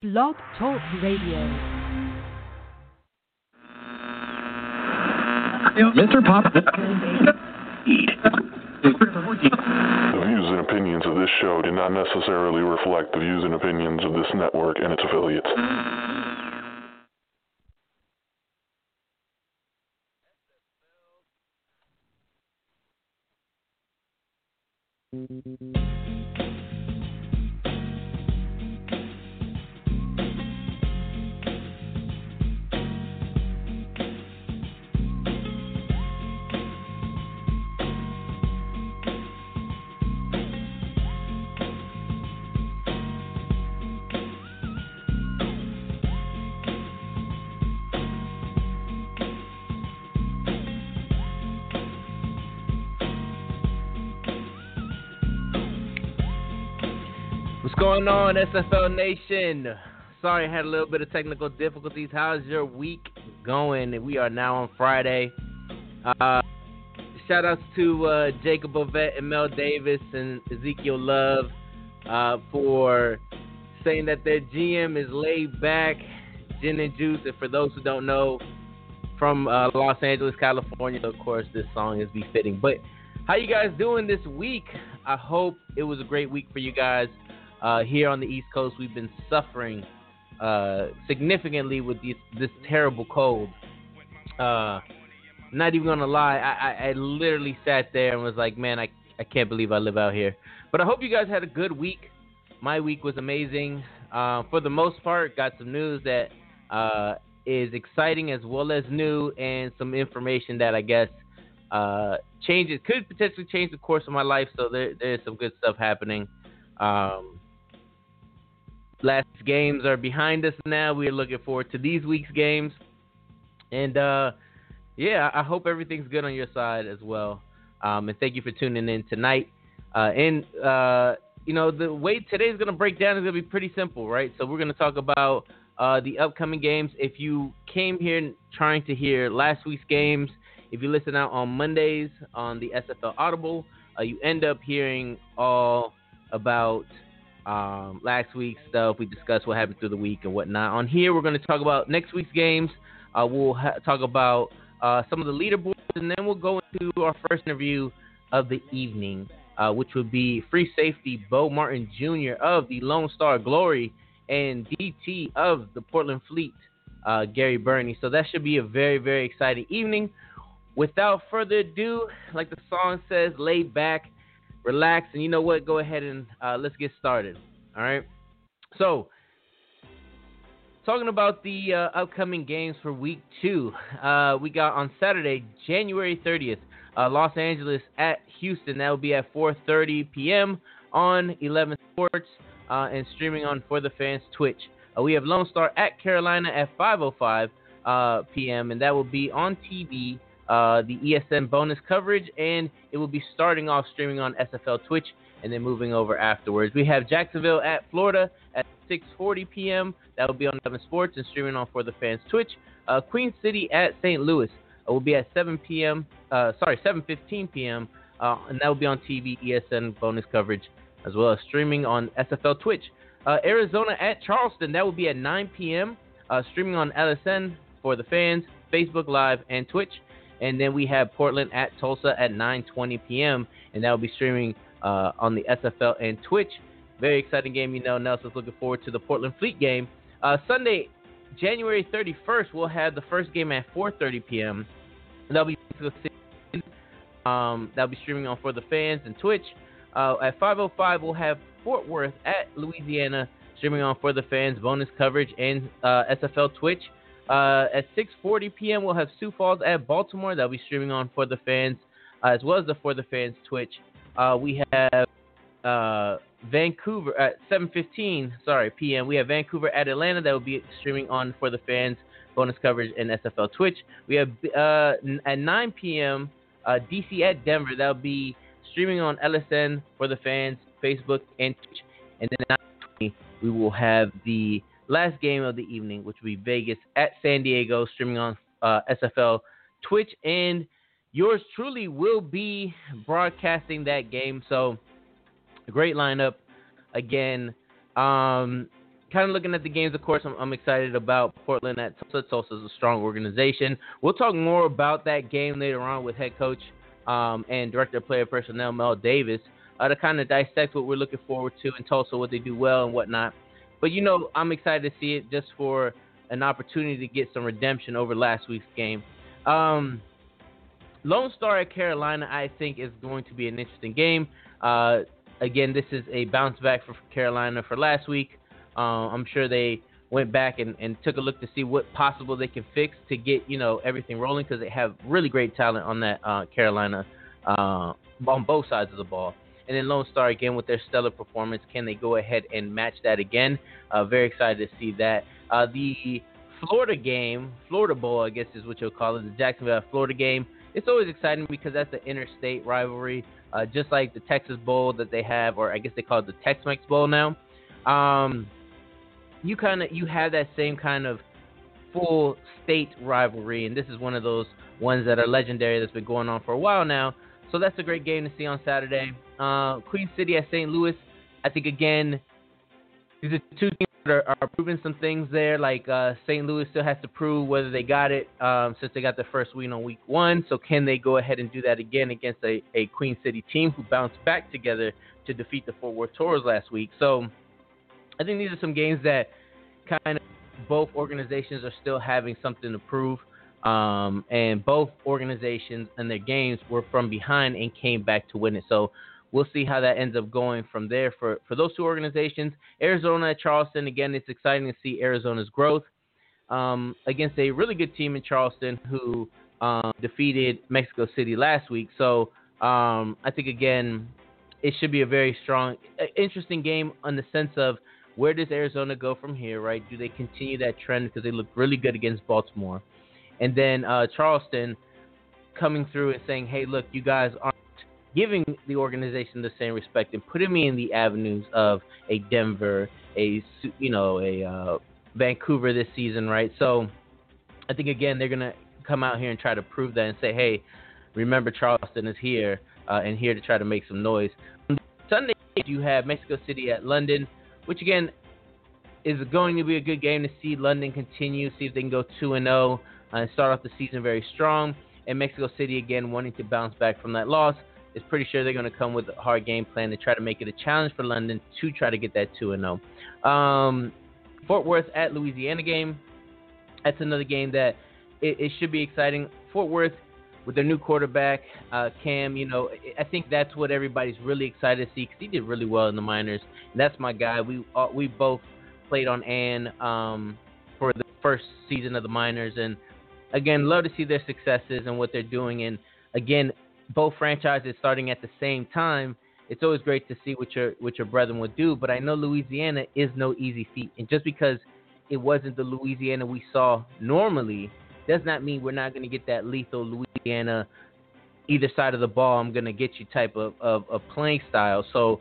Blog Talk Radio. Mr. Pop. The views and opinions of this show do not necessarily reflect the views and opinions of this network and its affiliates. Going on, SFL Nation? Sorry, I had a little bit of technical difficulties. How's your week going? We are now on Friday. Uh, shout outs to uh, Jacob Ovett and Mel Davis and Ezekiel Love uh, for saying that their GM is laid back, gin and juice. And for those who don't know, from uh, Los Angeles, California, of course, this song is befitting. But how you guys doing this week? I hope it was a great week for you guys. Uh, here on the East Coast, we've been suffering uh, significantly with this, this terrible cold. Uh, not even gonna lie, I, I, I literally sat there and was like, man, I, I can't believe I live out here. But I hope you guys had a good week. My week was amazing. Uh, for the most part, got some news that uh, is exciting as well as new, and some information that I guess uh, changes could potentially change the course of my life. So there, there's some good stuff happening. Um, last games are behind us now. We are looking forward to these week's games, and uh, yeah, I hope everything's good on your side as well. Um, and thank you for tuning in tonight. Uh, and uh, you know the way today's going to break down is going to be pretty simple, right? So we're going to talk about uh, the upcoming games. If you came here trying to hear last week's games, if you listen out on Mondays on the SFL Audible, uh, you end up hearing all about um, last week's stuff. We discussed what happened through the week and whatnot. On here, we're going to talk about next week's games. Uh, we'll ha- talk about uh, some of the leaderboards, and then we'll go into our first interview of the evening, uh, which would be free safety Bo Martin Jr. of the Lone Star Glory and DT of the Portland Fleet, uh, Gary Birney. So that should be a very, very exciting evening. Without further ado, like the song says, lay back relax, and you know what? Go ahead and uh, let's get started. All right. So, talking about the uh, upcoming games for Week Two, uh, we got on Saturday, January 30th, uh, Los Angeles at Houston. That will be at 4:30 p.m. on 11 Sports uh, and streaming on For the Fans Twitch. Uh, we have Lone Star at Carolina at 5:05 p.m. and that will be on TV uh, the ESN bonus coverage, and it will be starting off streaming on SFL Twitch and then moving over afterwards. We have Jacksonville at Florida at 6:40 p.m. That will be on Seven Sports and streaming on for the fans Twitch. Uh, Queen City at St. Louis uh, will be at 7 p.m. Uh, sorry, 7:15 p.m. Uh, and that will be on TV ESN bonus coverage as well as streaming on SFL Twitch. Arizona at Charleston that will be at 9 p.m. streaming on LSN for the fans, Facebook Live, and Twitch. And then we have Portland at Tulsa at 9:20 p.m. and that will be streaming uh, on the SFL and Twitch. Very exciting game, you know. Nelson's looking forward to the Portland Fleet game. Uh, Sunday, January 31st, we'll have the first game at 4:30 p.m. That'll be um, that'll be streaming on for the fans and Twitch. Uh, at 5:05, we'll have Fort Worth at Louisiana streaming on for the fans, bonus coverage, and uh, SFL Twitch. Uh, at 6:40 p.m., we'll have Sioux Falls at Baltimore. That'll be streaming on for the fans, uh, as well as the for the fans Twitch. Uh, we have uh, Vancouver at 7:15. Sorry, p.m. We have Vancouver at Atlanta. That will be streaming on for the fans, bonus coverage and SFL Twitch. We have uh, at 9 p.m. Uh, DC at Denver. That'll be streaming on LSN for the fans, Facebook and Twitch. And then at we will have the last game of the evening, which will be Vegas at San Diego, streaming on uh, SFL Twitch, and yours truly will be broadcasting that game. So, great lineup. Again, um, kind of looking at the games, of course, I'm, I'm excited about Portland at Tulsa. Tulsa's a strong organization. We'll talk more about that game later on with head coach um, and director of player personnel Mel Davis uh, to kind of dissect what we're looking forward to in Tulsa, what they do well and whatnot. But you know, I'm excited to see it just for an opportunity to get some redemption over last week's game. Um, Lone Star at Carolina, I think, is going to be an interesting game. Uh, again, this is a bounce back for Carolina for last week. Uh, I'm sure they went back and, and took a look to see what possible they can fix to get you know everything rolling because they have really great talent on that uh, Carolina uh, on both sides of the ball. And then Lone Star again with their stellar performance, can they go ahead and match that again? Uh, very excited to see that. Uh, the Florida game, Florida Bowl, I guess is what you'll call it, the Jacksonville Florida game. It's always exciting because that's an interstate rivalry, uh, just like the Texas Bowl that they have, or I guess they call it the Tex-Mex Bowl now. Um, you kind of you have that same kind of full state rivalry, and this is one of those ones that are legendary that's been going on for a while now. So that's a great game to see on Saturday. Uh, Queen City at St. Louis. I think again, these are two teams that are, are proving some things there. Like uh, St. Louis still has to prove whether they got it um, since they got their first win on week one. So can they go ahead and do that again against a, a Queen City team who bounced back together to defeat the Fort Worth Tours last week? So I think these are some games that kind of both organizations are still having something to prove. Um, and both organizations and their games were from behind and came back to win it. So we'll see how that ends up going from there for, for those two organizations. Arizona at Charleston, again, it's exciting to see Arizona's growth um, against a really good team in Charleston who um, defeated Mexico City last week. So um, I think, again, it should be a very strong, interesting game in the sense of where does Arizona go from here, right? Do they continue that trend because they look really good against Baltimore? And then uh, Charleston coming through and saying, hey, look, you guys aren't giving the organization the same respect and putting me in the avenues of a Denver, a you know a uh, Vancouver this season, right? So I think again they're gonna come out here and try to prove that and say, hey, remember Charleston is here uh, and here to try to make some noise. Sunday you have Mexico City at London which again is going to be a good game to see London continue, see if they can go 2 and 0 uh, start off the season very strong. And Mexico City again wanting to bounce back from that loss is pretty sure they're going to come with a hard game plan to try to make it a challenge for London to try to get that 2 and 0. Um, Fort Worth at Louisiana game. That's another game that it, it should be exciting. Fort Worth with their new quarterback, uh, Cam, you know, I think that's what everybody's really excited to see because he did really well in the minors. And that's my guy. We uh, we both played on Ann um, for the first season of the minors, and again, love to see their successes and what they're doing. And again, both franchises starting at the same time. It's always great to see what your what your brethren would do. But I know Louisiana is no easy feat, and just because it wasn't the Louisiana we saw normally does not mean we're not going to get that lethal Louisiana either side of the ball. I'm going to get you type of, of, of playing style. So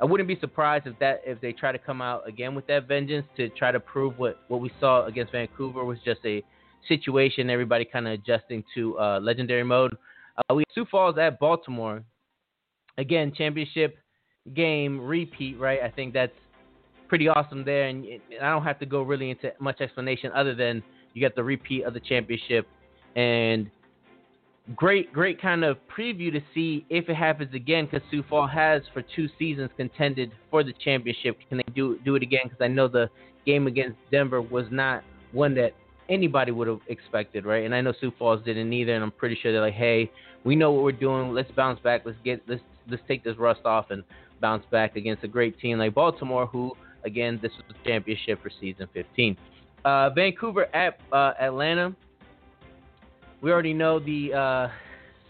I wouldn't be surprised if that if they try to come out again with that vengeance to try to prove what what we saw against Vancouver was just a situation. Everybody kind of adjusting to uh, legendary mode. Uh, we Sioux Falls at Baltimore. Again, championship game repeat, right? I think that's pretty awesome there, and I don't have to go really into much explanation other than you got the repeat of the championship, and great, great kind of preview to see if it happens again. Because Sioux Falls has for two seasons contended for the championship. Can they do do it again? Because I know the game against Denver was not one that anybody would have expected, right? And I know Sioux Falls didn't either. And I'm pretty sure they're like, hey, we know what we're doing. Let's bounce back. Let's get let's let's take this rust off and bounce back against a great team like Baltimore, who again this was the championship for season 15. Uh, Vancouver at uh, Atlanta. We already know the uh,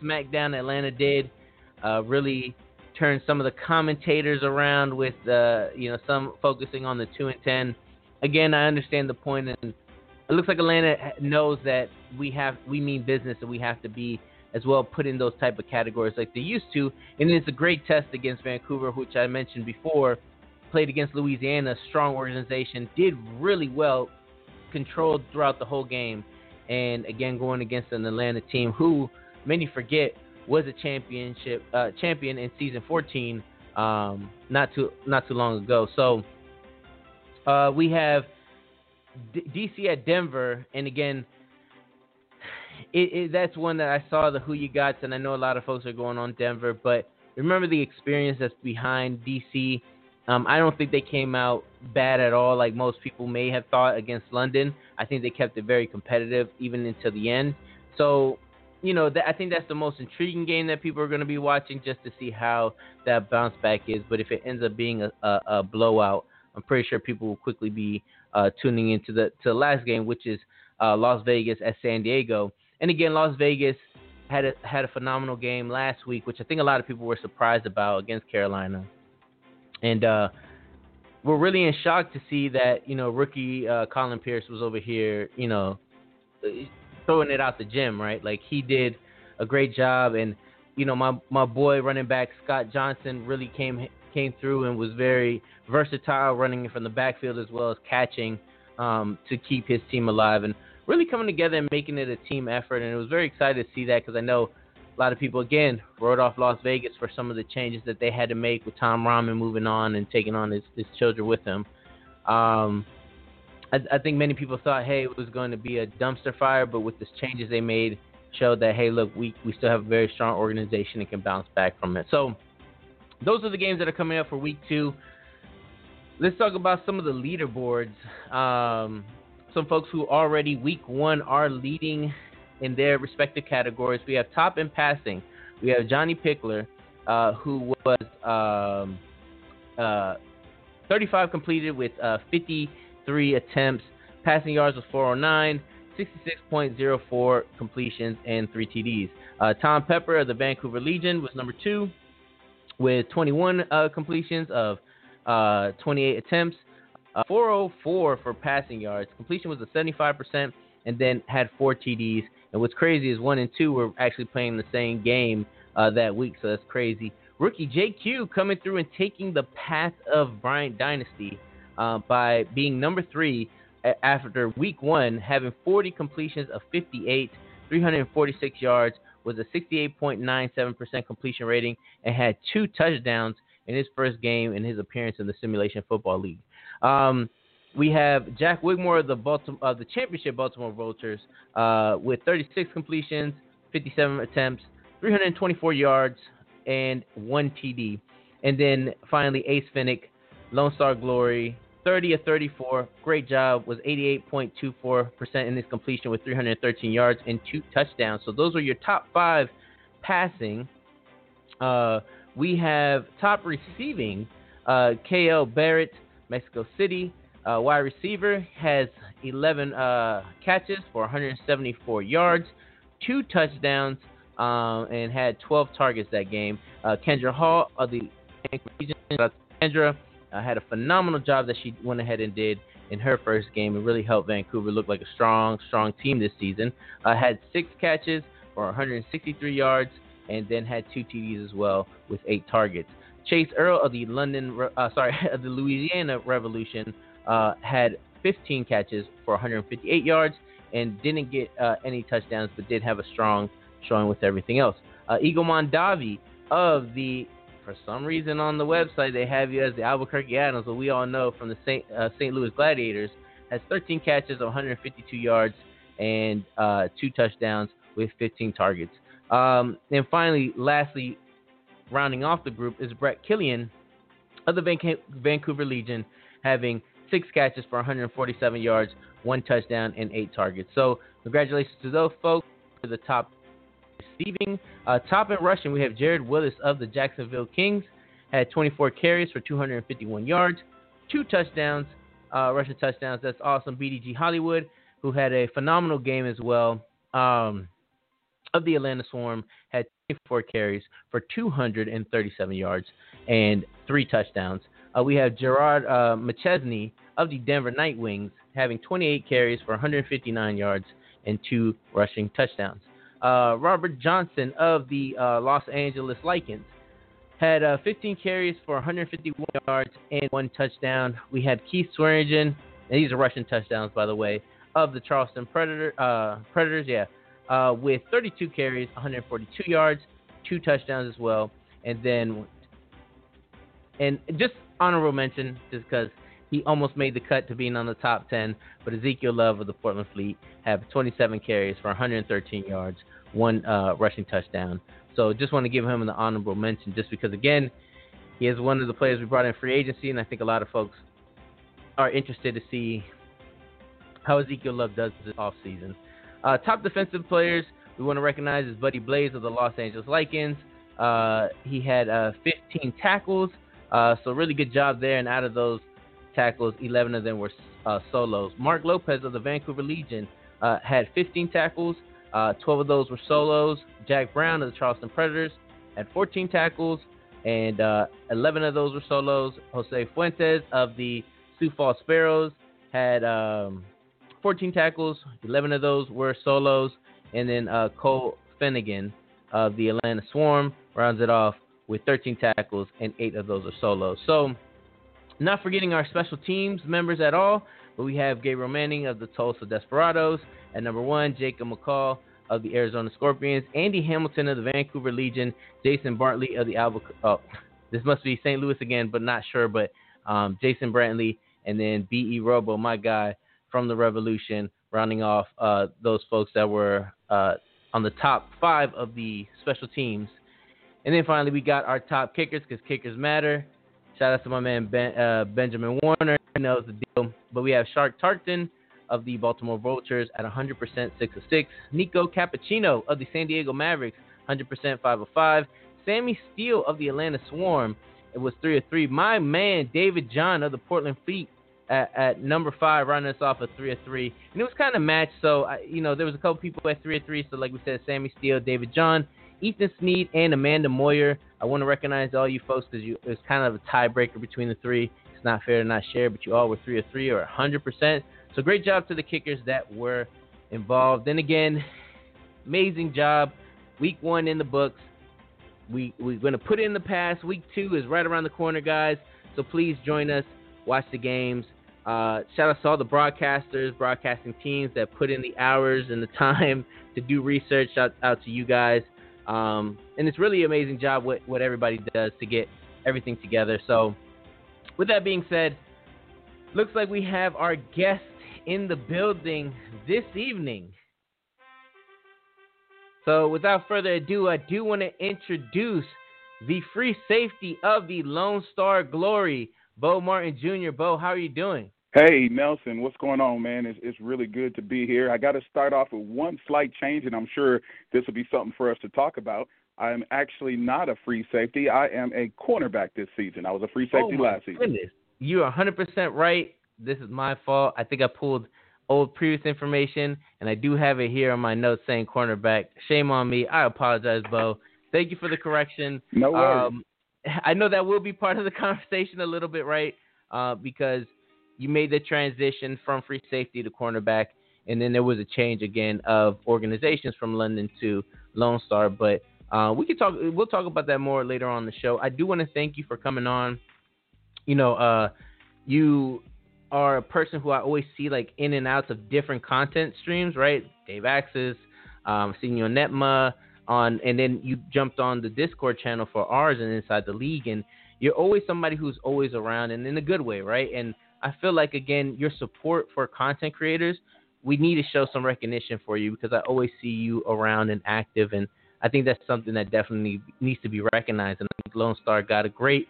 SmackDown Atlanta did uh, really turn some of the commentators around with uh, you know some focusing on the two and ten. Again, I understand the point, and it looks like Atlanta knows that we have we mean business, and we have to be as well put in those type of categories like they used to. And it's a great test against Vancouver, which I mentioned before. Played against Louisiana, strong organization, did really well controlled throughout the whole game. And again, going against an Atlanta team who many forget was a championship uh, champion in season 14 um, not too not too long ago. So Uh, we have D- DC at Denver, and again, it, it, that's one that I saw the who you got, and I know a lot of folks are going on Denver, but remember the experience that's behind DC. Um, I don't think they came out bad at all, like most people may have thought against London. I think they kept it very competitive even until the end. So, you know, I think that's the most intriguing game that people are going to be watching just to see how that bounce back is. But if it ends up being a, a, a blowout, I'm pretty sure people will quickly be uh, tuning into the to the last game, which is uh, Las Vegas at San Diego. And again, Las Vegas had a had a phenomenal game last week, which I think a lot of people were surprised about against Carolina. And uh, we're really in shock to see that you know rookie uh, Colin Pierce was over here, you know, throwing it out the gym, right? Like he did a great job, and you know my my boy running back Scott Johnson really came came through and was very versatile, running from the backfield as well as catching um, to keep his team alive. And really coming together and making it a team effort. And it was very excited to see that because I know a lot of people again wrote off Las Vegas for some of the changes that they had to make with Tom Rahman moving on and taking on his, his children with him. Um, I, I, think many people thought, hey, it was going to be a dumpster fire, but with the changes they made, showed that hey, look, we we still have a very strong organization and can bounce back from it. So those are the games that are coming up for week two. Let's talk about some of the leaderboards. Um, some folks who already week one are leading in their respective categories. We have top in passing. We have Johnny Pickler, uh, who was um, uh, 35 completed with uh, 53 attempts. Passing yards was 409, 66.04 completions, and three TDs. Uh, Tom Pepper of the Vancouver Legion was number two with 21 uh, completions of uh, 28 attempts. Uh, 404 for passing yards. Completion was a 75%, and then had four TDs. And what's crazy is one and two were actually playing the same game uh, that week, so that's crazy. Rookie JQ coming through and taking the path of Bryant Dynasty uh, by being number three after week one, having 40 completions of 58, 346 yards, was a 68.97% completion rating, and had two touchdowns in his first game in his appearance in the Simulation Football League. Um, we have Jack Wigmore of the Baltimore, uh, the championship Baltimore Vultures, uh, with 36 completions, 57 attempts, 324 yards, and one TD. And then finally, Ace Finnick, Lone Star Glory, 30 of 34. Great job. Was 88.24% in his completion with 313 yards and two touchdowns. So those are your top five passing. Uh, we have top receiving. Uh, KL Barrett Mexico City. Uh, wide receiver has 11 uh, catches for 174 yards, two touchdowns, um, and had 12 targets that game. Uh, Kendra Hall of the Kendra uh, had a phenomenal job that she went ahead and did in her first game and really helped Vancouver look like a strong, strong team this season. Uh, had six catches for 163 yards and then had two TDs as well with eight targets. Chase Earl of the London, uh, sorry, of the Louisiana Revolution uh, had 15 catches for 158 yards and didn't get uh, any touchdowns, but did have a strong showing with everything else. Uh, Eagle Mondavi of the, for some reason on the website they have you as the Albuquerque Adams, but we all know from the St. Uh, St. Louis Gladiators, has 13 catches of 152 yards and uh, two touchdowns with 15 targets. Um, and finally, lastly, rounding off the group is Brett Killian of the Van- Vancouver Legion, having six catches for 147 yards, one touchdown, and eight targets. So, congratulations to those folks for the top receiving. Uh, top in rushing, we have Jared Willis of the Jacksonville Kings, had 24 carries for 251 yards, two touchdowns, uh, rushing touchdowns. That's awesome. BDG Hollywood, who had a phenomenal game as well. Um, of the Atlanta Swarm had 24 carries for 237 yards and three touchdowns. Uh, we have Gerard uh, McChesney of the Denver Night Wings having 28 carries for 159 yards and two rushing touchdowns. Uh, Robert Johnson of the uh, Los Angeles Lycans had uh, 15 carries for 151 yards and one touchdown. We had Keith Swearingen, and these are rushing touchdowns, by the way, of the Charleston Predator, uh, Predators. Yeah, uh, with 32 carries, 142 yards, two touchdowns as well, and then and just honorable mention, just because he almost made the cut to being on the top 10, but Ezekiel Love of the Portland Fleet had 27 carries for 113 yards, one uh, rushing touchdown. So just want to give him an honorable mention just because, again, he is one of the players we brought in free agency, and I think a lot of folks are interested to see how Ezekiel Love does this offseason. Uh, top defensive players we want to recognize is Buddy Blaze of the Los Angeles Lycans. Uh, he had uh, 15 tackles, uh, so really good job there. And out of those tackles, 11 of them were uh, solos. Mark Lopez of the Vancouver Legion uh, had 15 tackles, 12 of those were solos. Jack Brown of the Charleston Predators had 14 tackles, and 11 of those were solos. Jose Fuentes of the Sioux Falls Sparrows had um, 14 tackles, 11 of those were solos, and then uh, Cole Finnegan of the Atlanta Swarm rounds it off with 13 tackles, and eight of those are solos. So, not forgetting our special teams members at all, but we have Gabriel Manning of the Tulsa Desperados at number one, Jacob McCall of the Arizona Scorpions, Andy Hamilton of the Vancouver Legion, Jason Bartley of the Albuquerque. Oh, this must be St. Louis again, but not sure. But um, Jason Brantley, and then B.E. Robo, my guy from the Revolution, rounding off uh, those folks that were uh, on the top five of the special teams. And then finally, we got our top kickers because kickers matter. Shout out to my man ben, uh, Benjamin Warner. He knows the deal. But we have Shark Tarkton of the Baltimore Vultures at 100% 6 of 6. Nico Cappuccino of the San Diego Mavericks, 100% 5 of 5. Sammy Steele of the Atlanta Swarm, it was 3 of 3. My man David John of the Portland Fleet at, at number five, running us off at three or three, and it was kind of matched. So I, you know, there was a couple people at three or three. So like we said, Sammy Steele, David John, Ethan Sneed, and Amanda Moyer. I want to recognize all you folks because you it's kind of a tiebreaker between the three. It's not fair to not share, but you all were three or three or 100%. So great job to the kickers that were involved. Then again, amazing job. Week one in the books. We we're gonna put in the past. Week two is right around the corner, guys. So please join us, watch the games, uh, shout out to all the broadcasters, broadcasting teams that put in the hours and the time to do research. Shout out to you guys. Um, and it's really amazing job what, what everybody does to get everything together. So, with that being said, looks like we have our guest in the building this evening. So, without further ado, I do want to introduce the free safety of the Lone Star Glory, Bo Martin Jr. Bo, how are you doing? Hey, Nelson, what's going on, man? It's, it's really good to be here. I got to start off with one slight change, and I'm sure this will be something for us to talk about. I am actually not a free safety. I am a cornerback this season. I was a free safety oh last season. Goodness. You are 100% right. This is my fault. I think I pulled old previous information, and I do have it here on my notes saying cornerback. Shame on me. I apologize, Bo. Thank you for the correction. No worries. Um, I know that will be part of the conversation a little bit, right? Uh, because you made the transition from free safety to cornerback, and then there was a change again of organizations from London to Lone Star. But uh, we can talk. We'll talk about that more later on the show. I do want to thank you for coming on. You know, uh, you are a person who I always see like in and outs of different content streams, right? Dave Axis, um, seeing you on Netma, on, and then you jumped on the Discord channel for ours and inside the league, and you're always somebody who's always around and in a good way, right? And I feel like again, your support for content creators, we need to show some recognition for you because I always see you around and active, and I think that's something that definitely needs to be recognized. And I think Lone Star got a great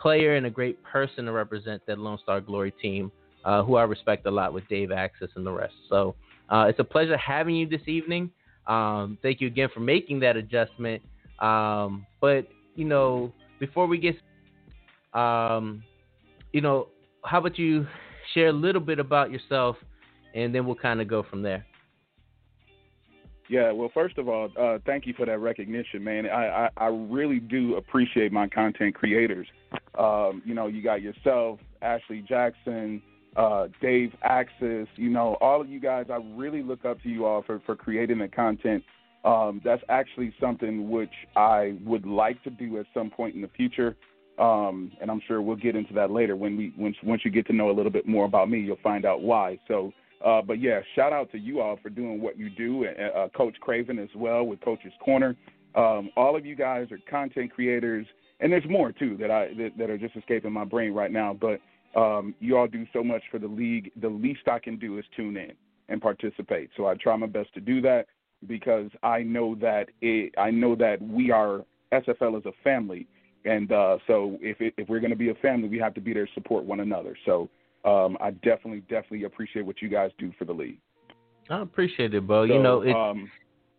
player and a great person to represent that Lone Star Glory team, uh, who I respect a lot with Dave Axis and the rest. So uh, it's a pleasure having you this evening. Um, thank you again for making that adjustment. Um, but you know, before we get, um, you know, how about you share a little bit about yourself, and then we'll kind of go from there. Yeah, well, first of all, uh, thank you for that recognition, man. I, I, I really do appreciate my content creators. Um, you know, you got yourself, Ashley Jackson, uh, Dave Axis, you know, all of you guys. I really look up to you all for, for creating the content. Um, that's actually something which I would like to do at some point in the future. Um, and I'm sure we'll get into that later when we once once you get to know a little bit more about me, you'll find out why. So, uh, but yeah, shout out to you all for doing what you do, uh, Coach Craven as well with Coach's Corner. Um, all of you guys are content creators, and there's more too that I that, that are just escaping my brain right now. But Um, you all do so much for the league. The least I can do is tune in and participate. So I try my best to do that because I know that it, I know that we are SFL as a family, and uh, so if it, if we're going to be a family, we have to be there to support one another. So um, I definitely definitely appreciate what you guys do for the league. I appreciate it, bro. So, you know, it, um,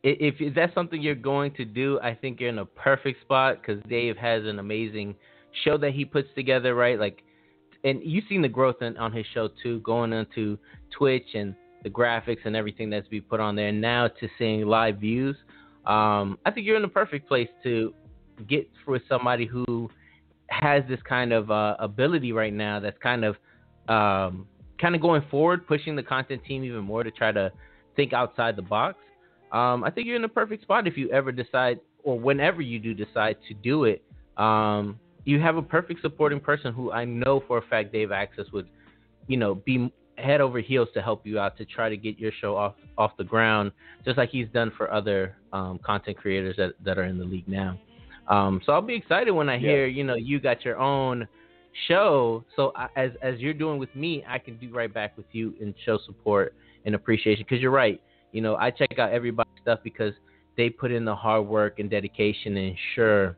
if, if that's something you're going to do, I think you're in a perfect spot because Dave has an amazing show that he puts together, right? Like, and you've seen the growth in, on his show too, going into Twitch and the graphics and everything that's being put on there. Now to seeing live views, um, I think you're in the perfect place to get with somebody who has this kind of uh, ability right now. That's kind of um, kind of going forward, pushing the content team even more to try to think outside the box. Um, I think you're in the perfect spot if you ever decide, or whenever you do decide to do it. Um, you have a perfect supporting person who I know for a fact Dave Axis would, you know, be head over heels to help you out to try to get your show off off the ground, just like he's done for other um, content creators that that are in the league now. Um, so I'll be excited when I hear, you know, you got your own show. So I, as as you're doing with me, I can do right back with you and show support and appreciation. Because you're right, you know, I check out everybody's stuff because they put in the hard work and dedication and ensure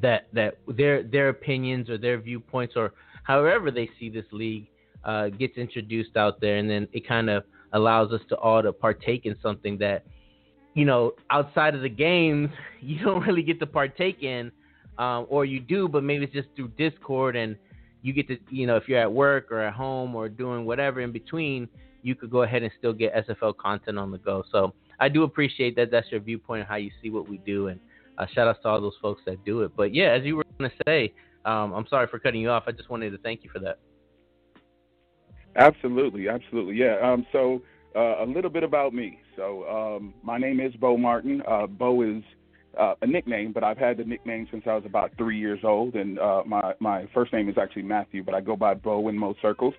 that that their their opinions or their viewpoints or however they see this league uh, gets introduced out there, and then it kind of allows us to all to partake in something that you know outside of the games you don't really get to partake in, um, or you do, but maybe it's just through Discord and you get to you know if you're at work or at home or doing whatever in between, you could go ahead and still get SFL content on the go. So I do appreciate that. That's your viewpoint how you see what we do and uh, shout out to all those folks that do it. But yeah, as you were going to say, um, I'm sorry for cutting you off. I just wanted to thank you for that. Absolutely, absolutely, yeah. Um, so uh, a little bit about me. So um, my name is Bo Martin. Uh, Bo is uh, a nickname, but I've had the nickname since I was about three years old, and uh, my my first name is actually Matthew, but I go by Bo in most circles.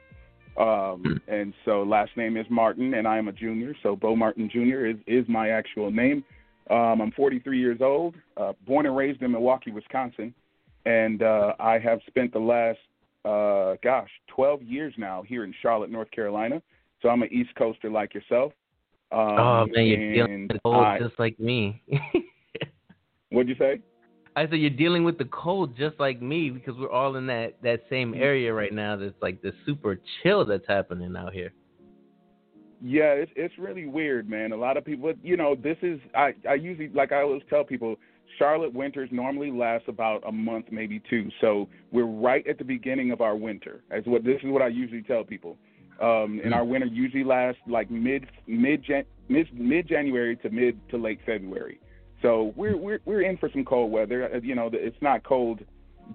Um, and so last name is Martin, and I am a junior. So Bo Martin Jr. is is my actual name. Um, I'm 43 years old, uh, born and raised in Milwaukee, Wisconsin, and uh, I have spent the last, uh, gosh, 12 years now here in Charlotte, North Carolina. So I'm an East Coaster like yourself. Um, oh man, you're dealing with the cold I, just like me. what'd you say? I said you're dealing with the cold just like me because we're all in that that same area right now. That's like the super chill that's happening out here. Yeah, it's it's really weird, man. A lot of people, you know, this is I I usually like I always tell people, Charlotte winters normally last about a month, maybe two. So we're right at the beginning of our winter. As what this is what I usually tell people. Um, and our winter usually lasts like mid mid mid mid January to mid to late February. So we're we're we're in for some cold weather. Uh, you know, it's not cold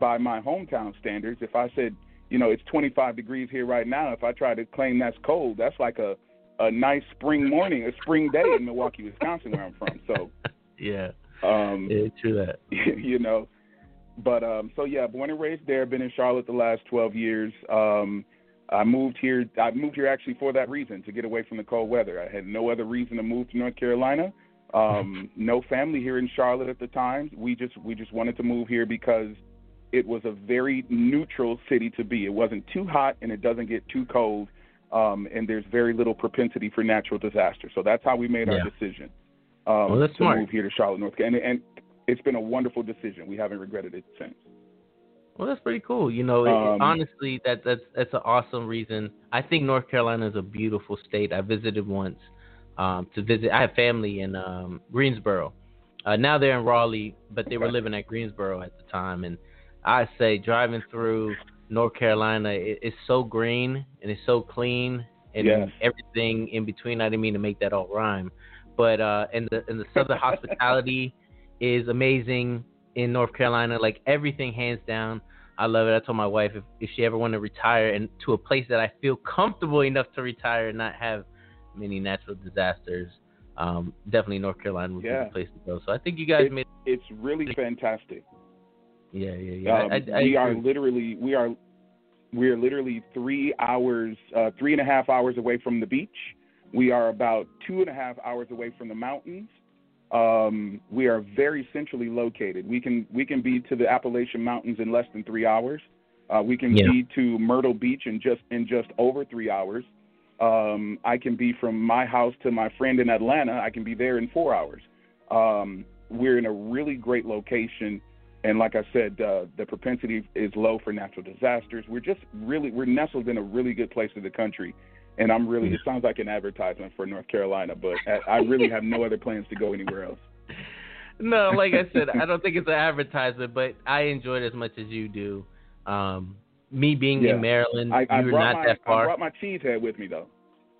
by my hometown standards. If I said, you know, it's 25 degrees here right now, if I try to claim that's cold, that's like a a nice spring morning, a spring day in Milwaukee, Wisconsin, where I'm from. So yeah, um, yeah, true that. you know, but um, so yeah, born and raised there. Been in Charlotte the last 12 years. Um, I moved here. I moved here actually for that reason to get away from the cold weather. I had no other reason to move to North Carolina. Um, no family here in Charlotte at the time. We just we just wanted to move here because it was a very neutral city to be. It wasn't too hot and it doesn't get too cold um, and there's very little propensity for natural disaster. So that's how we made Yeah. our decision um, Well, to smart. move here to Charlotte, North Carolina, and, and it's been a wonderful decision. We haven't regretted it since. Well, that's pretty cool. You know, Um, honestly, that that's that's an awesome reason. I think North Carolina is a beautiful state. I visited once um, to visit. I have family in um, Greensboro. Uh, now they're in Raleigh, but they were living at Greensboro at the time. And I say driving through North Carolina, it, it's so green and it's so clean and Yes. everything in between. I didn't mean to make that all rhyme, but uh, and the and the southern hospitality is amazing in North Carolina. Like everything, hands down. I love it. I told my wife if, if she ever want to retire and to a place that I feel comfortable enough to retire and not have many natural disasters, um, definitely North Carolina would Yeah. be the place to go. So I think you guys It- made. It's really fantastic. Yeah, yeah, yeah. Um, I, I, I we are literally we are we are literally three hours, uh, three and a half hours away from the beach. We are about two and a half hours away from the mountains. Um, we are very centrally located. We can we can be to the Appalachian Mountains in less than three hours. Uh, we can Yeah. be to Myrtle Beach in just in just over three hours. Um, I can be from my house to my friend in Atlanta. I can be there in four hours. Um, we're in a really great location, and like I said, uh, the propensity is low for natural disasters. We're just really we're nestled in a really good place in the country, and I'm really it sounds like an advertisement for North Carolina, but I, I really have no other plans to go anywhere else. no, like I said, I don't think it's an advertisement, but I enjoy it as much as you do. Um, me being Yeah. in Maryland, I, I you're not my that I far. brought my cheese head with me though.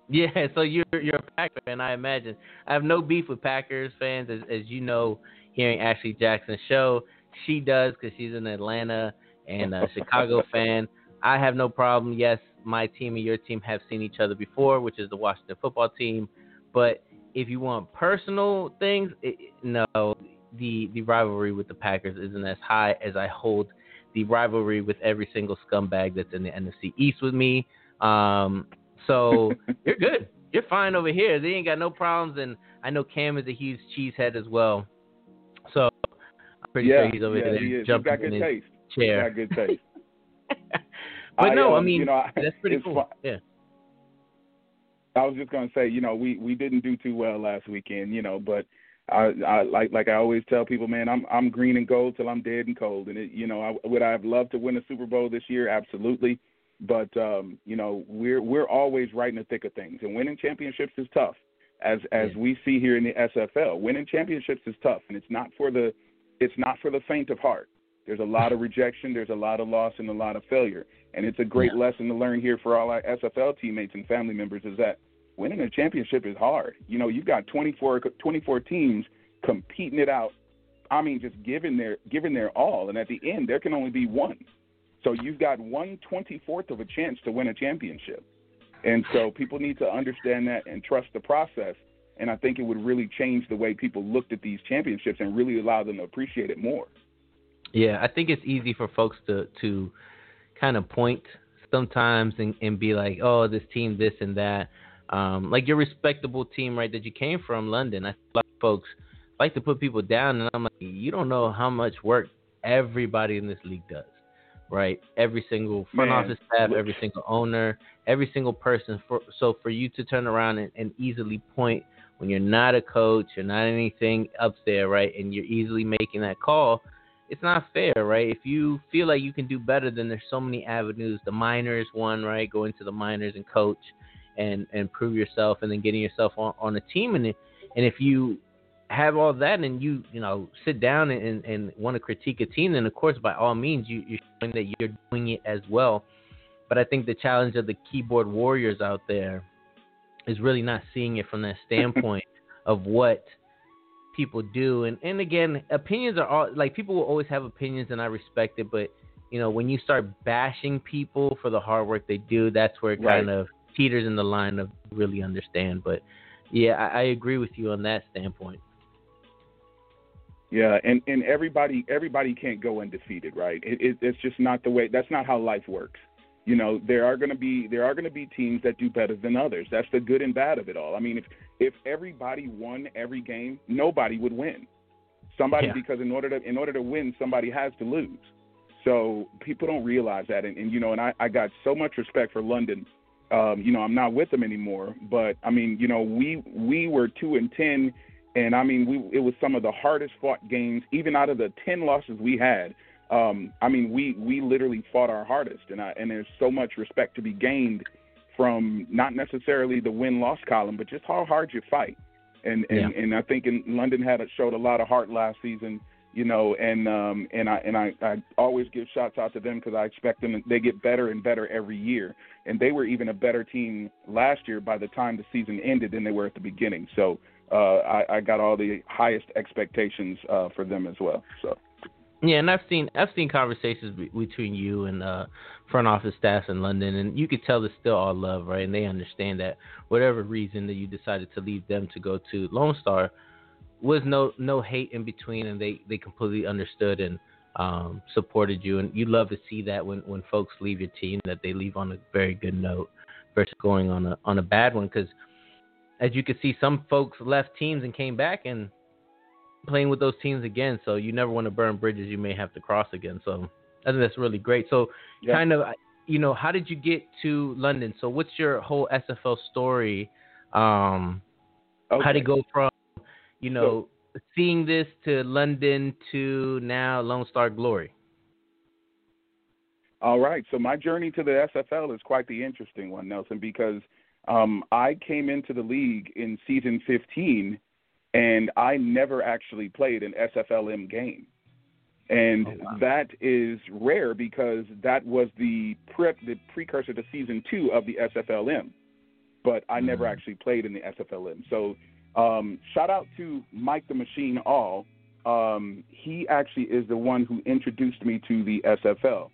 Yeah, so you're you're a Packer fan, I imagine. I have no beef with Packers fans, as as you know, hearing Ashley Jackson's show, she does because she's an Atlanta and a Chicago fan. I have no problem. Yes, my team and your team have seen each other before, which is the Washington football team. But if you want personal things, it, no, the the rivalry with the Packers isn't as high as I hold the rivalry with every single scumbag that's in the NFC East with me. Um, so you're good. You're fine over here. They ain't got no problems, and I know Cam is a huge cheesehead as well. So I'm pretty yeah, sure he's over yeah, there he jumping got good in his taste. chair. He's got good taste. but no, I um, mean you know, I- that's pretty cool. fun- Yeah. I was just gonna say, you know, we we didn't do too well last weekend, you know, but I, I like like I always tell people, man, I'm I'm green and gold till I'm dead and cold, and it, you know, I, would I have loved to win a Super Bowl this year? Absolutely, but um, you know, we're we're always right in the thick of things, and winning championships is tough, as as Yeah. we see here in the SFL. Winning championships is tough, and it's not for the it's not for the faint of heart. There's a lot of rejection, there's a lot of loss, and a lot of failure, and it's a great lesson to learn here for all our SFL teammates and family members is that winning a championship is hard. You know, you've got 24, 24 teams competing it out. I mean, just giving their giving their all, and at the end, there can only be one. So you've got one twenty fourth of a chance to win a championship, and so people need to understand that and trust the process. And I think it would really change the way people looked at these championships and really allow them to appreciate it more. Yeah, I think it's easy for folks to to kind of point sometimes and, and be like, oh, this team, this and that. Um, like your respectable team, right, that you came from, London. I like folks like to put people down, and I'm like, you don't know how much work everybody in this league does, right? Every single front Man, office staff, every single owner, every single person. For, so for you to turn around and, and easily point when you're not a coach, you're not anything up there, right, and you're easily making that call it's not fair, right? If you feel like you can do better, then there's so many avenues. The minors one, right? Go into the minors and coach and and prove yourself, and then getting yourself on, on a team. And and if you have all that, and you you know sit down and and want to critique a team, then of course by all means you you're showing that you're doing it as well. But I think the challenge of the keyboard warriors out there is really not seeing it from that standpoint of what people do and and again opinions are all like people will always have opinions and i respect it but you know when you start bashing people for the hard work they do that's where it Right. kind of teeters in the line of really understand but yeah I, I agree with you on that standpoint Yeah, and and everybody everybody can't go undefeated, right? It, it, it's just not the way. That's not how life works. You know, there are going to be there are going to be teams that do better than others. That's the good and bad of it all. I mean, if if everybody won every game, nobody would win. Somebody Yeah. because in order to in order to win, somebody has to lose. So people don't realize that, and, and you know, and I, I got so much respect for London. Um, you know, I'm not with them anymore, but I mean, you know, we we were two and ten and I mean, we it was some of the hardest fought games. Even out of the ten losses we had, um, I mean, we we literally fought our hardest, and I, and there's so much respect to be gained from not necessarily the win loss column, but just how hard you fight. And and, and I think in London had showed a lot of heart last season, you know, and um and I and I, I always give shots out to them because I expect them they get better and better every year, and they were even a better team last year by the time the season ended than they were at the beginning. So uh, I, I got all the highest expectations uh, for them as well. So Yeah, and I've seen I've seen conversations be- between you and uh, front office staff in London, and you could tell there's still all love, right? And they understand that whatever reason that you decided to leave them to go to Lone Star was no no hate in between, and they they completely understood and um, supported you. And you love to see that when when folks leave your team, that they leave on a very good note versus going on a on a bad one, because as you can see, some folks left teams and came back and playing with those teams again. So you never want to burn bridges you may have to cross again. So I think that's really great. So, Yeah. kind of, you know, how did you get to London? So, what's your whole SFL story? Um, Okay. How to go from, you know, seeing this to London to now Lone Star Glory? All right. So my journey to the SFL is quite the interesting one, Nelson, because um, I came into the league in season 15, and I never actually played an SFLM game, and Oh, wow. that is rare because that was the prep, the precursor to season two of the SFLM, but I never Mhm. actually played in the SFLM. So um, shout out to Mike the Machine All. Um, he actually is the one who introduced me to the SFL.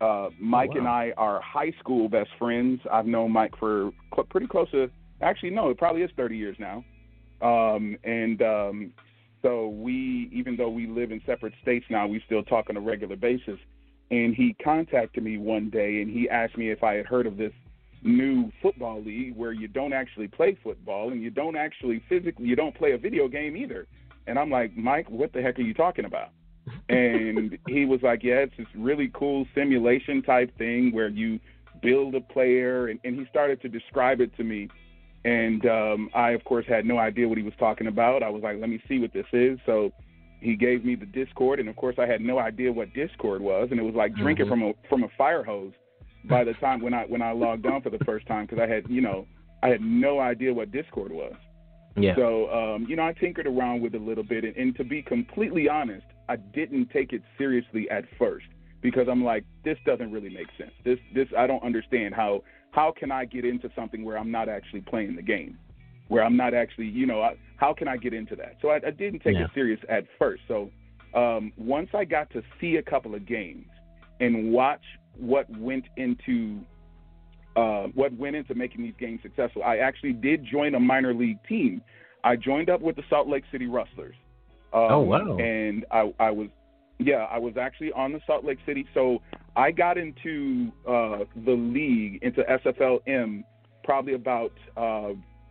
Uh, Mike wow. and I are high school best friends. I've known Mike for cl- pretty close to, actually, no, it probably is 30 years now. Um, and um, so we, even though we live in separate states now, we still talk on a regular basis. And he contacted me one day and he asked me if I had heard of this new football league where you don't actually play football and you don't actually physically, you don't play a video game either. And I'm like, Mike, what the heck are you talking about? and he was like, "Yeah, it's this really cool simulation type thing where you build a player," and, and he started to describe it to me. And um, I, of course, had no idea what he was talking about. I was like, "Let me see what this is." So he gave me the Discord, and of course, I had no idea what Discord was, and it was like drinking Mhm. from a from a fire hose. By the time when I when I logged on for the first time, because I had you know I had no idea what Discord was. Yeah. So, um, you know, I tinkered around with it a little bit, and, and to be completely honest, I didn't take it seriously at first because I'm like, this doesn't really make sense. This, this, I don't understand how how can I get into something where I'm not actually playing the game, where I'm not actually, you know, I, how can I get into that? So I, I didn't take Yeah. it serious at first. So um, once I got to see a couple of games and watch what went into uh, what went into making these games successful. I actually did join a minor league team. I joined up with the Salt Lake City Rustlers. Um, Oh, wow. And I, I was, yeah, I was actually on the Salt Lake City. So I got into uh, the league, into SFLM, probably about uh,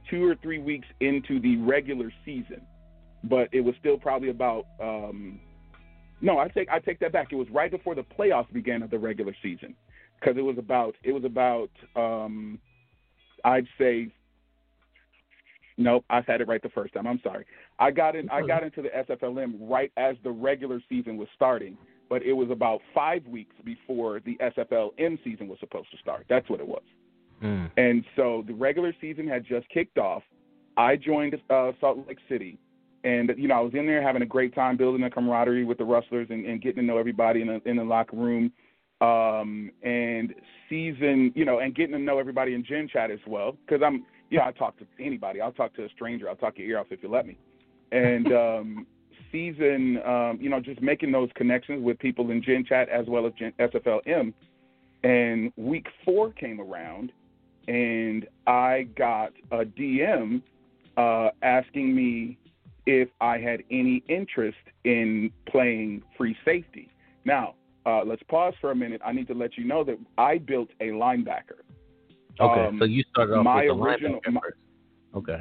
two or three weeks into the regular season. But it was still probably about, um, no, I take I take that back. It was right before the playoffs began of the regular season because it was about it was about um I'd say nope I had it right the first time I'm sorry I got in I got into the SFLM right as the regular season was starting but it was about five weeks before the SFLM season was supposed to start that's what it was Mm. and so the regular season had just kicked off. I joined uh, Salt Lake City, and you know I was in there having a great time building a camaraderie with the Rustlers and, and getting to know everybody in the, in the locker room. Um, and season, you know, and getting to know everybody in Gen Chat as well, because I'm, you know, I talk to anybody. I'll talk to a stranger. I'll talk your ear off if you let me. And um, season, um, you know, just making those connections with people in Gen Chat as well as Gen- SFLM. And week four came around, and I got a DM uh, asking me if I had any interest in playing free safety. Now, uh, let's pause for a minute. I need to let you know that I built a linebacker. Okay. Um, so you started off my with the original- linebacker my- Okay.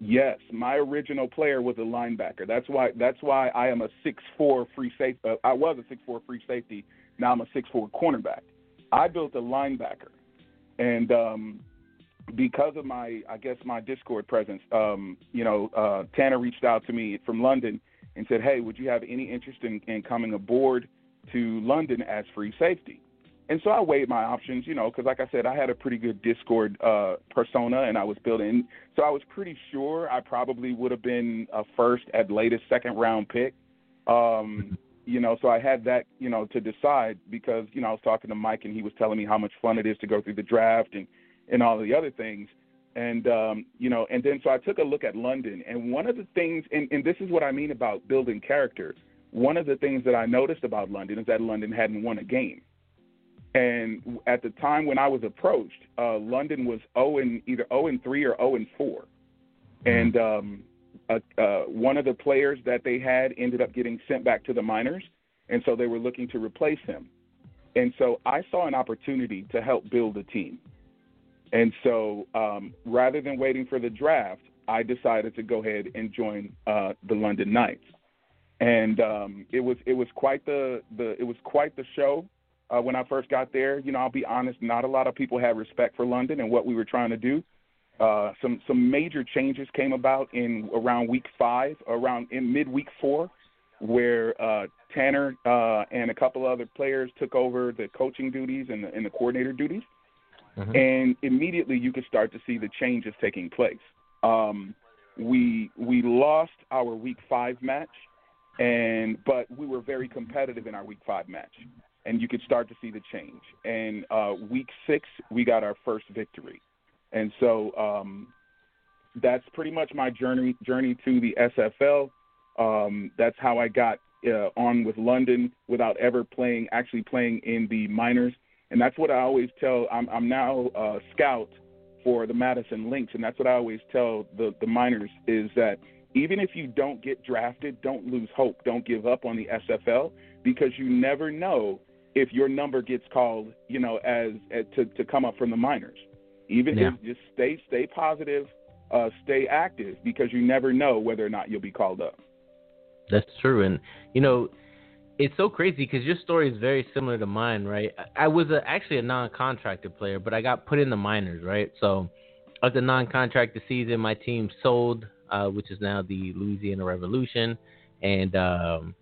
Yes, my original player was a linebacker. That's why. That's why I am a six four free safety. Uh, I was a six four free safety. Now I'm a six four cornerback. I built a linebacker, and um, because of my, I guess my Discord presence, um, you know, uh, Tanner reached out to me from London and said, "Hey, would you have any interest in, in coming aboard to London as free safety?" And so I weighed my options, you know, because like I said, I had a pretty good Discord uh, persona, and I was building. So I was pretty sure I probably would have been a first at latest second round pick. Um, you know, so I had that, you know, to decide because you know I was talking to Mike, and he was telling me how much fun it is to go through the draft and and all the other things. And um, you know, and then so I took a look at London, and one of the things, and, and this is what I mean about building character. One of the things that I noticed about London is that London hadn't won a game. And at the time when I was approached, uh, London was 0 and either 0 and 3 or 0 and 4. And um, uh, uh, one of the players that they had ended up getting sent back to the minors, and so they were looking to replace him. And so I saw an opportunity to help build a team. And so um, rather than waiting for the draft, I decided to go ahead and join uh, the London Knights. and um, it was it was quite the the it was quite the show uh, when I first got there. You know, I'll be honest, not a lot of people had respect for London and what we were trying to do. Uh, some some major changes came about in around week five, around in mid week four, where uh, Tanner uh, and a couple other players took over the coaching duties and the, and the coordinator duties, mm-hmm. and immediately you could start to see the changes taking place. Um, we we lost our week five match, and but we were very competitive in our week five match, and you could start to see the change. And uh, week six, we got our first victory and so um, that's pretty much my journey journey to the SFL. Um, that's how I got uh, on with London without ever playing, actually playing in the minors. And that's what I always tell. I'm, I'm now a scout for the Madison Lynx, and that's what I always tell the, the minors is that even if you don't get drafted, don't lose hope. Don't give up on the SFL because you never know if your number gets called, you know, as, as to, to come up from the minors. Even yeah. if just stay stay positive, uh, stay active because you never know whether or not you'll be called up. That's true, and you know, it's so crazy because your story is very similar to mine, right? I was a, actually a non-contracted player, but I got put in the minors, right? So, of the non-contracted season, my team sold, uh, which is now the Louisiana Revolution, and um,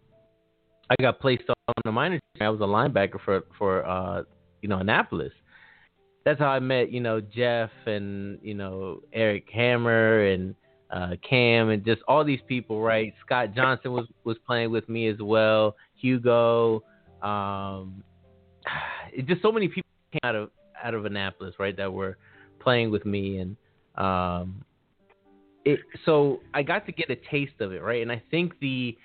I got placed on the minors. I was a linebacker for for uh, you know Annapolis, that's how I met, you know, Jeff and you know Eric Hammer and uh, Cam and just all these people, right? Scott Johnson was was playing with me as well. Hugo, um, just so many people came out of out of Annapolis, right? That were playing with me, and um, it. So I got to get a taste of it, right? And I think the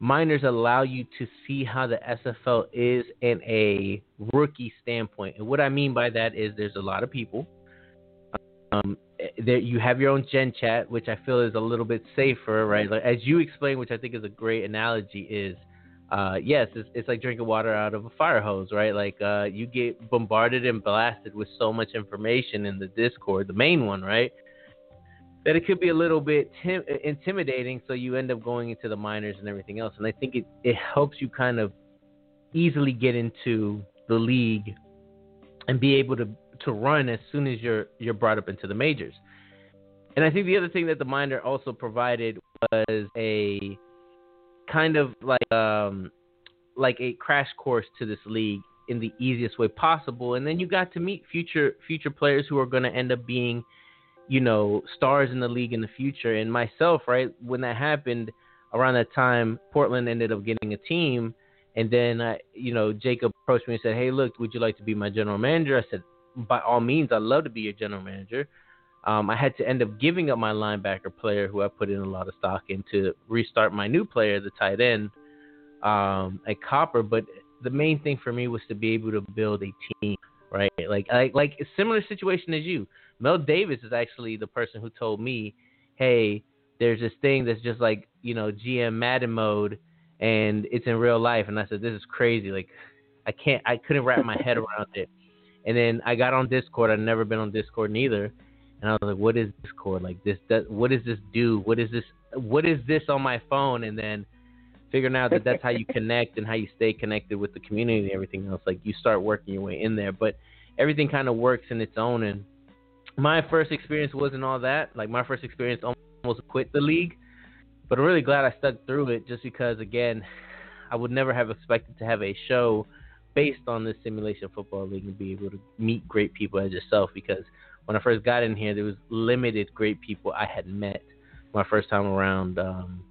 minors allow you to see how the SFL is in a rookie standpoint. And what I mean by that is there's a lot of people. Um, there you have your own gen chat, which I feel is a little bit safer, right? Like, as you explained, which I think is a great analogy, is uh, yes, it's, it's like drinking water out of a fire hose, right? Like uh, you get bombarded and blasted with so much information in the Discord, the main one, right? That it could be a little bit tim- intimidating. So you end up going into the minors and everything else. And I think it, it helps you kind of easily get into the league and be able to, to run as soon as you're you're brought up into the majors. And I think the other thing that the minor also provided was a kind of like um like a crash course to this league in the easiest way possible. And then you got to meet future future players who are going to end up being you know, stars in the league in the future. And myself, right, when that happened around that time, Portland ended up getting a team. And then, I, you know, Jacob approached me and said, Hey, look, would you like to be my general manager? I said, By all means, I'd love to be your general manager. Um, I had to end up giving up my linebacker player, who I put in a lot of stock in, to restart my new player, the tight end, um, at Copper. But the main thing for me was to be able to build a team, right? Like, like, like a similar situation as you. Mel Davis is actually the person who told me, "Hey, there's this thing that's just like you know GM Madden mode, and it's in real life." And I said, "This is crazy. Like, I can't, I couldn't wrap my head around it." And then I got on Discord. I'd never been on Discord neither, and I was like, "What is Discord? Like this? That, what does this do? What is this? What is this on my phone?" And then figuring out that that's how you connect and how you stay connected with the community and everything else. Like you start working your way in there, but everything kind of works in its own and my first experience wasn't all that. Like my first experience almost quit the league, but I'm really glad I stuck through it just because again, I would never have expected to have a show based on this simulation football league and be able to meet great people as yourself because when I first got in here there was limited great people I had met. My first time around um,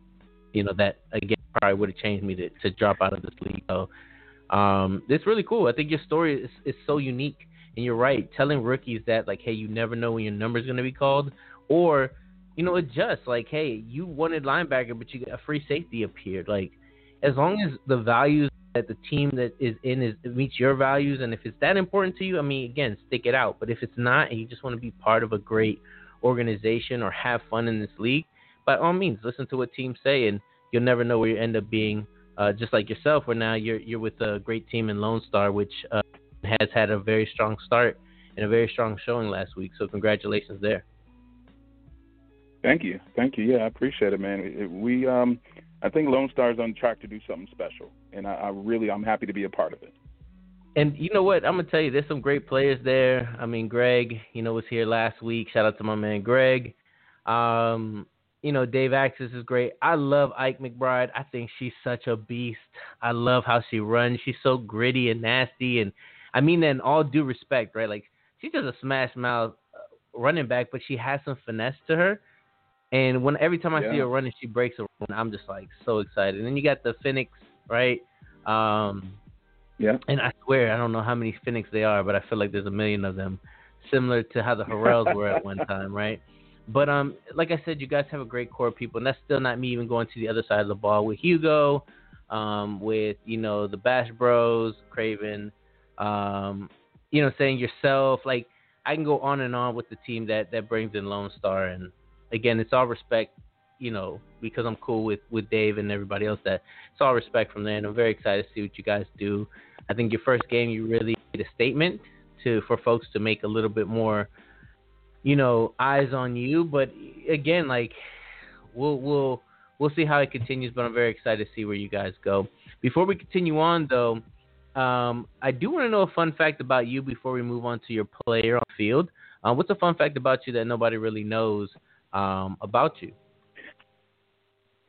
you know that again probably would have changed me to, to drop out of this league. So um, it's really cool. I think your story is, is so unique and you're right, telling rookies that like, hey, you never know when your number's gonna be called, or you know, adjust like, hey, you wanted linebacker, but you got a free safety appeared. Like, as long as the values that the team that is in is meets your values, and if it's that important to you, I mean, again, stick it out. But if it's not, and you just want to be part of a great organization or have fun in this league, by all means, listen to what teams say, and you'll never know where you end up being. Uh, just like yourself, where now you're you're with a great team in Lone Star, which uh, has had a very strong start and a very strong showing last week. So congratulations there. Thank you, thank you. Yeah, I appreciate it, man. We um, I think Lone Star is on track to do something special, and I, I really I'm happy to be a part of it. And you know what? I'm gonna tell you, there's some great players there. I mean, Greg, you know, was here last week. Shout out to my man Greg. Um, you know, Dave Axis is great. I love Ike McBride. I think she's such a beast. I love how she runs. She's so gritty and nasty, and I mean that in all due respect, right? Like she's just a smash mouth uh, running back, but she has some finesse to her. And when every time I yeah. see her running, she breaks a run. I'm just like so excited. And then you got the Phoenix, right? Um, yeah. And I swear, I don't know how many Phoenix they are, but I feel like there's a million of them, similar to how the Harrells were at one time, right? But um, like I said, you guys have a great core of people, and that's still not me even going to the other side of the ball with Hugo, um, with you know the Bash Bros, Craven, um, you know, saying yourself. Like I can go on and on with the team that that brings in Lone Star, and again, it's all respect, you know, because I'm cool with with Dave and everybody else. That it's all respect from there, and I'm very excited to see what you guys do. I think your first game, you really made a statement to for folks to make a little bit more, you know, eyes on you. But again, like we'll we'll we'll see how it continues. But I'm very excited to see where you guys go. Before we continue on, though, um, I do want to know a fun fact about you before we move on to your player on field. Uh, what's a fun fact about you that nobody really knows um, about you?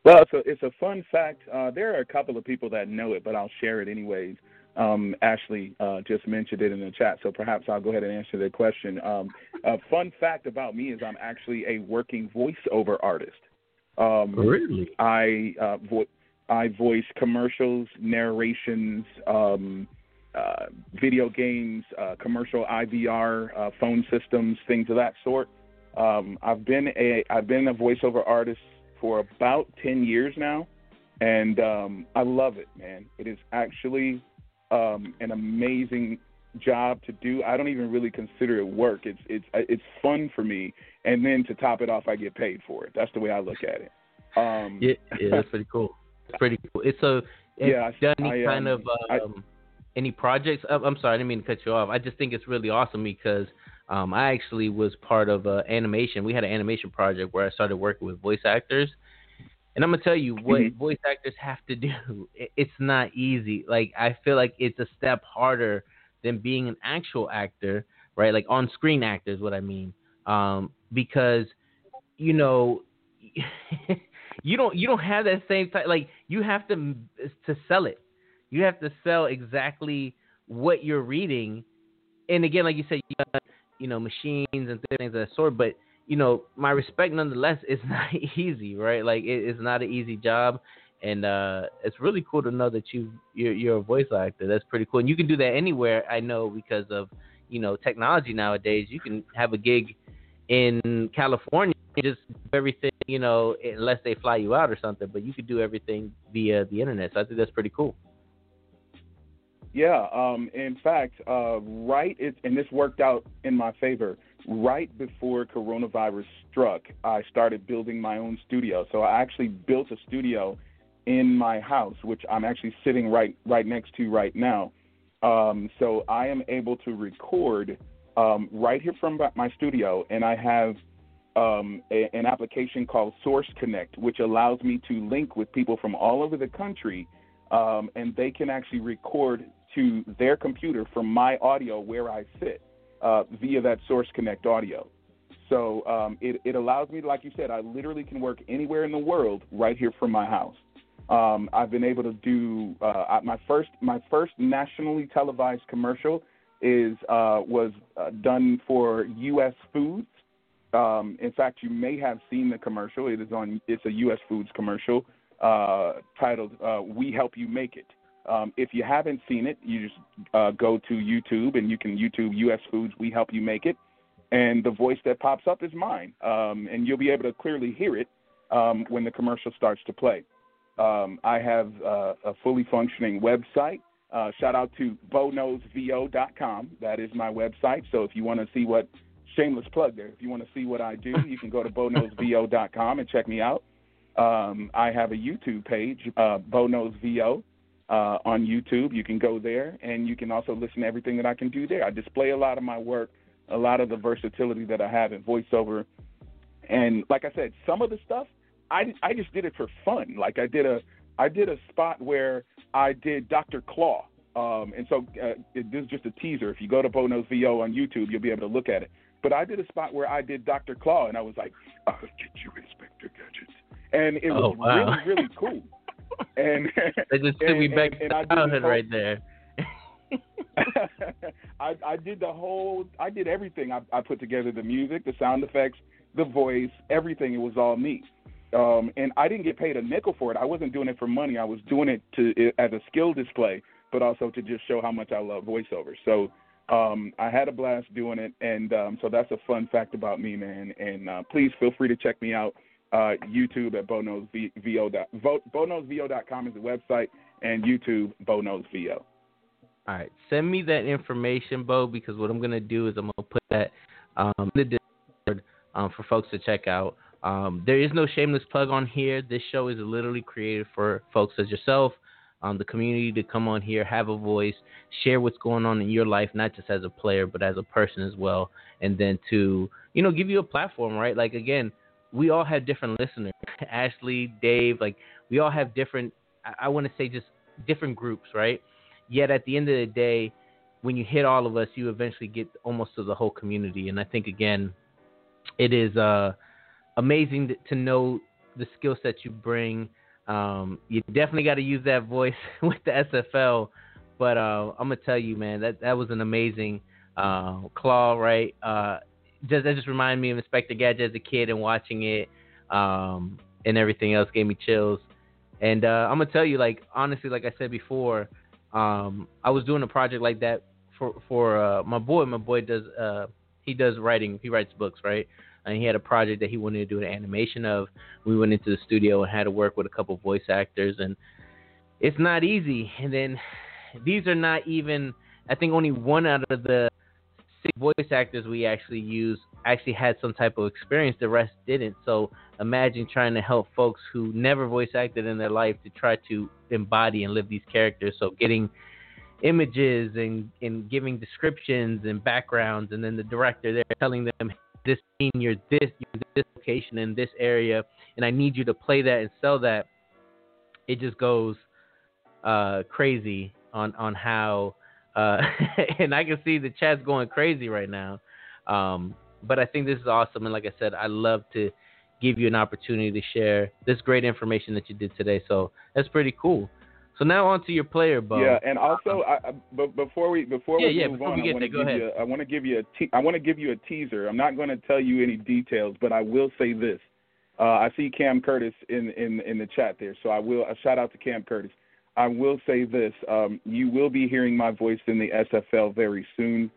Well, it's a, it's a fun fact. Uh, there are a couple of people that know it, but I'll share it anyways. Um, Ashley uh, just mentioned it in the chat, so perhaps I'll go ahead and answer the question. Um, a fun fact about me is I'm actually a working voiceover artist. Um, really? I uh, vo- I voice commercials, narrations, um, uh, video games, uh, commercial IVR, uh, phone systems, things of that sort. Um, I've been a I've been a voiceover artist for about ten years now, and um, I love it, man. It is actually um, an amazing job to do. I don't even really consider it work. It's it's it's fun for me, and then to top it off, I get paid for it. That's the way I look at it. Um, yeah, yeah, that's pretty cool. Pretty cool. It's a yeah. Done any I, kind um, of um, I, any projects? I'm sorry, I didn't mean to cut you off. I just think it's really awesome because um, I actually was part of uh, animation. We had an animation project where I started working with voice actors. And I'm gonna tell you what mm-hmm. voice actors have to do. It's not easy. Like I feel like it's a step harder than being an actual actor, right? Like on screen actors, what I mean, um, because you know, you don't you don't have that same type. Like you have to to sell it. You have to sell exactly what you're reading. And again, like you said, you got you know machines and things of that sort, but you know, my respect nonetheless, it's not easy, right? Like it, it's not an easy job, and uh, it's really cool to know that you you're, you're a voice actor. That's pretty cool, and you can do that anywhere. I know because of you know technology nowadays. You can have a gig in California, just do everything, you know, unless they fly you out or something. But you could do everything via the internet. So I think that's pretty cool. Yeah, um, in fact, uh, right, it, and this worked out in my favor. Right before coronavirus struck, I started building my own studio. So I actually built a studio in my house, which I'm actually sitting right right next to right now. Um, so I am able to record um, right here from my studio, and I have um, a, an application called Source Connect, which allows me to link with people from all over the country, um, and they can actually record to their computer from my audio where I sit uh, via that Source Connect audio. So um, it, it allows me, like you said, I literally can work anywhere in the world right here from my house. Um, I've been able to do uh, my first my first nationally televised commercial is uh, was uh, done for U.S. Foods. Um, in fact, you may have seen the commercial. It is on. It's a U.S. Foods commercial uh, titled uh, "We Help You Make It." Um, if you haven't seen it, you just uh, go to YouTube and you can YouTube U.S. Foods. We help you make it, and the voice that pops up is mine, um, and you'll be able to clearly hear it um, when the commercial starts to play. Um, I have uh, a fully functioning website. Uh, shout out to boknowsvo.com. That is my website. So if you want to see what shameless plug there, if you want to see what I do, you can go to boknowsvo.com and check me out. Um, I have a YouTube page, uh, Bo Knows VO uh, on YouTube. You can go there, and you can also listen to everything that I can do there. I display a lot of my work, a lot of the versatility that I have in voiceover, and like I said, some of the stuff I I just did it for fun. Like I did a I did a spot where I did Dr. Claw. Um, and so uh, it, this is just a teaser. If you go to Bo Knows VO on YouTube, you'll be able to look at it. But I did a spot where I did Dr. Claw, and I was like, "I'll get you, Inspector Gadget," and it was Oh, wow. really, really cool. And That just took me back and- to I did this childhood whole- right there. I, I did the whole, I did everything. I, I put together the music, the sound effects, the voice, everything. It was all me. Um, and I didn't get paid a nickel for it. I wasn't doing it for money. I was doing it to as a skill display, but also to just show how much I love voiceover. So um, I had a blast doing it, and um, so that's a fun fact about me, man. And uh, please feel free to check me out. Uh, YouTube at boknowsvo. dot- vo- boknowsvo.com is the website, and YouTube boknowsvo. All right, send me that information, Bo, because what I'm gonna do is I'm gonna put that um, in the Discord um, for folks to check out. Um, there is no shameless plug on here. This show is literally created for folks as yourself, um, the community to come on here, have a voice, share what's going on in your life, not just as a player, but as a person as well, and then to you know give you a platform, right? Like again, we all have different listeners. Ashley, Dave, like we all have different. I, I want to say just different groups, right? Yet at the end of the day, when you hit all of us, you eventually get almost to the whole community. And I think again, it is uh, amazing to, know the skill set you bring. Um, you definitely got to use that voice with the SFL. But uh, I'm gonna tell you, man, that that was an amazing uh, claw, right? Uh, just that just reminded me of Inspector Gadget as a kid and watching it, um, and everything else gave me chills. And uh, I'm gonna tell you, like honestly, like I said before, um, I was doing a project like that for for uh, my boy. My boy does uh, he does writing. He writes books, right? And he had a project that he wanted to do an animation of. We went into the studio and had to work with a couple voice actors, and it's not easy. And then these are not even. I think only one out of the six voice actors we actually used actually had some type of experience. The rest didn't. So imagine trying to help folks who never voice acted in their life to try to embody and live these characters. So getting images and, and giving descriptions and backgrounds, and then the director there telling them this scene, you're this, you're this location in this area, and I need you to play that and sell that. It just goes uh, crazy on on how, uh, and I can see the chat's going crazy right now. Um, but I think this is awesome, and like I said, I love to give you an opportunity to share this great information that you did today. So that's pretty cool. So now on to your player, Bo. Yeah, and also, I, I, but before we before Yeah, we yeah, move before on, we get I want to give you I want to give you a te- I want to give you a teaser. I'm not going to tell you any details, but I will say this. Uh, I see Cam Curtis in, in in the chat there, so I will a shout out to Cam Curtis. I will say this: um, you will be hearing my voice in the SFL very soon,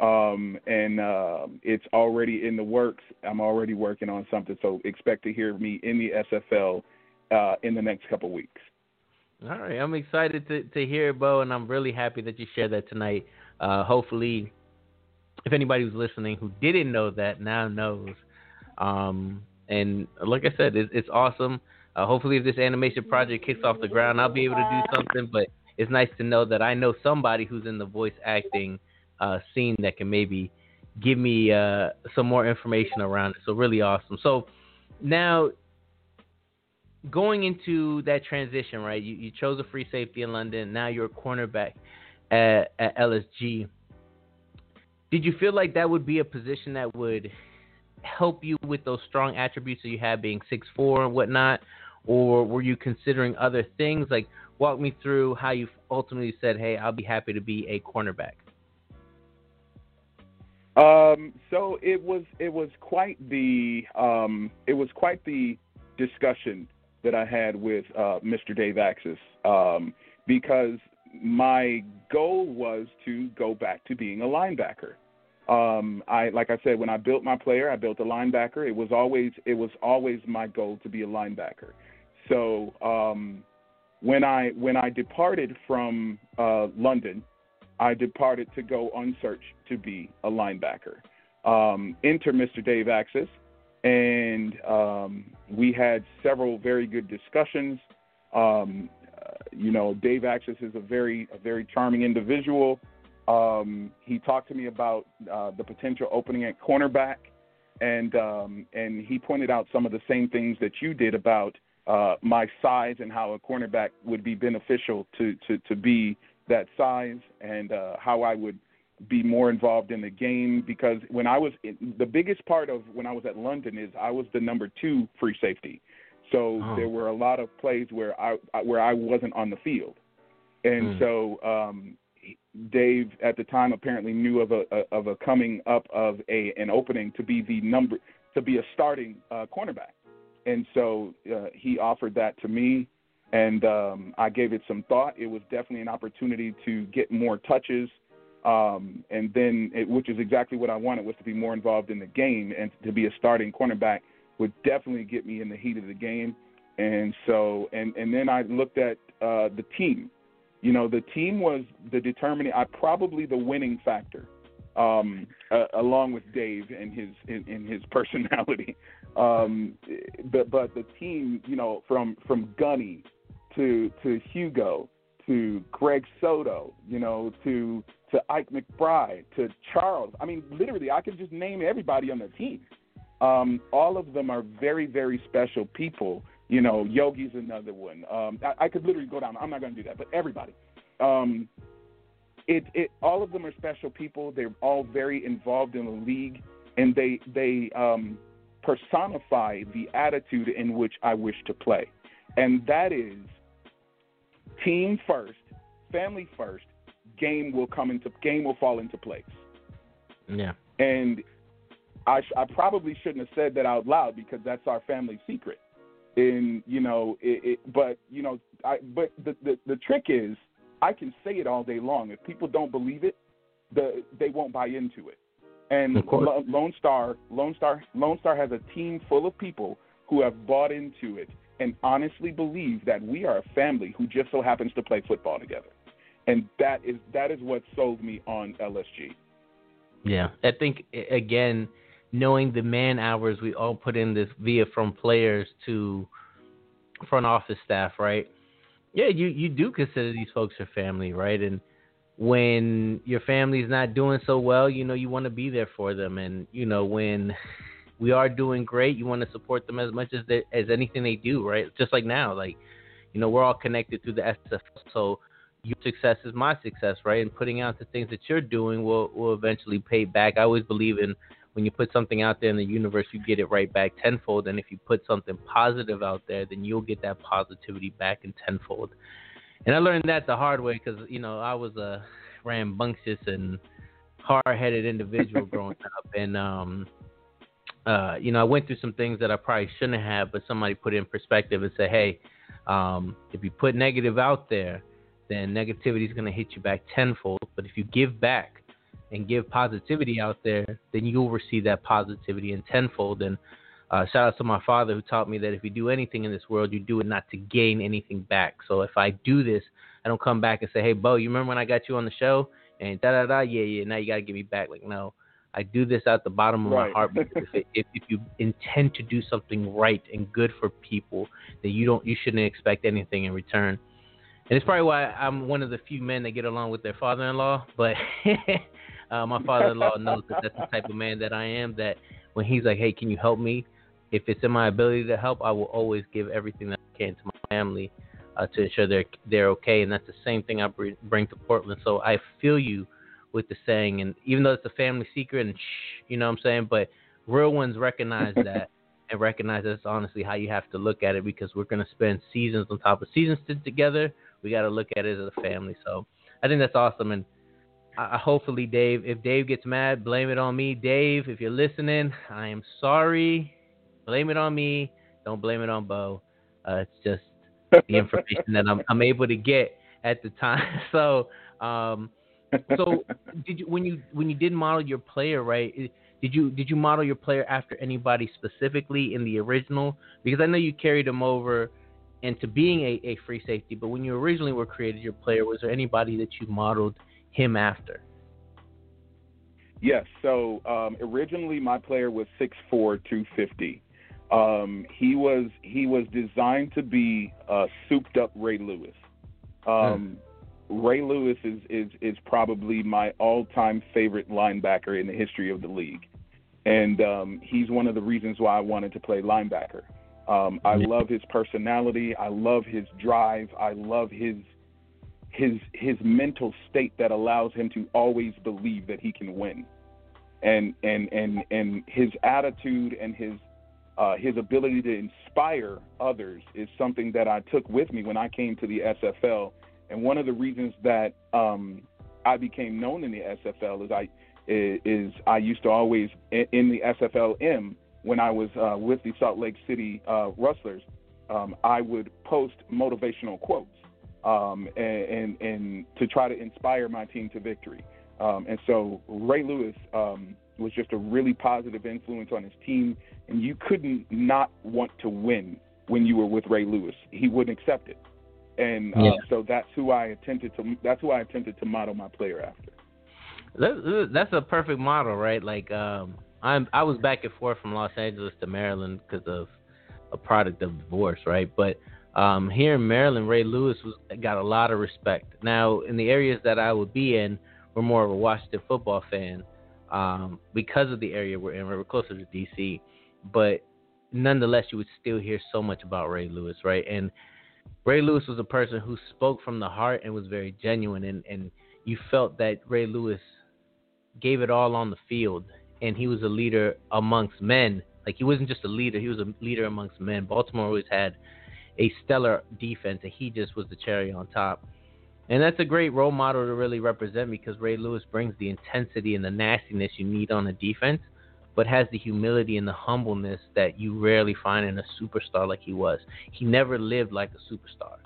um, and uh, it's already in the works. I'm already working on something, so expect to hear me in the SFL uh, in the next couple weeks. All right, I'm excited to, to hear it, Bo, and I'm really happy that you shared that tonight. Uh, hopefully, if anybody who's listening who didn't know that now knows. Um, and like I said, it's, it's awesome. Uh, hopefully, if this animation project kicks off the ground, I'll be able to do something. But it's nice to know that I know somebody who's in the voice acting uh, scene that can maybe give me uh, some more information around it. So really awesome. So now going into that transition, right? You, you chose a free safety in London. Now you're a cornerback at, at LSG. Did you feel like that would be a position that would help you with those strong attributes that you have, being six four and whatnot, or were you considering other things? Like, walk me through how you ultimately said, "Hey, I'll be happy to be a cornerback." Um, so it was it was quite the um, it was quite the discussion that I had with uh, Mr. Dave Axis um, because my goal was to go back to being a linebacker. Um, I like I said when I built my player, I built a linebacker. It was always it was always my goal to be a linebacker. So um, when I when I departed from uh, London, I departed to go on search to be a linebacker. Um, enter Mr. Dave Axis, and um, we had several very good discussions. Um, uh, you know, Dave Axis is a very a very charming individual. Um, he talked to me about uh, the potential opening at cornerback, and um, and he pointed out some of the same things that you did about uh, my size and how a cornerback would be beneficial to to to be that size, and uh, how I would be more involved in the game because when I was the biggest part of when I was at London is I was the number two free safety, so Oh. there were a lot of plays where I where I wasn't on the field, and Mm. so um, Dave at the time apparently knew of a, a of a coming up of a an opening to be the number to be a starting uh, cornerback, and so uh, he offered that to me, and um, I gave it some thought. It was definitely an opportunity to get more touches, um, and then it, which is exactly what I wanted was to be more involved in the game and to be a starting cornerback would definitely get me in the heat of the game, and so and and then I looked at uh, the team. You know the team was the determining I probably the winning factor um uh, along with Dave and his in, his personality. Um but but the team you know from from Gunny to to Hugo to Greg Soto you know to to Ike McBride to Charles I mean literally I could just name everybody on the team um all of them are very very special people you know, Yogi's another one. Um, I, I could literally go down. I'm not going to do that, but everybody. Um, it, it, all of them are special people. They're all very involved in the league, and they they um, personify the attitude in which I wish to play, and that is team first, family first. Game will come into game will fall into place. Yeah. And I, sh- I probably shouldn't have said that out loud because that's our family secret. And you know, it, it, but you know, I but the, the the trick is I can say it all day long. If people don't believe it, the they won't buy into it. And Lone Star, Lone Star, Lone Star has a team full of people who have bought into it and honestly believe that we are a family who just so happens to play football together. And that is that is what sold me on LSG. Yeah, I think again, knowing the man hours we all put in this via from players to front office staff, right? Yeah, you you do consider these folks your family, right? And when your family's not doing so well, you know you want to be there for them, and you know when we are doing great, you want to support them as much as they, as anything they do, right? Just like now, like you know we're all connected through the SFL, so your success is my success, right? And putting out the things that you're doing will will eventually pay back. I always believe in when you put something out there in the universe, you get it right back tenfold. And if you put something positive out there, then you'll get that positivity back in tenfold. And I learned that the hard way because you know I was a rambunctious and hard-headed individual growing up, and um, uh, you know I went through some things that I probably shouldn't have, but somebody put it in perspective and said, hey, um, if you put negative out there, then negativity is going to hit you back tenfold. But if you give back and give positivity out there, then you'll receive that positivity in tenfold. And uh, shout out to my father who taught me that if you do anything in this world, you do it not to gain anything back. So if I do this, I don't come back and say, "Hey, Bo, you remember when I got you on the show?" And da da da, yeah, yeah. Now you got to give me back. Like, no, I do this out the bottom of Right. my heart. Because if, if if you intend to do something right and good for people, then you don't, you shouldn't expect anything in return. And it's probably why I'm one of the few men that get along with their father-in-law. But uh, my father-in-law knows that that's the type of man that I am. That when he's like, "Hey, can you help me?" If it's in my ability to help, I will always give everything that I can to my family uh, to ensure they're they're okay. And that's the same thing I bring to Portland. So I feel you with the saying, and even though it's a family secret, and shh, you know what I'm saying, but real ones recognize that and recognize that's honestly how you have to look at it because we're gonna spend seasons on top of seasons together. We got to look at it as a family. So I think that's awesome, and I, hopefully Dave, if Dave gets mad, blame it on me. Dave, if you're listening, I am sorry. Blame it on me. Don't blame it on Bo. Uh, it's just the information that I'm, I'm able to get at the time. So, um, so did you when you when you did model your player right? Did you did you model your player after anybody specifically in the original? Because I know you carried him over into being a, a free safety, but when you originally were created your player, was there anybody that you modeled him after? Yes. So um, originally, my player was 6'4", 250. Um, he was he was designed to be a souped up Ray Lewis. Um, Ray Lewis is, is is probably my all time favorite linebacker in the history of the league. and um, he's one of the reasons why I wanted to play linebacker. Um, I love his personality. I love his drive. I love his his his mental state that allows him to always believe that he can win, and and and and his attitude and his uh, his ability to inspire others is something that I took with me when I came to the SFL. And one of the reasons that um, I became known in the SFL is I is I used to always in the SFLM when I was uh, with the Salt Lake City uh, Rustlers, um, I would post motivational quotes um, and, and, and to try to inspire my team to victory. Um, and so Ray Lewis um, was just a really positive influence on his team, and you couldn't not want to win when you were with Ray Lewis. He wouldn't accept it, and uh, yeah. so that's who I attempted to. That's who I attempted to model my player after. That's a perfect model, right? Like um, I'm, I was back and forth from Los Angeles to Maryland because of a product of divorce, right? But um, here in Maryland, Ray Lewis was got a lot of respect. Now, in the areas that I would be in, we're more of a Washington football fan um, because of the area we're in. We're closer to DC, but nonetheless, you would still hear so much about Ray Lewis, right? And Ray Lewis was a person who spoke from the heart and was very genuine, and and you felt that Ray Lewis gave it all on the field, and he was a leader amongst men. Like he wasn't just a leader; he was a leader amongst men. Baltimore always had a stellar defense, and he just was the cherry on top. And that's a great role model to really represent because Ray Lewis brings the intensity and the nastiness you need on a defense, but has the humility and the humbleness that you rarely find in a superstar like he was. He never lived like a superstar,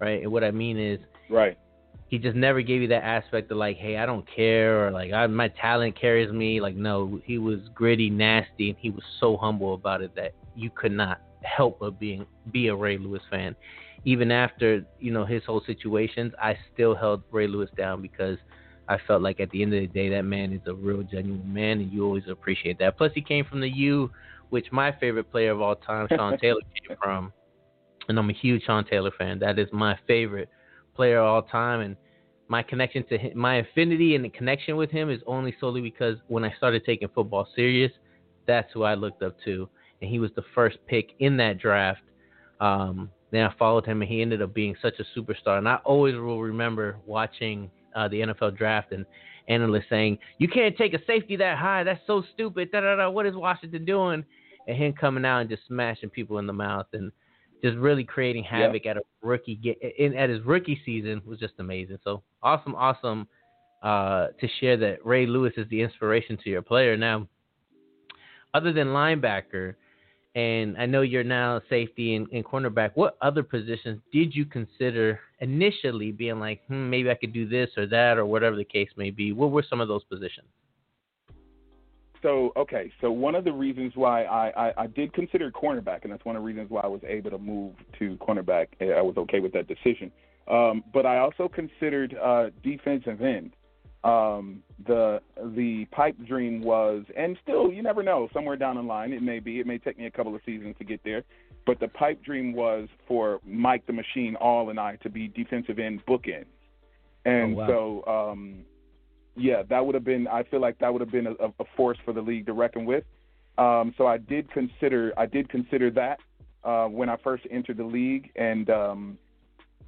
right? And what I mean is, right. He just never gave you that aspect of like, hey, I don't care, or like, I, my talent carries me. Like, no, he was gritty, nasty, and he was so humble about it that you could not help but being be a Ray Lewis fan even after you know his whole situations, I still held Ray Lewis down because I felt like at the end of the day, that man is a real genuine man, and you always appreciate that. Plus, he came from the U, which my favorite player of all time, Sean Taylor, came from, and I'm a huge Sean Taylor fan. That is my favorite player of all time, and my connection to him, my affinity and the connection with him is only solely because when I started taking football serious, that's who I looked up to, and he was the first pick in that draft. Um, then I followed him, and he ended up being such a superstar. And I always will remember watching uh, the NFL draft and analysts saying, "You can't take a safety that high. That's so stupid." Da da da. What is Washington doing? And him coming out and just smashing people in the mouth and just really creating havoc yep. at a rookie get, in at his rookie season was just amazing. So awesome, awesome uh, to share that Ray Lewis is the inspiration to your player. Now, other than linebacker, and I know you're now safety and, and, cornerback. What other positions did you consider initially being like, hmm, maybe I could do this or that or whatever the case may be? What were some of those positions? So okay, so one of the reasons why I, I, I did consider cornerback, and that's one of the reasons why I was able to move to cornerback. I was okay with that decision. Um, but I also considered uh, defensive end um, the the pipe dream was, and still, you never know. Somewhere down the line, it may be. It may take me a couple of seasons to get there, but the pipe dream was for Mike the Machine All and I to be defensive end bookends, and oh, wow. so um, yeah, that would have been. I feel like that would have been a, a force for the league to reckon with. Um, so I did consider. I did consider that uh, when I first entered the league, and um,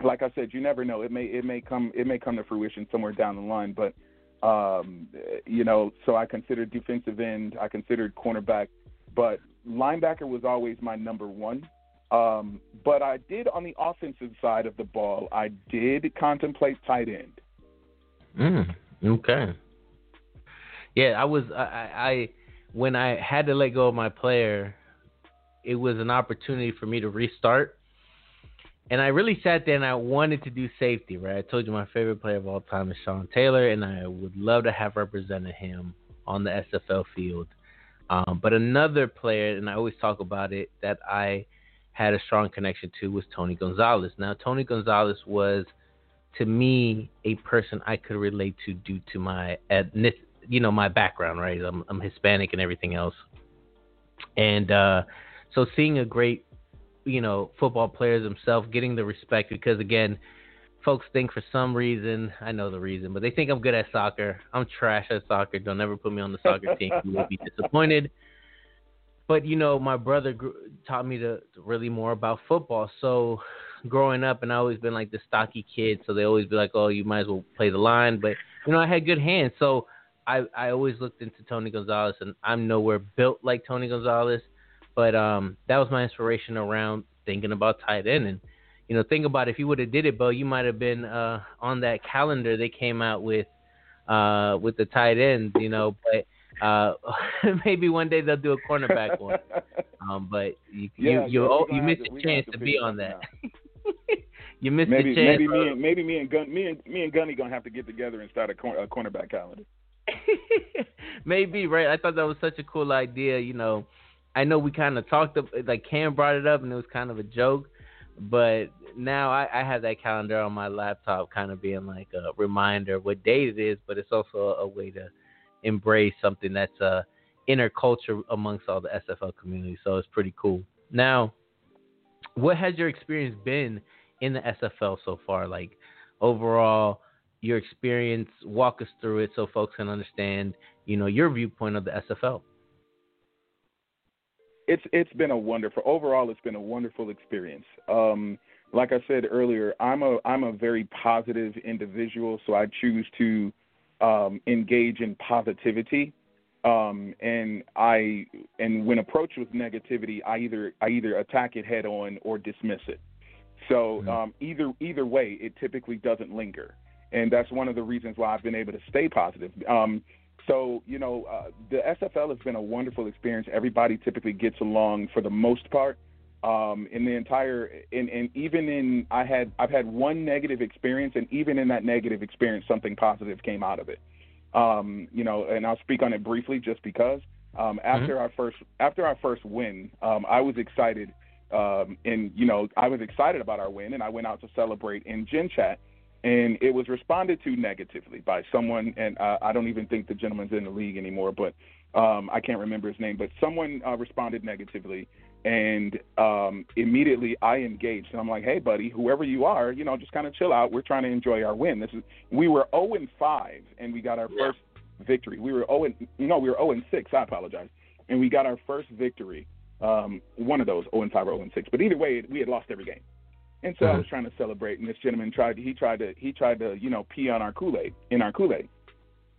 like I said, you never know. It may it may come it may come to fruition somewhere down the line. But um, you know, so I considered defensive end, I considered cornerback, but linebacker was always my number one. Um, but I did on the offensive side of the ball, I did contemplate tight end. Mm, okay. Yeah, I was I, I when I had to let go of my player, it was an opportunity for me to restart and I really sat there and I wanted to do safety, right? I told you my favorite player of all time is Sean Taylor, and I would love to have represented him on the SFL field. Um, but another player, and I always talk about it, that I had a strong connection to was Tony Gonzalez. Now, Tony Gonzalez was, to me, a person I could relate to due to my ethnic, you know, my background, right? I'm, I'm Hispanic and everything else. And uh, so seeing a great you know football players himself getting the respect because again folks think for some reason, I know the reason, but they think I'm good at soccer. I'm trash at soccer. Don't ever put me on the soccer team. You will be disappointed. But you know, my brother grew, taught me to, to really more about football. So growing up, and I always been like the stocky kid, so they always be like, "Oh, you might as well play the line." But you know, I had good hands, so I I always looked into Tony Gonzalez, and I'm nowhere built like Tony Gonzalez, but um, that was my inspiration around thinking about tight end and you know, think about it, if you would have did it, Bo, you might have been uh, on that calendar they came out with uh, with the tight ends, you know. But uh, maybe one day they'll do a cornerback one. Um, but you yeah, you you, you missed a chance to to be on that. you missed maybe a chance. maybe bro. me and maybe me and Gun me and me and Gunny gonna have to get together and start a, a cornerback calendar. Maybe right. I thought that was such a cool idea. You know, I know we kind of talked ab- like Cam brought it up and it was kind of a joke, but now I, I have that calendar on my laptop, kind of being like a reminder of what day it is. But it's also a way to embrace something that's uh inner culture amongst all the SFL community. So it's pretty cool. Now, what has your experience been in the SFL so far? Like overall, your experience. Walk us through it so folks can understand, you know, your viewpoint of the SFL. it's it's been a wonderful overall it's been a wonderful experience um like i said earlier i'm a i'm a very positive individual so i choose to um engage in positivity um and i and when approached with negativity i either i either attack it head on or dismiss it so Mhm. um either either way it typically doesn't linger and that's one of the reasons why i've been able to stay positive um so you know uh, the SFL has been a wonderful experience. Everybody typically gets along for the most part. Um, in the entire and, and even in I had I've had one negative experience, and even in that negative experience, something positive came out of it. Um, you know, and I'll speak on it briefly just because. Um, after our first after our first win, um, I was excited, um, and you know I was excited about our win, and I went out to celebrate in Gen Chat and it was responded to negatively by someone, and uh, I don't even think the gentleman's in the league anymore, but um, I can't remember his name. But someone uh, responded negatively, and um, immediately I engaged, and I'm like, "Hey, buddy, whoever you are, you know, just kind of chill out. We're trying to enjoy our win. This is we were 0 and 5, and we got our Yeah. first victory. We were 0 and no, we were 0 and 6. I apologize, and we got our first victory. Um, one of those 0 and 5 or 0 and 6, but either way, we had lost every game. And so I Mhm. was trying to celebrate, and this gentleman tried. To, He tried to. He tried to, you know, pee on our Kool Aid in our Kool Aid.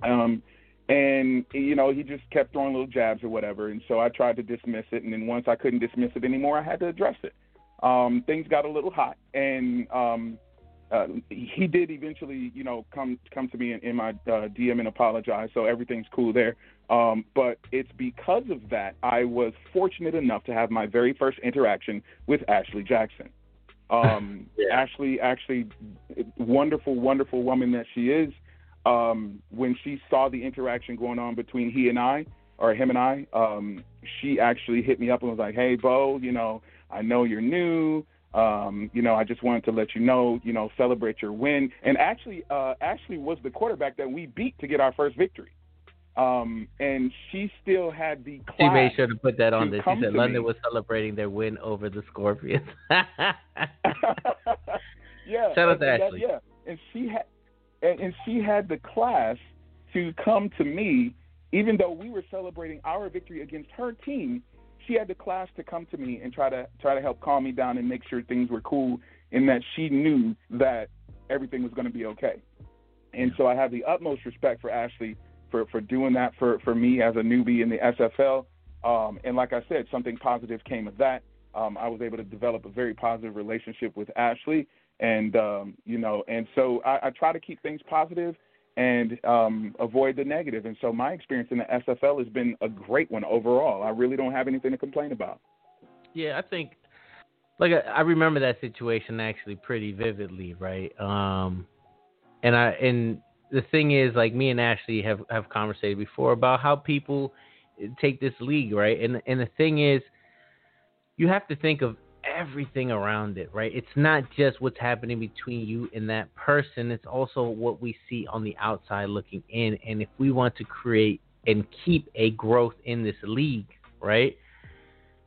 Um, and you know, he just kept throwing little jabs or whatever. And so I tried to dismiss it, and then once I couldn't dismiss it anymore, I had to address it. Um, things got a little hot, and um, uh, he did eventually, you know, come come to me in, in my uh, DM and apologize. So everything's cool there. Um, but it's because of that I was fortunate enough to have my very first interaction with Ashley Jackson. Um, Yeah. Ashley, actually, wonderful, wonderful woman that she is. Um, when she saw the interaction going on between he and I, or him and I, um, she actually hit me up and was like, "Hey, Bo, you know, I know you're new. Um, you know, I just wanted to let you know, you know, celebrate your win." And actually, uh, Ashley was the quarterback that we beat to get our first victory. Um, and she still had the class. She made sure to put that on there. She said London me. was celebrating their win over the Scorpions. yeah. Shout out to and that- Ashley. yeah, and she had, and, and she had the class to come to me, even though we were celebrating our victory against her team. She had the class to come to me and try to try to help calm me down and make sure things were cool, and that she knew that everything was going to be okay. And so I have the utmost respect for Ashley for for doing that for for me as a newbie in the SFL. Um, and like I said, something positive came of that. Um, I was able to develop a very positive relationship with Ashley, and um, you know, and so I, I try to keep things positive and um, avoid the negative. And so my experience in the SFL has been a great one overall. I really don't have anything to complain about. Yeah, I think like I, I remember that situation actually pretty vividly, right? Um and I and the thing is like me and Ashley have have conversated before about how people take this league, right? And and the thing is you have to think of everything around it, right? It's not just what's happening between you and that person, it's also what we see on the outside looking in. And if we want to create and keep a growth in this league, right?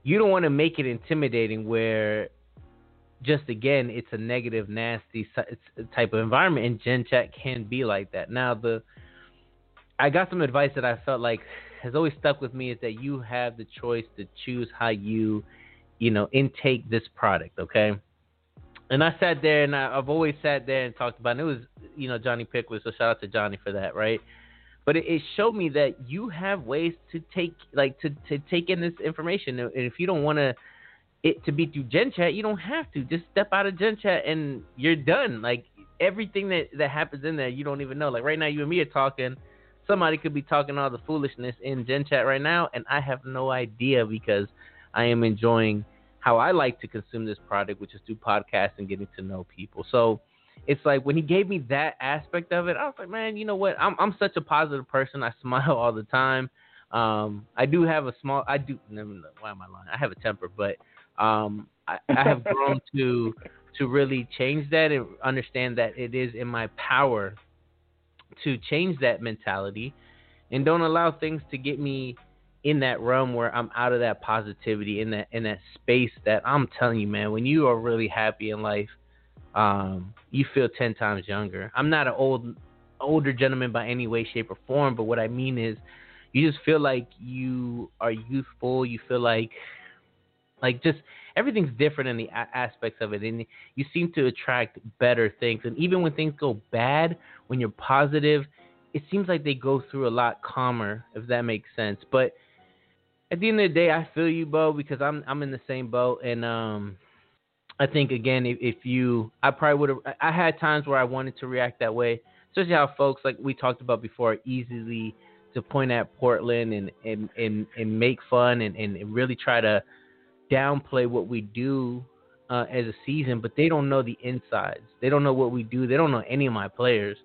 You don't want to make it intimidating where just again, it's a negative, nasty type of environment, and Gen Chat can be like that. Now, the I got some advice that I felt like has always stuck with me is that you have the choice to choose how you, you know, intake this product. Okay. And I sat there and I, have always sat there and talked about it. it was, you know, Johnny Pickles. So shout out to Johnny for that, right? But it, it showed me that you have ways to take, like, to to take in this information. And if you don't want to it to be through Gen Chat, you don't have to. Just step out of Gen Chat and you're done. Like everything that that happens in there, you don't even know. Like right now, you and me are talking somebody could be talking all the foolishness in Gen Chat right now, and I have no idea because I am enjoying how I like to consume this product, which is through podcasts and getting to know people. So it's like when he gave me that aspect of it, I was like, man, you know what? I'm I'm such a positive person. I smile all the time. Um, I do have a small. I do. Why am I lying? I have a temper, but um, I, I have grown to to really change that and understand that it is in my power to change that mentality and don't allow things to get me in that realm where I'm out of that positivity in that in that space that I'm telling you, man, when you are really happy in life, um, you feel ten times younger. I'm not an old older gentleman by any way, shape, or form, but what I mean is you just feel like you are youthful, you feel like like just everything's different in the a- aspects of it, and you seem to attract better things. And even when things go bad, when you're positive, it seems like they go through a lot calmer, if that makes sense. But at the end of the day, I feel you, Bo, because I'm I'm in the same boat, and um, I think again, if, if you, I probably would have. I had times where I wanted to react that way, especially how folks like we talked about before, easily to point at Portland and and and, and make fun and, and really try to downplay what we do uh, as a season, but they don't know the insides. They don't know what we do. They don't know any of my players,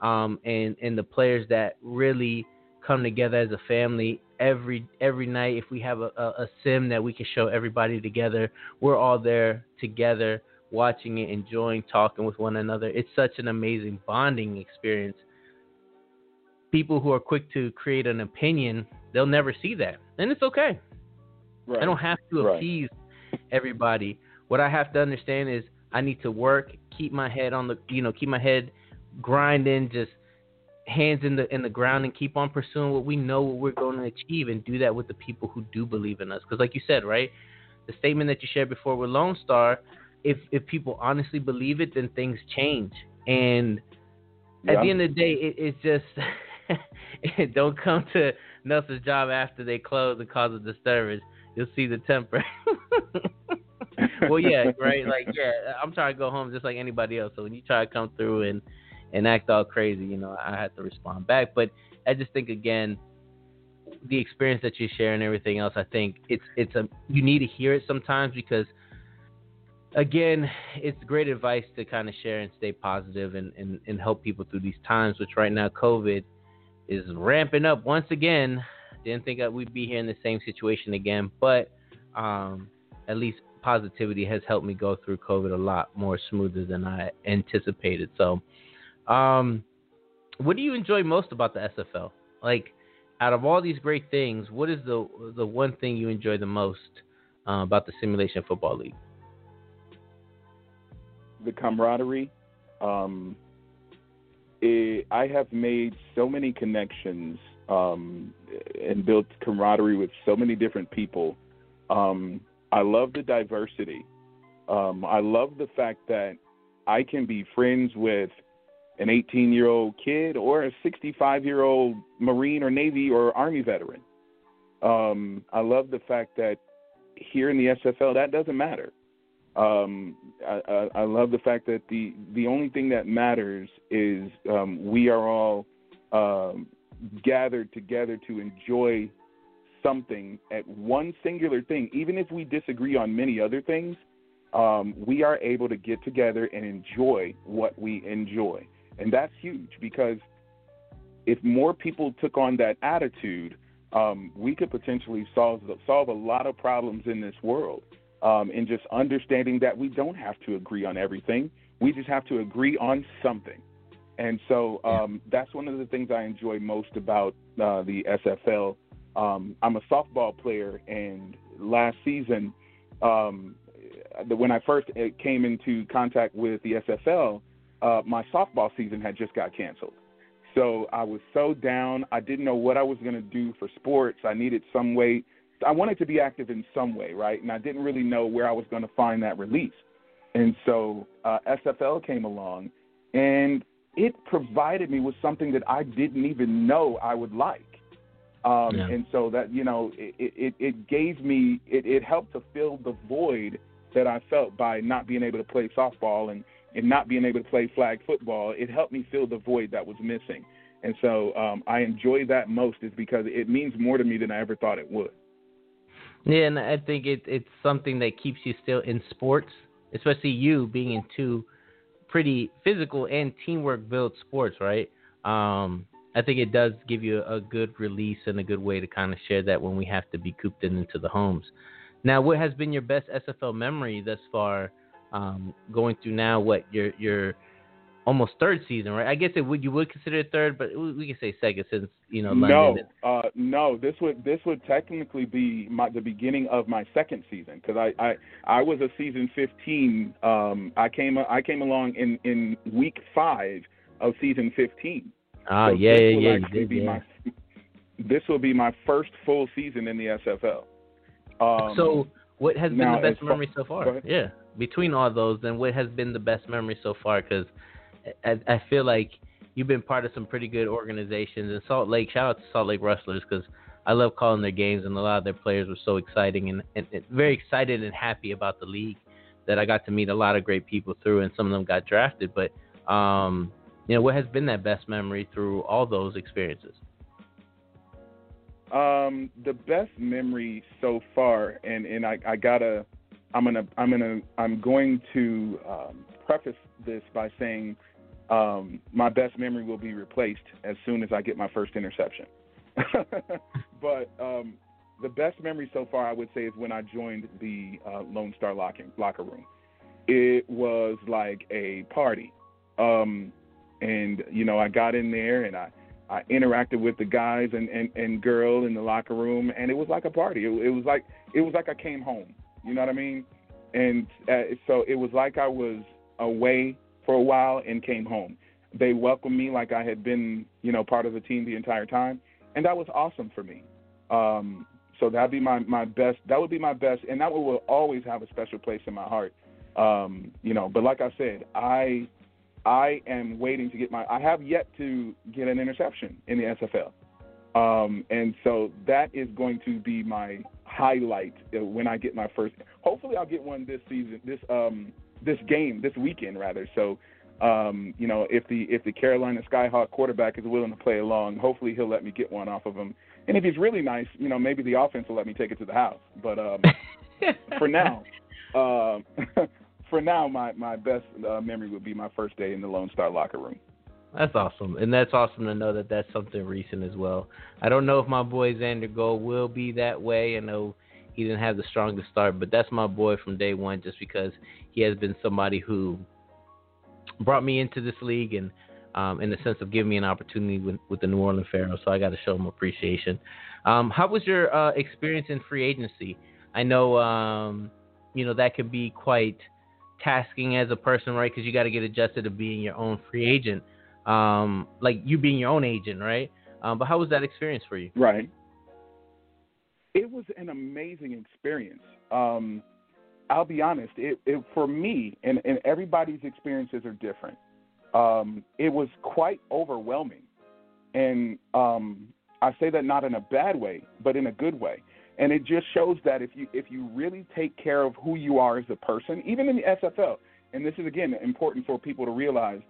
um, and and the players that really come together as a family every every night. If we have a, a, a sim that we can show everybody together, we're all there together, watching it, enjoying, talking with one another. It's such an amazing bonding experience. People who are quick to create an opinion, they'll never see that, and it's okay. Right. I don't have to appease right. everybody. What I have to understand is I need to work, keep my head on the, you know, keep my head grinding, just hands in the in the ground, and keep on pursuing what we know what we're going to achieve, and do that with the people who do believe in us. Because, like you said, right, the statement that you shared before with Lone Star, if if people honestly believe it, then things change. And yeah. at the end of the day, it, it's just it don't come to Nelson's job after they close and cause a disturbance you'll see the temper. well, yeah, right. Like, yeah, I'm trying to go home just like anybody else. So when you try to come through and and act all crazy, you know, I had to respond back. But I just think again, the experience that you share and everything else, I think it's it's a you need to hear it sometimes because again, it's great advice to kind of share and stay positive and, and, and help people through these times, which right now COVID is ramping up once again. Didn't think that we'd be here in the same situation again, but um, at least positivity has helped me go through COVID a lot more smoother than I anticipated. So, um, what do you enjoy most about the SFL? Like, out of all these great things, what is the the one thing you enjoy the most uh, about the Simulation Football League? The camaraderie. Um, it, I have made so many connections um, and built camaraderie with so many different people. Um, I love the diversity. Um, I love the fact that I can be friends with an 18 year old kid or a 65 year old Marine or Navy or Army veteran. Um, I love the fact that here in the SFL, that doesn't matter. Um, I, I, I, love the fact that the the only thing that matters is um, we are all um, gathered together to enjoy something at one singular thing, even if we disagree on many other things, um, we are able to get together and enjoy what we enjoy. And that's huge because if more people took on that attitude, um, we could potentially solve solve a lot of problems in this world. Um, and just understanding that we don't have to agree on everything, we just have to agree on something. And so um, that's one of the things I enjoy most about uh, the SFL. Um, I'm a softball player, and last season um, when I first uh, came into contact with the SFL, uh, my softball season had just got canceled. So I was so down. I didn't know what I was going to do for sports. I needed some way. I wanted to be active in some way, right? And I didn't really know where I was going to find that release. And so uh, SFL came along, and it provided me with something that I didn't even know I would like. Um, yeah. And so that you know, it, it, it gave me it, it helped to fill the void that I felt by not being able to play softball and and not being able to play flag football. It helped me fill the void that was missing. And so um, I enjoy that most is because it means more to me than I ever thought it would. Yeah, and I think it, it's something that keeps you still in sports, especially you being in two pretty physical and teamwork built sports, right? Um, I think it does give you a good release and a good way to kind of share that when we have to be cooped in into the homes. Now, what has been your best SFL memory thus far? Um, going through now, what your your almost third season, right? I guess it would you would consider it third, but we can say second since you know London. No, uh, no. This would this would technically be my, the beginning of my second season because I, I I was a season 15. Um, I came I came along in in week five of season 15. Ah, so yeah, yeah, yeah. Did, yeah. My, this will be my first full season in the SFL. Um, so, what has been the best memory so far? Yeah, between all those, then what has been the best memory so far? Because I, I, feel like you've been part of some pretty good organizations. And Salt Lake, shout out to Salt Lake Rustlers because I love calling their games, and a lot of their players were so exciting and, and, and very excited and happy about the league that I got to meet a lot of great people through, and some of them got drafted. But um, you know, what has been that best memory through all those experiences? Um, the best memory so far, and and I, I gotta, I'm gonna, I'm gonna, I'm going to um, preface this by saying um, my best memory will be replaced as soon as I get my first interception. but um, the best memory so far, I would say, is when I joined the uh, Lone Star locking, locker room. It was like a party. Um, and you know I got in there and I I interacted with the guys and and and girl in the locker room and it was like a party. It, it was like it was like I came home. You know what I mean? And uh, so it was like I was away for a while and came home. They welcomed me like I had been, you know, part of the team the entire time, and that was awesome for me. Um, so that'd be my my best. That would be my best, and that will always have a special place in my heart. Um, you know, but like I said, I I am waiting to get my. I have yet to get an interception in the SFL, um, and so that is going to be my highlight when I get my first. Hopefully, I'll get one this season, this um, this game, this weekend rather. So, um, you know, if the if the Carolina Skyhawk quarterback is willing to play along, hopefully he'll let me get one off of him. And if he's really nice, you know, maybe the offense will let me take it to the house. But um, for now, um, for now, my my best uh, memory would be my first day in the Lone Star locker room. That's awesome, and that's awesome to know that that's something recent as well. I don't know if my boy Xander Gold will be that way. I know he didn't have the strongest start, but that's my boy from day one, just because he has been somebody who brought me into this league and um, in the sense of giving me an opportunity with, with the New Orleans Pharaohs. So I got to show him appreciation. Um, how was your uh, experience in free agency? I know um, you know that could be quite tasking as a person, right? Because you got to get adjusted to being your own free agent, um, like you being your own agent, right? Um, but how was that experience for you? Right. It was an amazing experience. Um, I'll be honest. It, it for me, and, and everybody's experiences are different. Um, it was quite overwhelming, and um, I say that not in a bad way, but in a good way. And it just shows that if you if you really take care of who you are as a person, even in the SFL, and this is again important for people to realize,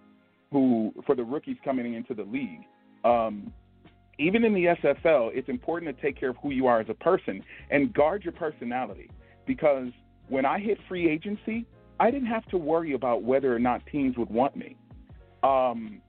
who for the rookies coming into the league, um, even in the SFL, it's important to take care of who you are as a person and guard your personality. Because when I hit free agency, I didn't have to worry about whether or not teams would want me. Um,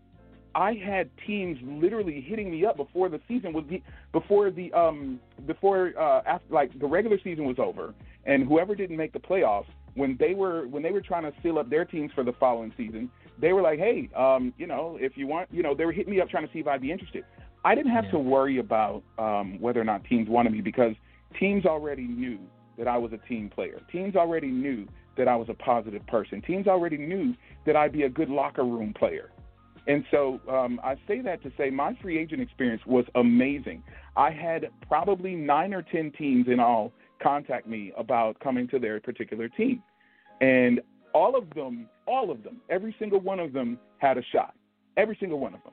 I had teams literally hitting me up before the season was before the um before uh after like the regular season was over and whoever didn't make the playoffs when they were when they were trying to seal up their teams for the following season they were like hey um you know if you want you know they were hitting me up trying to see if I'd be interested I didn't have yeah. to worry about um whether or not teams wanted me because teams already knew that I was a team player teams already knew that I was a positive person. Teams already knew that I'd be a good locker room player. And so um, I say that to say my free agent experience was amazing. I had probably nine or 10 teams in all contact me about coming to their particular team. And all of them, all of them, every single one of them had a shot. Every single one of them.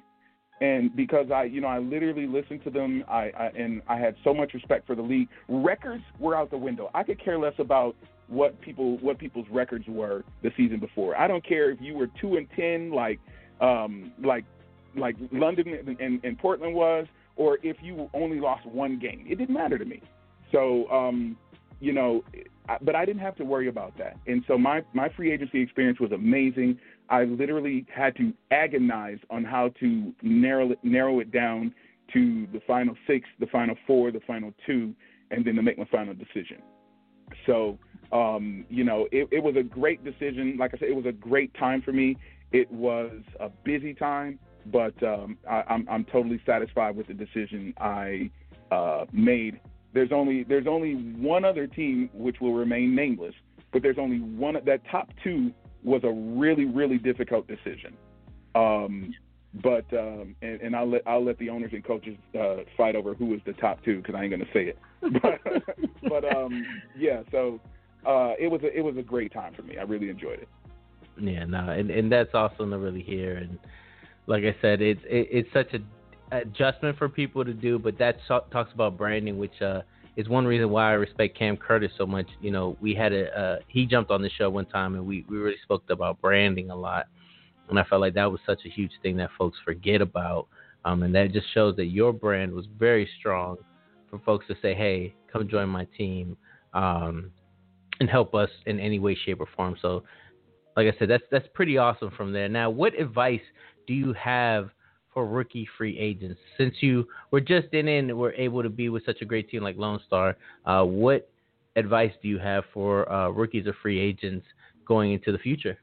And because I, you know, I literally listened to them, I, I and I had so much respect for the league. Records were out the window. I could care less about what people what people's records were the season before. I don't care if you were two and ten, like um, like like London and, and Portland was, or if you only lost one game. It didn't matter to me. So, um, you know, but I didn't have to worry about that. And so my my free agency experience was amazing. I literally had to agonize on how to narrow it, narrow it down to the final six, the final four, the final two, and then to make my final decision. So, um, you know, it, it was a great decision. Like I said, it was a great time for me. It was a busy time, but um, I, I'm I'm totally satisfied with the decision I uh, made. There's only there's only one other team which will remain nameless, but there's only one that top two was a really really difficult decision. Um, but um, and, and I'll let I'll let the owners and coaches uh, fight over who was the top two because I ain't gonna say it. but but um, yeah, so uh, it was a, it was a great time for me. I really enjoyed it. Yeah, no, and and that's awesome to really hear. And like I said, it's it, it's such a adjustment for people to do, but that talks about branding, which uh, is one reason why I respect Cam Curtis so much. You know, we had a uh, he jumped on the show one time, and we we really spoke about branding a lot, and I felt like that was such a huge thing that folks forget about, um, and that just shows that your brand was very strong for folks to say, hey, come join my team. Um, and help us in any way, shape, or form. So like I said, that's that's pretty awesome from there. Now, what advice do you have for rookie free agents? Since you were just in and were able to be with such a great team like Lone Star, uh, what advice do you have for uh, rookies or free agents going into the future?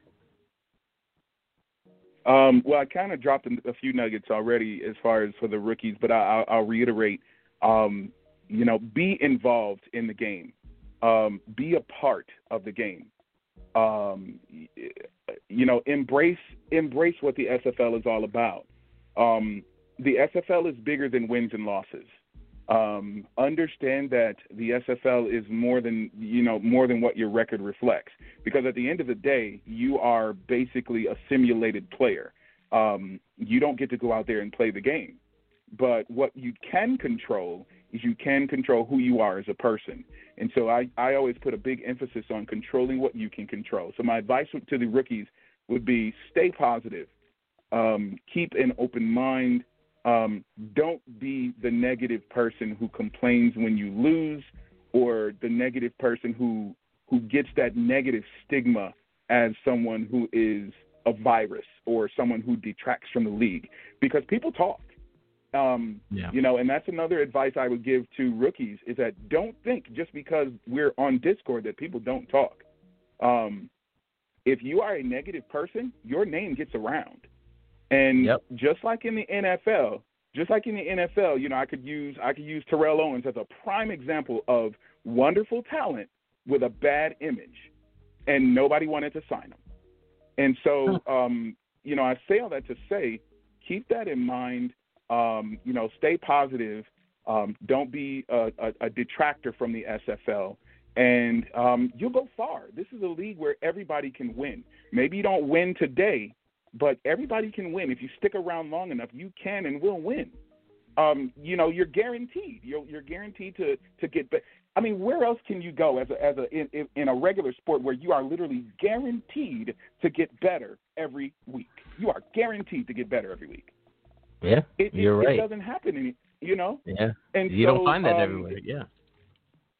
Um, well, I kind of dropped a few nuggets already as far as for the rookies, but I, will reiterate. Um, you know, be involved in the game. Um, be a part of the game um, you know, embrace embrace what the SFL is all about. Um, the SFL is bigger than wins and losses. Um, understand that the SFL is more than you know more than what your record reflects. Because at the end of the day, you are basically a simulated player. Um, you don't get to go out there and play the game. But what you can control is you can control who you are as a person. And so I, I always put a big emphasis on controlling what you can control. So my advice to the rookies would be stay positive, um, keep an open mind. Um, don't be the negative person who complains when you lose or the negative person who who gets that negative stigma as someone who is a virus or someone who detracts from the league because people talk um, yeah. You know, and that's another advice I would give to rookies is that don't think just because we're on Discord that people don't talk. Um, if you are a negative person, your name gets around. And yep. just like in the NFL, just like in the NFL, you know, I could use I could use Terrell Owens as a prime example of wonderful talent with a bad image, and nobody wanted to sign him. And so, um, you know, I say all that to say, keep that in mind um, you know, stay positive. Um, don't be a, a, a, detractor from the SFL, and um, you'll go far. This is a league where everybody can win. Maybe you don't win today, but everybody can win. If you stick around long enough, you can and will win. Um, you know, you're guaranteed. You're, you're guaranteed to to get better. I mean, where else can you go as a as a in, in a regular sport where you are literally guaranteed to get better every week? You are guaranteed to get better every week. Yeah, it, you're it, right. It doesn't happen, any, you know. Yeah, and you so, don't find that um, everywhere. Yeah,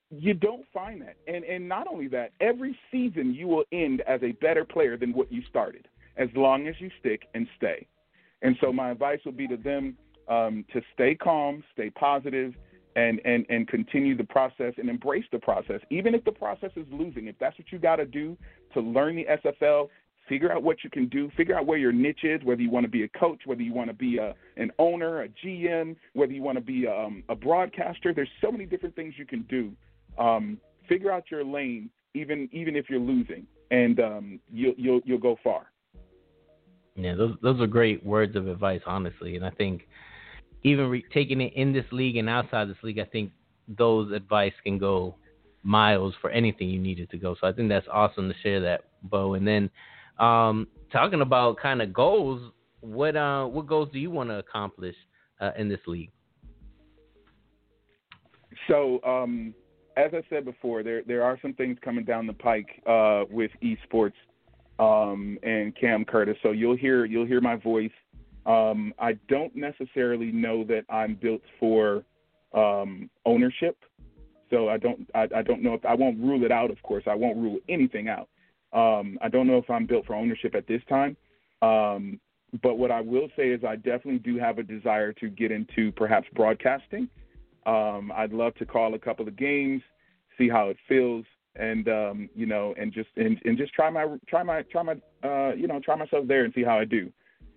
you don't find that, and and not only that, every season you will end as a better player than what you started, as long as you stick and stay. And so my advice would be to them um, to stay calm, stay positive, and and and continue the process and embrace the process, even if the process is losing. If that's what you got to do to learn the SFL, Figure out what you can do. Figure out where your niche is. Whether you want to be a coach, whether you want to be a, an owner, a GM, whether you want to be um, a broadcaster. There's so many different things you can do. Um, figure out your lane, even even if you're losing, and um, you'll you'll you'll go far. Yeah, those those are great words of advice, honestly, and I think even re- taking it in this league and outside this league, I think those advice can go miles for anything you needed to go. So I think that's awesome to share that, Bo. And then um, talking about kind of goals, what uh, what goals do you want to accomplish uh, in this league? So, um, as I said before, there there are some things coming down the pike uh, with esports um, and Cam Curtis. So you'll hear you'll hear my voice. Um, I don't necessarily know that I'm built for um, ownership. So I don't I, I don't know if I won't rule it out. Of course, I won't rule anything out. Um, I don't know if I'm built for ownership at this time. Um, but what I will say is I definitely do have a desire to get into perhaps broadcasting. Um, I'd love to call a couple of games, see how it feels, and um, you know, and just and, and just try my try my try my uh, you know try myself there and see how I do,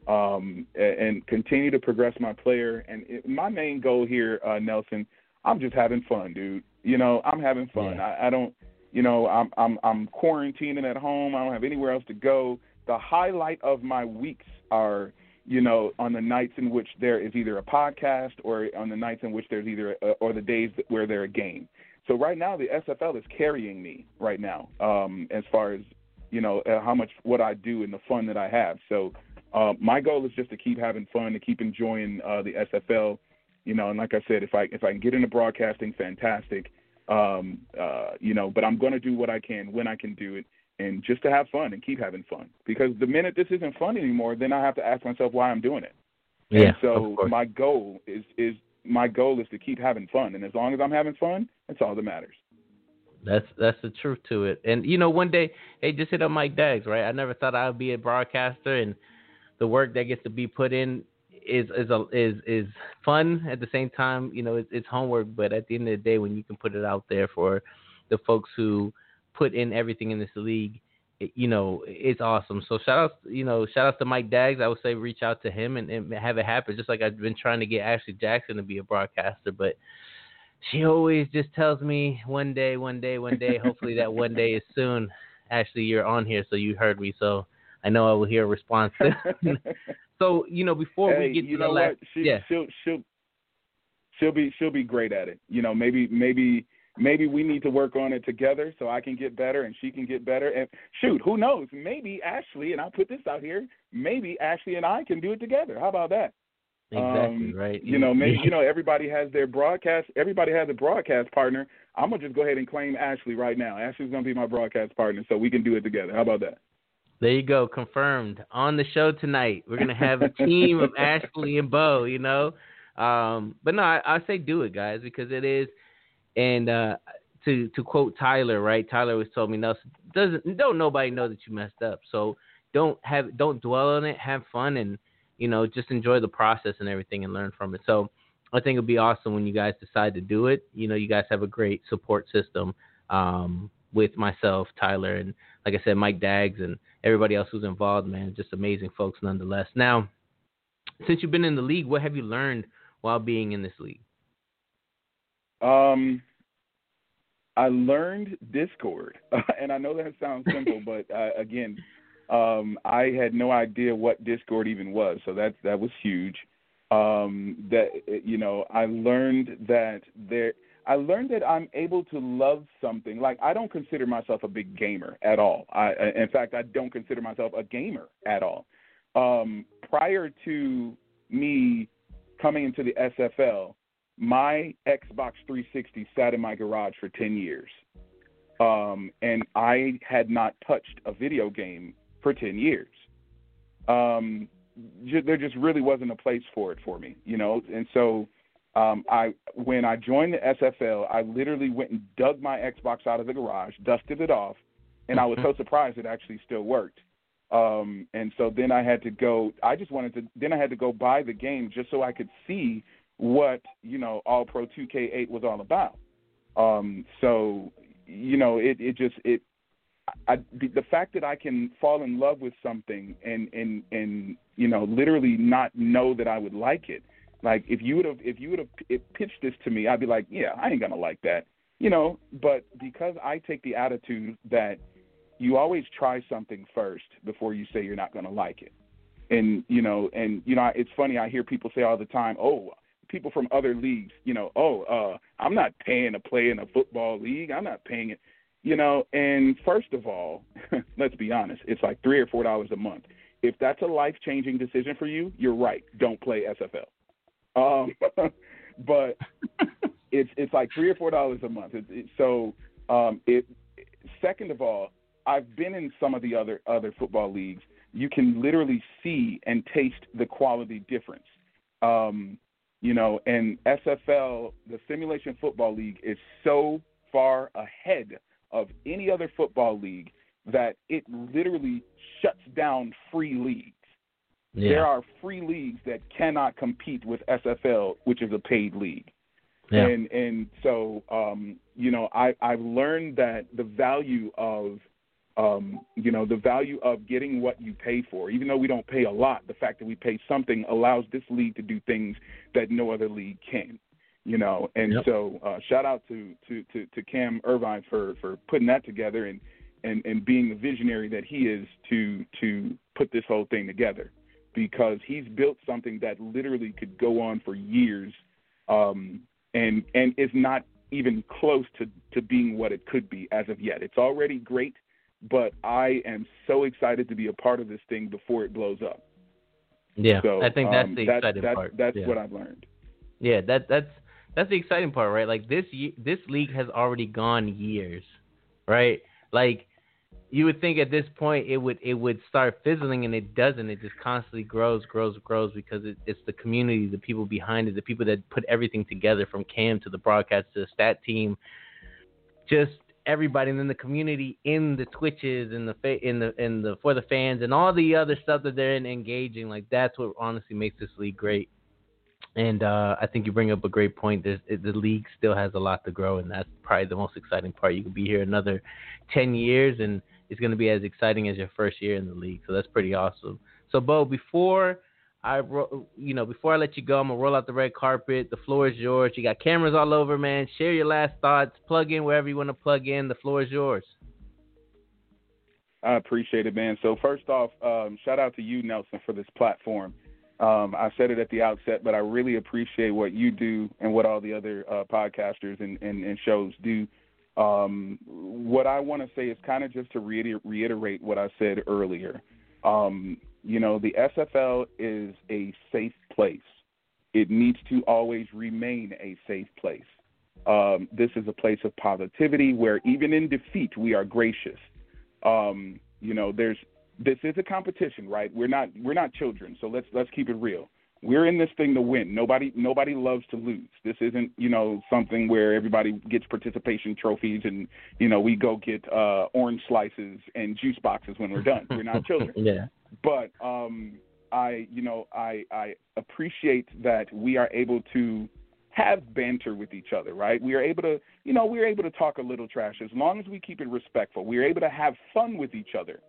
um, and, and continue to progress my player. And it, my main goal here, uh, Nelson, I'm just having fun, dude. You know, I'm having fun. Yeah. I, I don't, you know, I'm I'm I'm quarantining at home. I don't have anywhere else to go. The highlight of my weeks are you know, on the nights in which there is either a podcast or on the nights in which there's either a, or the days where there's a game. So right now the SFL is carrying me right now um, as far as you know uh, how much what I do and the fun that I have. So uh, my goal is just to keep having fun, to keep enjoying uh, the SFL. You know, and like I said, if I if I can get into broadcasting, fantastic. Um, uh, you know, but I'm going to do what I can when I can do it and just to have fun and keep having fun. Because the minute this isn't fun anymore, then I have to ask myself why I'm doing it. Yeah. And so my goal is is my goal is to keep having fun, and as long as I'm having fun, that's all that matters. That's that's the truth to it. And you know, one day, hey, just hit up Mike Daggs, right? I never thought I would be a broadcaster, and the work that gets to be put in is is a, is is fun at the same time. You know, it's, it's homework, but at the end of the day, when you can put it out there for the folks who put in everything in this league. You know, it's awesome. So shout out, you know, shout out to Mike Daggs. I would say reach out to him and, and have it happen. Just like I've been trying to get Ashley Jackson to be a broadcaster, but she always just tells me one day, one day, one day. Hopefully that one day is soon. Ashley, you're on here, so you heard me. So I know I will hear a response. so you know, before hey, we get you to know the last. She, yeah, she'll she'll she'll be she'll be great at it. You know, maybe maybe maybe we need to work on it together so I can get better and she can get better. And shoot, who knows? Maybe Ashley and I'll put this out here. Maybe Ashley and I can do it together. How about that? Exactly um, right. You know, maybe you know everybody has their broadcast. Everybody has a broadcast partner. I'm gonna just go ahead and claim Ashley right now. Ashley's gonna be my broadcast partner, so we can do it together. How about that? There you go, confirmed on the show tonight. We're gonna have a team of Ashley and Bo. You know, um, but no, I, I say do it, guys, because it is and uh, to to quote Tyler, right? Tyler always told me, "Nelson, doesn't don't nobody know that you messed up. So don't have don't dwell on it. Have fun and you know just enjoy the process and everything and learn from it." So I think it'd be awesome when you guys decide to do it. You know, you guys have a great support system um, with myself, Tyler, and like I said, Mike Daggs and everybody else who's involved. Man, just amazing folks nonetheless. Now, since you've been in the league, what have you learned while being in this league? Um, I learned Discord, and I know that sounds simple, but uh, again, um, I had no idea what Discord even was, so that that was huge. Um, that you know, I learned that there. I learned that I'm able to love something. Like I don't consider myself a big gamer at all. I, in fact, I don't consider myself a gamer at all. Um, prior to me coming into the SFL, my Xbox 360 sat in my garage for 10 years. Um, and I had not touched a video game for 10 years. Um, j- there just really wasn't a place for it for me, you know? And so um, I, when I joined the SFL, I literally went and dug my Xbox out of the garage, dusted it off, and I was so surprised it actually still worked. Um, and so then I had to go, I just wanted to, then I had to go buy the game just so I could see what you know All Pro 2K8 was all about. Um, so you know it it just it I, the fact that I can fall in love with something and and and you know literally not know that I would like it. Like if you would have if you would have pitched this to me, I'd be like, yeah, I ain't gonna like that, you know. But because I take the attitude that you always try something first before you say you're not to like it. And you know, and you know, it's funny. I hear people say all the time, "Oh, people from other leagues, you know, oh, uh, I'm not paying to play in a football league. I'm not paying it." You know, and first of all, let's be honest, it's like three or four dollars a month. If that's a life changing decision for you, you're right. Don't play SFL. Um, but it's it's like three or four dollars a month. It, it, so um, it. Second of all, I've been in some of the other other football leagues. You can literally see and taste the quality difference. Um, you know, and SFL, the Simulation Football League, is so far ahead of any other football league that it literally shuts down free leagues. Yeah. There are free leagues that cannot compete with SFL, which is a paid league. Yeah. And and so um, you know, I I've learned that the value of um, you know, the value of getting what you pay for. Even though we don't pay a lot, the fact that we pay something allows this league to do things that no other league can. You know, and yep. so uh, shout out to, to, to, to Cam Irvine for, for putting that together and, and, and being the visionary that he is to to put this whole thing together because he's built something that literally could go on for years um, and and is not even close to, to being what it could be as of yet. It's already great but I am so excited to be a part of this thing before it blows up. Yeah, so, I think that's um, the that, exciting that, part. That's yeah. what I've learned. Yeah, that that's that's the exciting part, right? Like this this league has already gone years, right? Like you would think at this point it would it would start fizzling and it doesn't. It just constantly grows, grows, grows because it, it's the community, the people behind it, the people that put everything together from Cam to the broadcast to the stat team. Just everybody in the community in the twitches and the fa- in the in the for the fans and all the other stuff that they're in engaging like that's what honestly makes this league great and uh, I think you bring up a great point. There's, the league still has a lot to grow, and that's probably the most exciting part. You could be here another ten years, and it's going to be as exciting as your first year in the league. So that's pretty awesome. So, Bo, before I, you know, before I let you go, I'm gonna roll out the red carpet. The floor is yours. You got cameras all over, man. Share your last thoughts. Plug in wherever you want to plug in. The floor is yours. I appreciate it, man. So first off, um, shout out to you, Nelson, for this platform. Um, I said it at the outset, but I really appreciate what you do and what all the other uh, podcasters and, and, and, shows do. Um, what I want to say is kind of just to reiterate what I said earlier. Um, you know, the SFL is a safe place. It needs to always remain a safe place. Um, this is a place of positivity where even in defeat we are gracious. Um, you know, there's this is a competition, right? We're not we're not children, so let's let's keep it real. We're in this thing to win. Nobody nobody loves to lose. This isn't you know something where everybody gets participation trophies and you know we go get uh, orange slices and juice boxes when we're done. We're not children. yeah but um, I, you know, I, I appreciate that we are able to have banter with each other, right? We are able to, you know, we're able to talk a little trash as long as we keep it respectful. We're able to have fun with each other.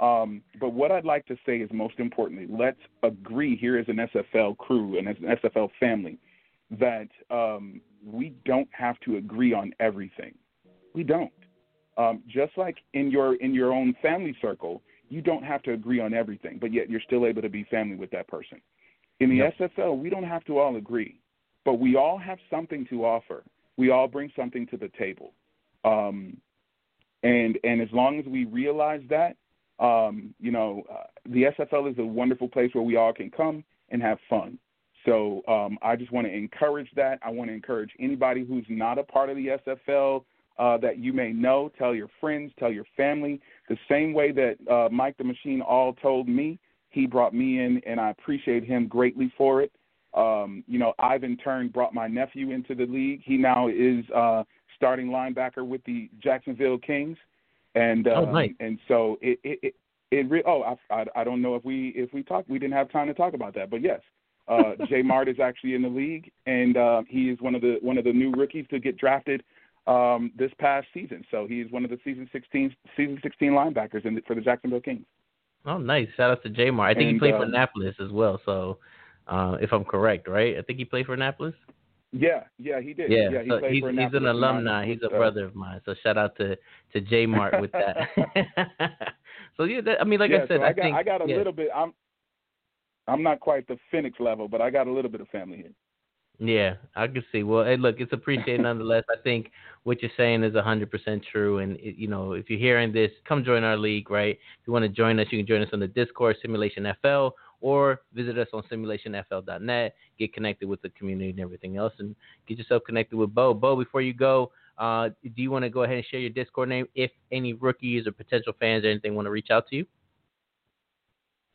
Um, but what I'd like to say is most importantly, let's agree here as an SFL crew and as an SFL family that um, we don't have to agree on everything. We don't. Um, just like in your in your own family circle, you don't have to agree on everything, but yet you're still able to be family with that person. In the yep. SFL, we don't have to all agree, but we all have something to offer. We all bring something to the table, um, and and as long as we realize that, um, you know, uh, the SFL is a wonderful place where we all can come and have fun. So um, I just want to encourage that. I want to encourage anybody who's not a part of the SFL uh, that you may know. Tell your friends, tell your family. The same way that uh, Mike the Machine all told me, he brought me in, and I appreciate him greatly for it. Um, you know, I've in turn brought my nephew into the league. He now is uh, starting linebacker with the Jacksonville Kings, and uh, oh, and so it it it, it re- oh I, I I don't know if we if we talked we didn't have time to talk about that, but yes, uh, Jay Mart is actually in the league, and uh, he is one of the one of the new rookies to get drafted um, this past season. So he's one of the season 16 season 16 linebackers in the, for the Jacksonville Kings. Oh, nice! Shout out to Jamar. I think and, he played uh, for Annapolis as well. So, uh, if I'm correct, right? I think he played for Annapolis. Yeah, yeah, he did. Yeah, yeah he so he's, he's an alumni. He's a So- brother of mine. So shout out to to J Mart with that. so yeah, that, I mean, like yeah, I said, so I, I got think I got a yeah. little bit. I'm I'm not quite the Phoenix level, but I got a little bit of family here. Yeah, I can see. Well, hey, look, it's appreciated nonetheless. I think what you're saying is 100% true. And, it, you know, if you're hearing this, come join our league, right? If you want to join us, you can join us on the Discord, Simulation FL, or visit us on simulationfl.net. Get connected with the community and everything else, and get yourself connected with Bo. Bo, before you go, uh, do you want to go ahead and share your Discord name if any rookies or potential fans or anything want to reach out to you?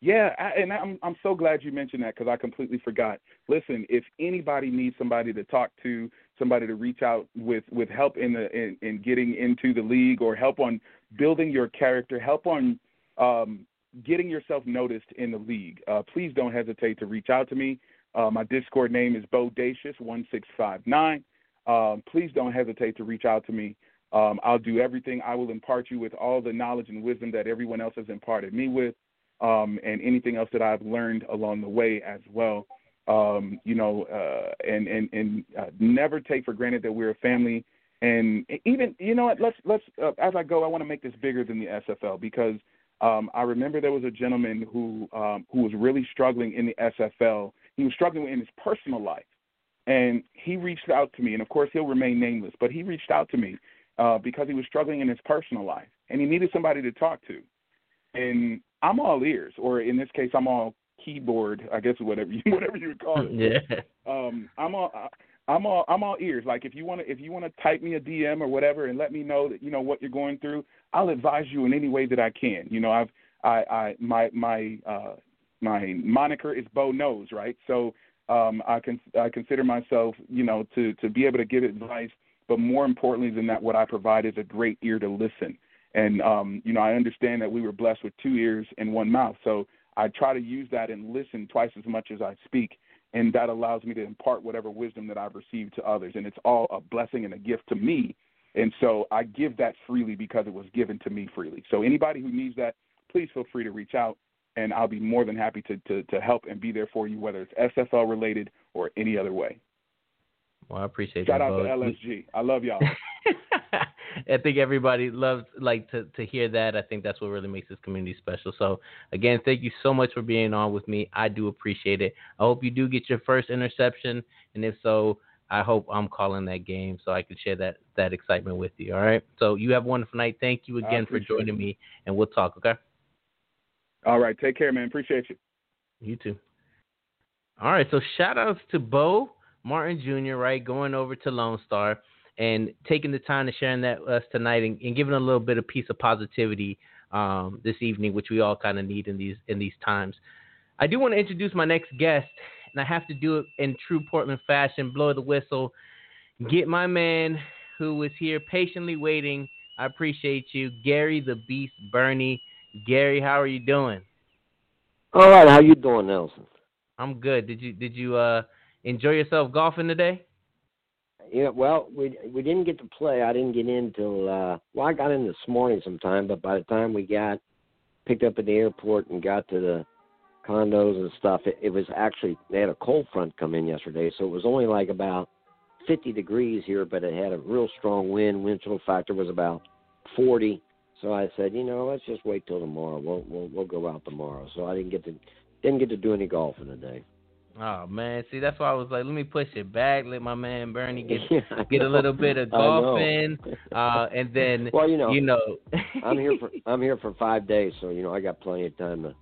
Yeah, I, and I'm I'm so glad you mentioned that because I completely forgot. Listen, if anybody needs somebody to talk to, somebody to reach out with with help in the in, in getting into the league or help on building your character, help on um, getting yourself noticed in the league, uh, please don't hesitate to reach out to me. Uh, my Discord name is Bodacious one six five nine. Um, please don't hesitate to reach out to me. Um, I'll do everything. I will impart you with all the knowledge and wisdom that everyone else has imparted me with um, and anything else that I've learned along the way as well. Um, you know, uh, and and and uh, never take for granted that we're a family. And even you know what? Let's let's uh, as I go, I want to make this bigger than the SFL because um, I remember there was a gentleman who um, who was really struggling in the SFL. He was struggling in his personal life, and he reached out to me. And of course, he'll remain nameless, but he reached out to me uh, because he was struggling in his personal life, and he needed somebody to talk to. And I'm all ears, or in this case, I'm all keyboard. I guess whatever you whatever you would call it. yeah. Um, I'm all I'm all I'm all ears. Like if you want to if you want to type me a DM or whatever and let me know that you know what you're going through, I'll advise you in any way that I can. You know, I've I I my my uh my moniker is Bo Knows, right? So um I can I consider myself, you know, to to be able to give advice, but more importantly than that, what I provide is a great ear to listen. And um, you know, I understand that we were blessed with two ears and one mouth. So I try to use that and listen twice as much as I speak. And that allows me to impart whatever wisdom that I've received to others. And it's all a blessing and a gift to me. And so I give that freely because it was given to me freely. So anybody who needs that, please feel free to reach out and I'll be more than happy to, to, to help and be there for you, whether it's SFL related or any other way. Well, I appreciate Shout that. out to LSG. I love y'all. I think everybody loves like to to hear that. I think that's what really makes this community special. So again, thank you so much for being on with me. I do appreciate it. I hope you do get your first interception, and if so, I hope I'm calling that game so I can share that that excitement with you. All right. So you have a wonderful night. Thank you again for joining it. me, and we'll talk. Okay. All right. Take care, man. Appreciate you. You too. All right, so shout outs to Bo Martin Jr., right, going over to Lone Star and taking the time to sharing that with us tonight and, and giving a little bit of piece of positivity um, this evening, which we all kind of need in these in these times. I do want to introduce my next guest, and I have to do it in true Portland fashion, blow the whistle, get my man who was here patiently waiting. I appreciate you, Gary the Beast Birney. Gary, how are you doing? All right, how you doing, Nelson? I'm good. Did you did you uh enjoy yourself golfing today? Yeah, well, we we didn't get to play. I didn't get in till uh well, I got in this morning sometime, but by the time we got picked up at the airport and got to the condos and stuff, it, it was actually they had a cold front come in yesterday, so it was only like about 50 degrees here, but it had a real strong wind. Wind chill factor was about 40. So I said, you know, let's just wait till tomorrow. We'll we'll we'll go out tomorrow. So I didn't get to didn't get to do any golfing today. Oh man, see that's why I was like, let me push it back, let my man Birney get Yeah, get a little bit of golf in, uh, and then well, you know, you know, I'm here for I'm here for five days, so you know I got plenty of time to,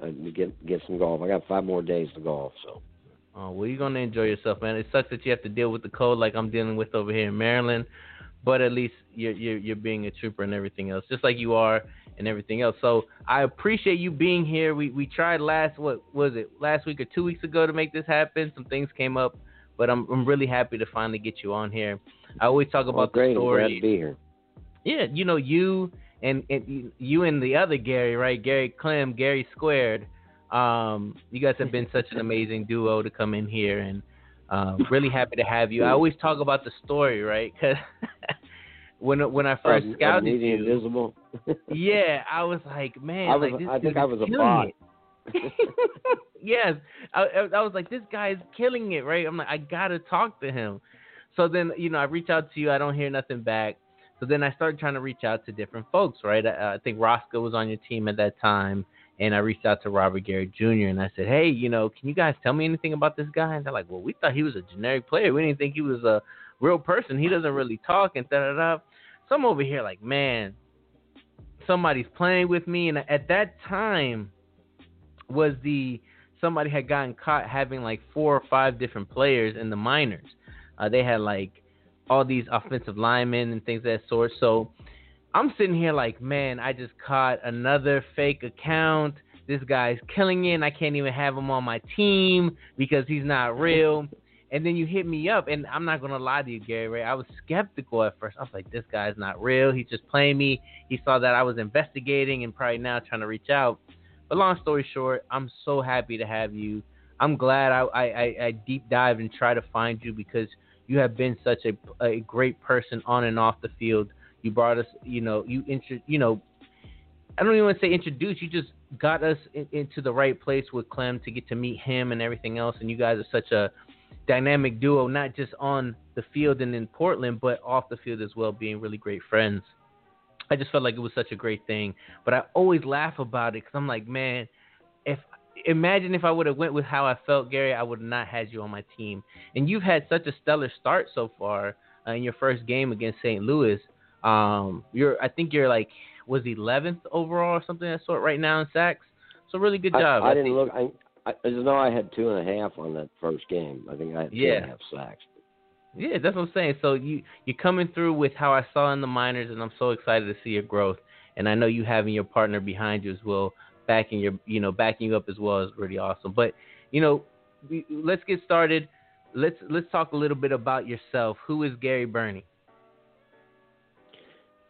uh, to get get some golf. I got five more days to golf, so. Oh, well, you're gonna enjoy yourself, man. It sucks that you have to deal with the cold like I'm dealing with over here in Maryland, but at least you're you're, you're being a trooper and everything else, just like you are and everything else. So I appreciate you being here. We we tried last what was it last week or two weeks ago to make this happen. Some things came up, but I'm I'm really happy to finally get you on here. I always talk well, about great. the I'm glad story. to be here. Yeah, you know you and, and you and the other Gary, right? Gary Clem, Gary Squared. Um, you guys have been such an amazing duo to come in here, and um, really happy to have you. I always talk about the story, right? Because when when I first Uh, scouted you, Invisible. yeah, I was like, man, I was. like, I think I was a bot. yes, I, I was like, this guy's killing it, right? I'm like, I gotta talk to him. So then, you know, I reach out to you. I don't hear nothing back. So then I started trying to reach out to different folks, right? I, I think Roscoe was on your team at that time, and I reached out to Robert Garrett Jr. and I said, hey, you know, can you guys tell me anything about this guy? And they're like, well, we thought he was a generic player. We didn't think he was a real person. He doesn't really talk and da da da. So I'm over here like, man, somebody's playing with me. And at that time was the somebody had gotten caught having like four or five different players in the minors. Uh, they had like all these offensive linemen and things of that sort. So I'm sitting here like, man, I just caught another fake account. This guy's killing it. And I can't even have him on my team because he's not real. And then you hit me up, and I'm not gonna lie to you, Gary Ray. I was skeptical at first. I was like, this guy's not real. He's just playing me. He saw that I was investigating and probably now trying to reach out. But long story short, I'm so happy to have you. I'm glad I I, I deep dive and try to find you because you have been such a, a great person on and off the field. You brought us, you know, you intro, you know, I don't even want to say introduce. You just got us in, into the right place with Clem to get to meet him and everything else. And you guys are such a dynamic duo, not just on the field and in Portland, but off the field as well, being really great friends. I just felt like it was such a great thing. But I always laugh about it because I'm like, man, if imagine if I would have went with how I felt, Gary, I would not had you on my team. And you've had such a stellar start so far uh, in your first game against St. Louis. Um, you're, I think you're like was 11th overall or something of that sort right now in sacks. So really good job. I, I didn't look. I, I, I know I had two and a half on that first game. I think I had two yeah. and a half sacks. Yeah, that's what I'm saying. So you you're coming through with how I saw in the minors, and I'm so excited to see your growth. And I know you having your partner behind you as well backing your you know backing you up as well is really awesome. But you know, we, let's get started. Let's let's talk a little bit about yourself. Who is Gary Birney?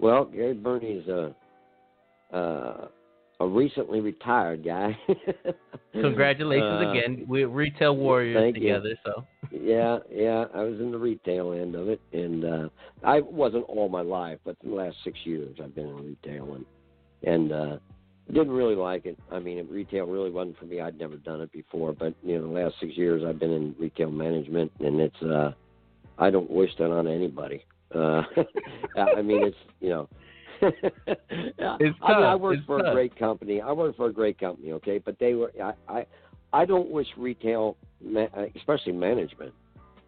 Well, Gary Birney is a uh, a recently retired guy. Congratulations uh, again. We're retail warriors together, you. so. yeah, yeah. I was in the retail end of it, and uh, I wasn't all my life, but the last six years I've been in retail, and and uh, didn't really like it. I mean, retail really wasn't for me. I'd never done it before, but you know, the last six years I've been in retail management, and it's uh, I don't wish that on anybody. Uh, I mean, it's you know. it's I mean, I worked it's for tough. a great company. I worked for a great company, okay, but they were. I, I, I don't wish retail, especially management,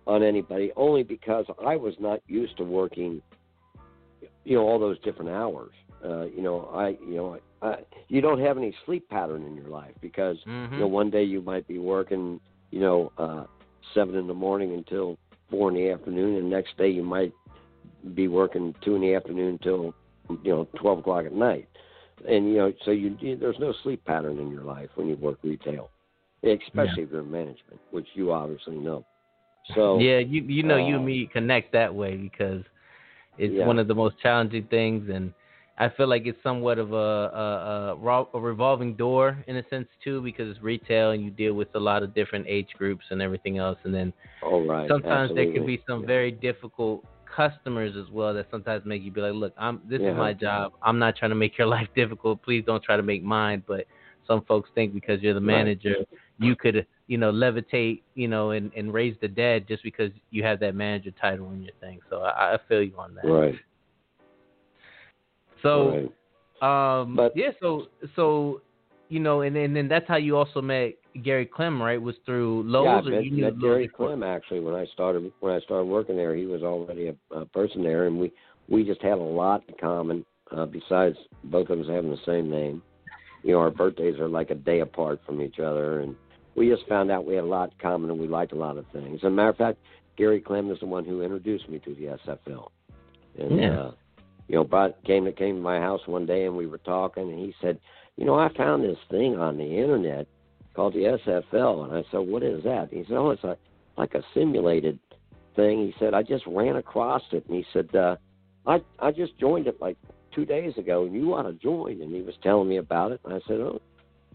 on anybody. Only because I was not used to working, you know, all those different hours. Uh, you know, I, you know, uh, you don't have any sleep pattern in your life because Mm-hmm. you know one day you might be working you know uh seven in the morning until four in the afternoon and next day you might be working two in the afternoon until you know twelve o'clock at night. And you know so you, you there's no sleep pattern in your life when you work retail especially if you're in management which you obviously know. So yeah, you you know you and um, me connect that way because it's Yeah. one of the most challenging things, and I feel like it's somewhat of a a, a, ro- a revolving door in a sense too, because it's retail and you deal with a lot of different age groups and everything else, and then all right. sometimes there can be some Yeah. very difficult customers as well that sometimes make you be like, look, I'm this Yeah. is my job. I'm not trying to make your life difficult. Please don't try to make mine. But some folks think because you're the Right. manager, you could you know levitate you know and, and raise the dead just because you have that manager title in your thing. So I, I feel you on that. right So right. um, But- yeah, so so you know, and then then that's how you also met Gary Clem, right? Was through Lowe's, yeah, I or met, you knew met Gary before? Clem actually when I started when I started working there. He was already a, a person there, and we we just had a lot in common. Uh, besides both of us having the same name, you know, our birthdays are like a day apart from each other, and we just found out we had a lot in common and we liked a lot of things. As a matter of fact, Gary Clem is the one who introduced me to the SFL, and Yeah. uh, you know, brought came to came to my house one day and we were talking, and he said, you know, I found this thing on the internet called the SFL. And I said, what is that? He said, oh, it's a, like a simulated thing. He said, I just ran across it. And he said, uh, I, I just joined it like two days ago and you ought to join. And he was telling me about it. And I said, oh,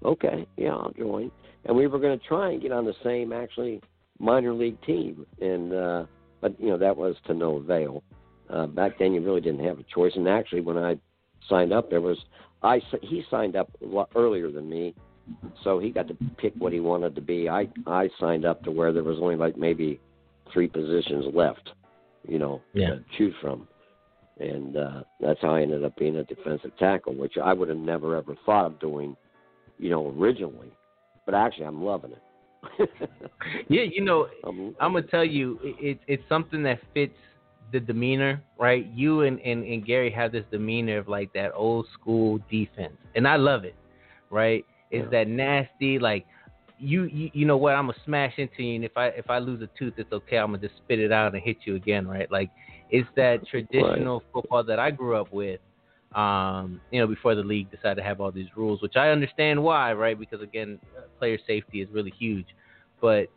okay, yeah, I'll join. And we were going to try and get on the same actually minor league team. And, uh, but you know, that was to no avail. Uh, back then you really didn't have a choice. And actually when I signed up, there was, I, he signed up earlier than me so he got to pick what he wanted to be. I I signed up to where there was only like maybe three positions left, you know, Yeah. to choose from, and uh, that's how I ended up being a defensive tackle, which I would have never ever thought of doing, you know, originally. But actually, I'm loving it. Yeah, you know, I'm, I'm gonna tell you, it, it's something that fits the demeanor, right? You and, and, and Gary have this demeanor of like that old school defense, and I love it, right? It's Yeah. that nasty, like you, you you know what? I'm gonna smash into you, and if I if I lose a tooth, it's okay. I'm gonna just spit it out and hit you again, right? Like it's that traditional football that I grew up with. Um, you know, before the league decided to have all these rules, which I understand why, right? Because again, player safety is really huge, but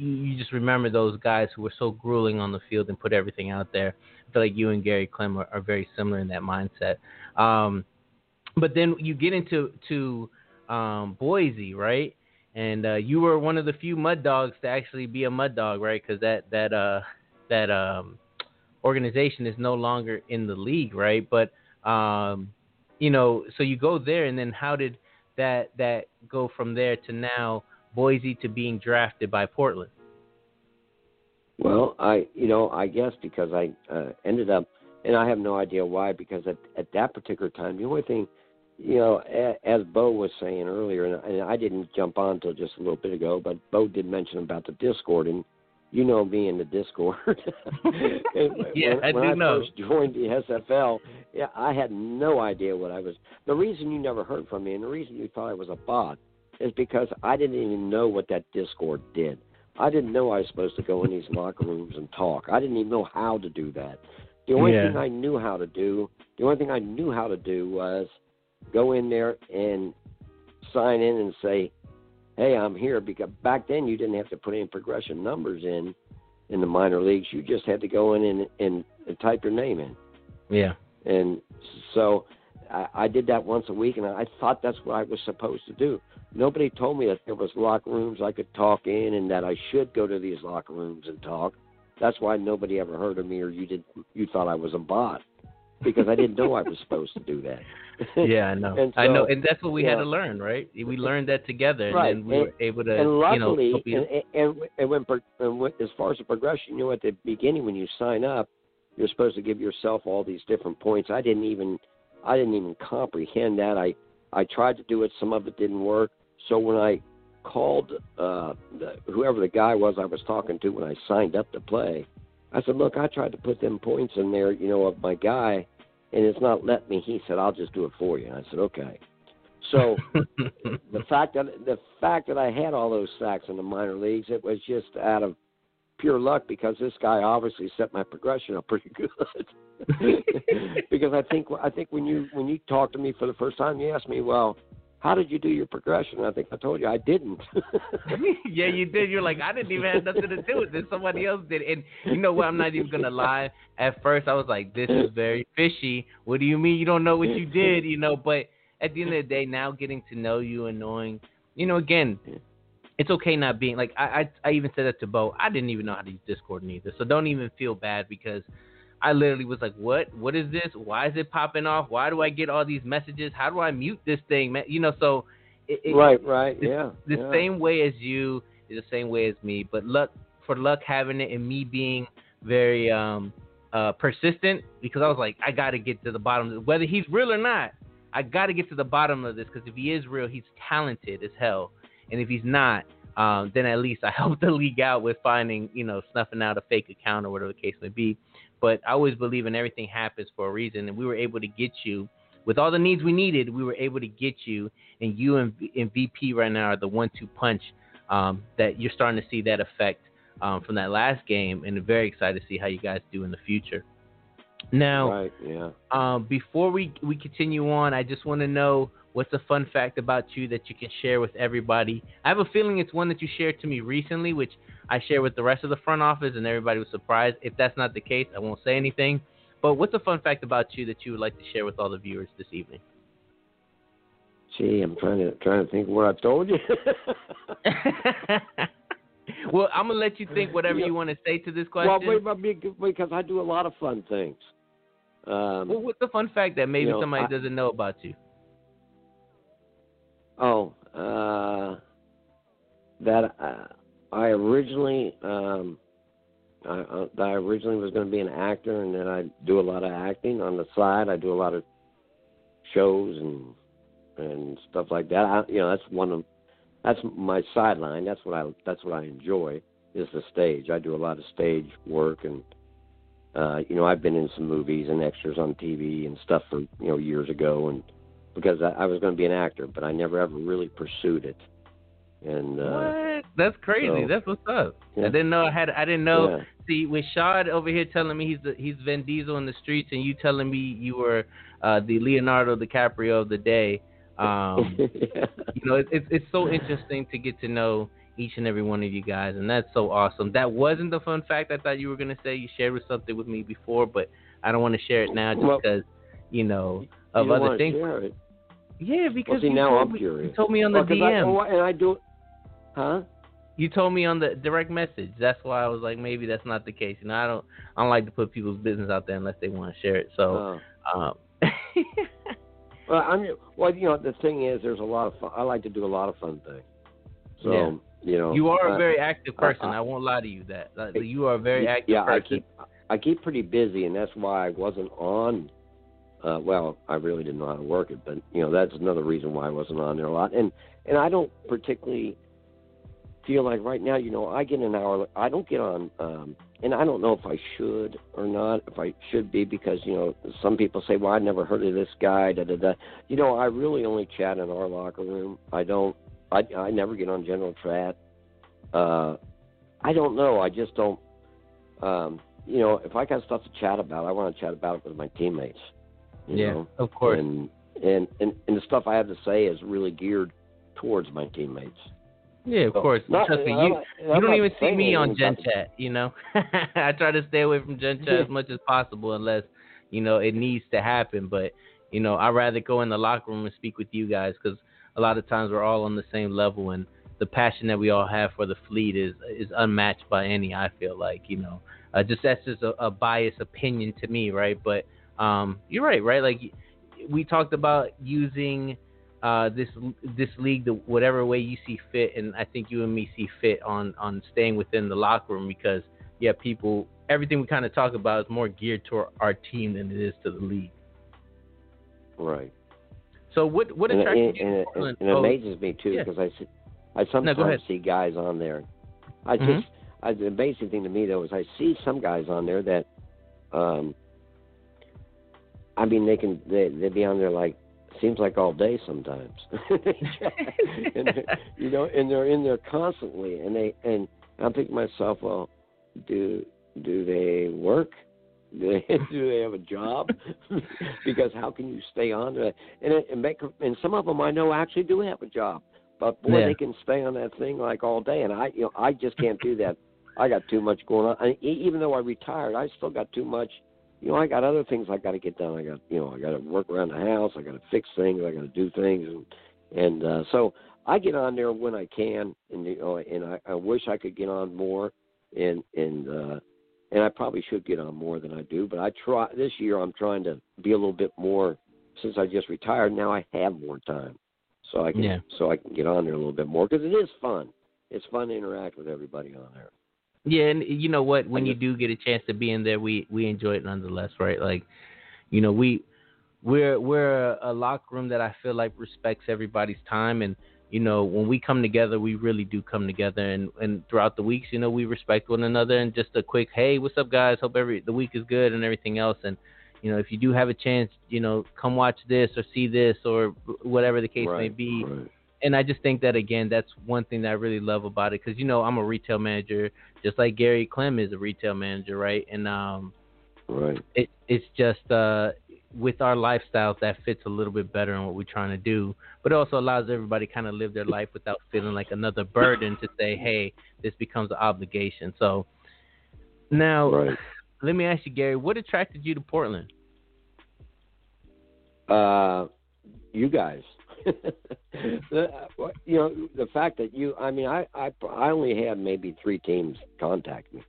you, just remember those guys who were so grueling on the field and put everything out there. I feel like you and Gary Clem are, are very similar in that mindset. Um, but then you get into to um, Boise, right? And uh, you were one of the few mud dogs to actually be a mud dog, right? Because that that uh, that um, organization is no longer in the league, right? But um, you know, so you go there, and then how did that that go from there to now Boise to being drafted by Portland? Well, I you know I guess because I uh, ended up, and I have no idea why. Because at at that particular time, the only thing, you know, a, as Bo was saying earlier, and, and I didn't jump on until just a little bit ago, but Bo did mention about the Discord, and you know me in the Discord. And Yeah, when, I when do I know. first joined the SFL, yeah, I had no idea what I was. The reason you never heard from me, and the reason you thought I was a bot, is because I didn't even know what that Discord did. I didn't know I was supposed to go in these locker rooms and talk. I didn't even know how to do that. The only Yeah. thing I knew how to do, the only thing I knew how to do was go in there and sign in and say, "Hey, I'm here." Because back then you didn't have to put any progression numbers in in the minor leagues. You just had to go in and, and, and type your name in. Yeah. And so I, I did that once a week, and I thought that's what I was supposed to do. Nobody told me that there was locker rooms I could talk in, and that I should go to these locker rooms and talk. That's why nobody ever heard of me, or you did. You thought I was a bot because I didn't know I was supposed to do that. Yeah, I know. And I know, and that's what we had to learn, right? We learned that together, and Right, then we and- were able to, and luckily, you know, you- and, and, and when, and when as far as the progression, you know, at the beginning when you sign up, you're supposed to give yourself all these different points. I didn't even, I didn't even comprehend that. I, I tried to do it. Some of it didn't work. So when I called uh, the, whoever the guy was I was talking to when I signed up to play, I said, "Look, I tried to put them points in there, you know, of my guy, and it's not let me." He said, "I'll just do it for you." And I said, "Okay." So the fact that the fact that I had all those sacks in the minor leagues, it was just out of pure luck because this guy obviously set my progression up pretty good. because I think I think when you when you talked to me for the first time, you asked me, "Well, how did you do your progression?" I think I told you I didn't. yeah, you did. You're like, I didn't even have nothing to do with this. Somebody else did. And you know what? I'm not even gonna lie. At first, I was like, this is very fishy. What do you mean you don't know what you did? You know, but at the end of the day, now getting to know you and knowing, you know, again, it's okay not being like I, I I even said that to Bo. I didn't even know how to use Discord neither. So don't even feel bad because I literally was like, "What? What is this? Why is it popping off? Why do I get all these messages? How do I mute this thing, man? You know?" So it, it, right, right, the, yeah. the yeah. same way as you is the same way as me. But luck for luck having it and me being very um uh persistent because I was like, I got to get to the bottom of this. whether he's real or not. I got to get to the bottom of this because if he is real, he's talented as hell, and if he's not, um, then at least I helped the league out with finding, you know, snuffing out a fake account or whatever the case may be. But I always believe in everything happens for a reason, and we were able to get you with all the needs we needed. We were able to get you, and you and, and VP right now are the one-two punch um, that you're starting to see that effect um, from that last game, and very excited to see how you guys do in the future. Now, right, yeah. um, before we we continue on, I just want to know what's a fun fact about you that you can share with everybody. I have a feeling it's one that you shared to me recently, which I share with the rest of the front office, and everybody was surprised. If that's not the case, I won't say anything. But what's a fun fact about you that you would like to share with all the viewers this evening? Gee, I'm trying to trying to think what I told you. well, I'm gonna let you think whatever Yeah. you want to say to this question. well, wait, because I do a lot of fun things. Um, well, what's a fun fact that maybe you know, somebody I- doesn't know about you? Oh, uh, that uh, I originally um, I, uh, I originally was going to be an actor, and then I do a lot of acting on the side. I do a lot of shows and and stuff like that. I, you know, that's one of that's my sideline. That's what I that's what I enjoy is the stage. I do a lot of stage work, and uh, you know, I've been in some movies and extras on TV and stuff for you know years ago, and because I, I was going to be an actor, but I never ever really pursued it. And uh, what? That's crazy. so- That's what's up. Yeah. I didn't know I had. I didn't know. Yeah. See, with Shad over here telling me he's the, he's Vin Diesel in the streets, and you telling me you were uh, the Leonardo DiCaprio of the day. Um, yeah. you know, it, it's it's so interesting to get to know each and every one of you guys, and that's so awesome. That wasn't the fun fact I thought you were gonna say. You shared with something with me before, but I don't want to share it now just Well- because you know of don't other things. Yeah, because Well, see, you now told I'm me, curious. You told me on the Well, I, DM. oh, and I do, huh? You told me on the direct message. That's why I was like, maybe that's not the case. You know, I don't, I don't like to put people's business out there unless they want to share it. So, Uh, um, well, I'm well. You know, the thing is, there's a lot of fun. I like to do a lot of fun things. So Yeah. you know, you are a very active person. uh, I won't lie to you that you are a very active yeah, I keep I keep pretty busy, and that's why I wasn't on. Uh, well, I really didn't know how to work it, but you know that's another reason why I wasn't on there a lot. And and I don't particularly feel like right now, you know, I get an hour. I don't get on, um, and I don't know if I should or not. If I should be because you know some people say, well, I never heard of this guy. Da da da. You know, I really only chat in our locker room. I don't. I I never get on general chat. Uh, I don't know. I just don't. Um, you know, if I got stuff to chat about, I want to chat about it with my teammates. Yeah, know? of course. And, and and and the stuff I have to say is really geared towards my teammates. yeah, of So, course. not- Trust me, you you don't even see me on Gen Chat. You know, I try to stay away from Gen Chat as much as possible unless you know it needs to happen. But you know, I'd rather go in the locker room and speak with you guys because a lot of times we're all on the same level and the passion that we all have for the fleet is is unmatched by any. I feel like you know, uh, just that's just a, a biased opinion to me, right? But um, you're right, right? Like we talked about using uh, this this league the whatever way you see fit, and I think you and me see fit on on staying within the locker room because yeah, people everything we kind of talk about is more geared toward our team than it is to the league. Right. So what what And, attracted and, you? and, it- and it Oh, amazes me too yeah. because I see, I sometimes see guys on there. I Mhm. just I, the amazing thing to me though is I see some guys on there that, um, I mean they can they they be on there like seems like all day sometimes, and you know, and they're in there constantly, and they and I'm thinking to myself, well, do do they work? Do they, do they have a job? because how can you stay on there? And it, and make and some of them I know actually do have a job, but boy, Yeah. they can stay on that thing like all day, and I you know I just can't do that. I got too much going on. I, even though I retired, I still got too much. You know, I got other things I got to get done. I got you know I got to work around the house. I got to fix things. I got to do things, and and uh, so I get on there when I can, and you know, and I, I wish I could get on more, and and uh, and I probably should get on more than I do. But I try this year. I'm trying to be a little bit more since I just retired. Now I have more time, so I can Yeah. so I can get on there a little bit more because it is fun. It's fun to interact with everybody on there. Yeah, and you know what? When you do get a chance to be in there, we we enjoy it nonetheless, right? Like, you know, we we're we're a, a locker room that I feel like respects everybody's time, and you know, when we come together, we really do come together, and and throughout the weeks, you know, we respect one another, and just a quick, hey, what's up, guys? Hope every the week is good and everything else, and you know, if you do have a chance, you know, come watch this or see this or whatever the case may be Right. And I just think that again, that's one thing that I really love about it because you know I'm a retail manager, just like Gary Clem is a retail manager, right? And um, Right. it it's just uh with our lifestyles that fits a little bit better in what we're trying to do, but it also allows everybody kind of live their life without feeling like another burden to say, hey, this becomes an obligation. So now, Right. let me ask you, Gary, what attracted you to Portland? Uh, you guys. the, you know the fact that you. I mean, I I I only had maybe three teams contact me,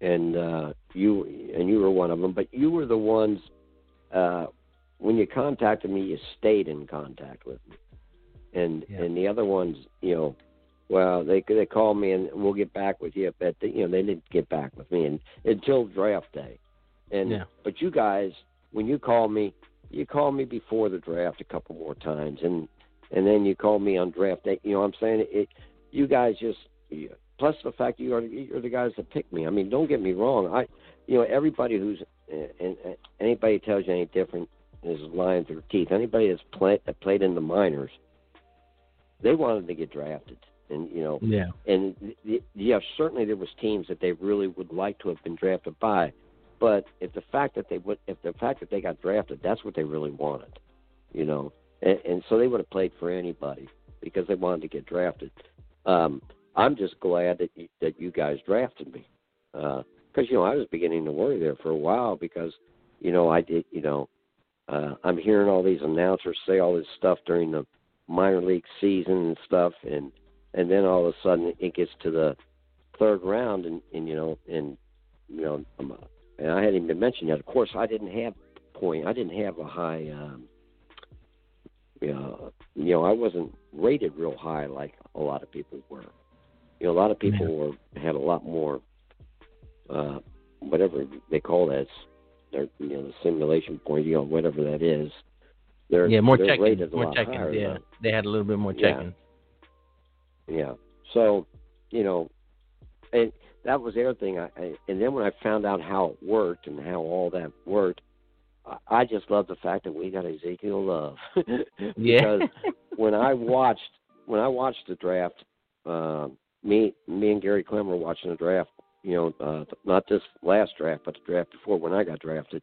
and uh, you and you were one of them. But you were the ones. Uh, when you contacted me, you stayed in contact with me, and Yeah. and the other ones, you know, Well, they they called me and we'll get back with you, but they, you know they didn't get back with me and, until draft day. And Yeah. but you guys, when you call me, you call me before the draft a couple more times, and and then you call me on draft day. You know what I'm saying? It. You guys just plus the fact you are you're the guys that pick me. I mean, don't get me wrong. I, you know, everybody who's eh, and, and anybody tells you any different is lying through their teeth. Anybody that's played that played in the minors, they wanted to get drafted, and you know, Yeah. and yeah, certainly there was teams that they really would like to have been drafted by, but if the fact that they would, if the fact that they got drafted, that's what they really wanted, you know, and, and so they would have played for anybody because they wanted to get drafted. Um, I'm just glad that you, that you guys drafted me, because you know I was beginning to worry there for a while because you know I did, you know, uh, I'm hearing all these announcers say all this stuff during the minor league season and stuff, and and then all of a sudden it gets to the third round, and, and you know, and you know, um, and I hadn't even mentioned that. Of course, I didn't have point. I didn't have a high. Um, you know, you know, I wasn't rated real high like a lot of people were. You know, a lot of people were had a lot more, uh, whatever they call that, their you know the simulation point, you know, whatever that is. They're Yeah, more they're check-ins. More check-ins. higher Yeah, than- they had a little bit more Yeah. check-ins. Yeah. So, you know, and that was the other thing. I, I and then when I found out how it worked and how all that worked, I, I just love the fact that we got Ezekiel Love. Yeah. because when I watched when I watched the draft, um, me me and Gary Clem were watching the draft. You know, uh, not this last draft, but the draft before when I got drafted,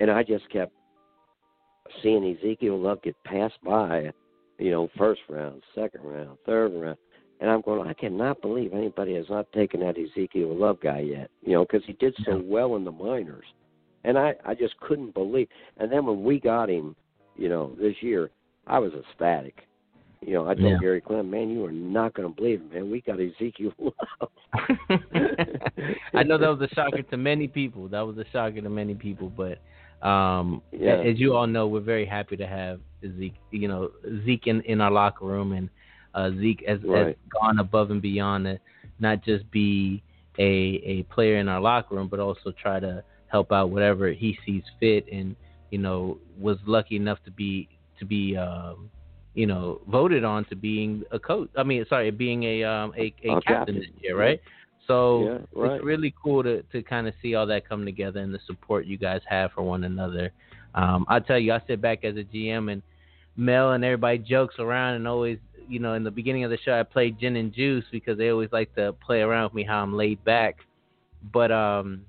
and I just kept seeing Ezekiel Love get passed by. You know, first round, second round, third round, and I'm going. I cannot believe anybody has not taken that Ezekiel Love guy yet. You know, because he did so well in the minors, and I I just couldn't believe. And then when we got him, you know, this year, I was ecstatic. You know, I told Yeah. Gary Clem, man, you are not going to believe it, man. We got Ezekiel Love. I know that was a shocker to many people. That was a shocker to many people, but um, Yeah. as you all know, we're very happy to have Zeke. You know, Zeke in, in our locker room, and uh, Zeke has, has gone above and beyond to not just be a a player in our locker room, but also try to help out whatever he sees fit. And you know, was lucky enough to be to be um, you know voted on to being a coach. I mean, sorry, being a um, a, a captain captain. this year, right? So Yeah, right. it's really cool to to kind of see all that come together and the support you guys have for one another. Um, I tell you, I sit back as a GM and Mel and everybody jokes around and always, you know, in the beginning of the show, I played gin and juice because they always like to play around with me how I'm laid back. But um,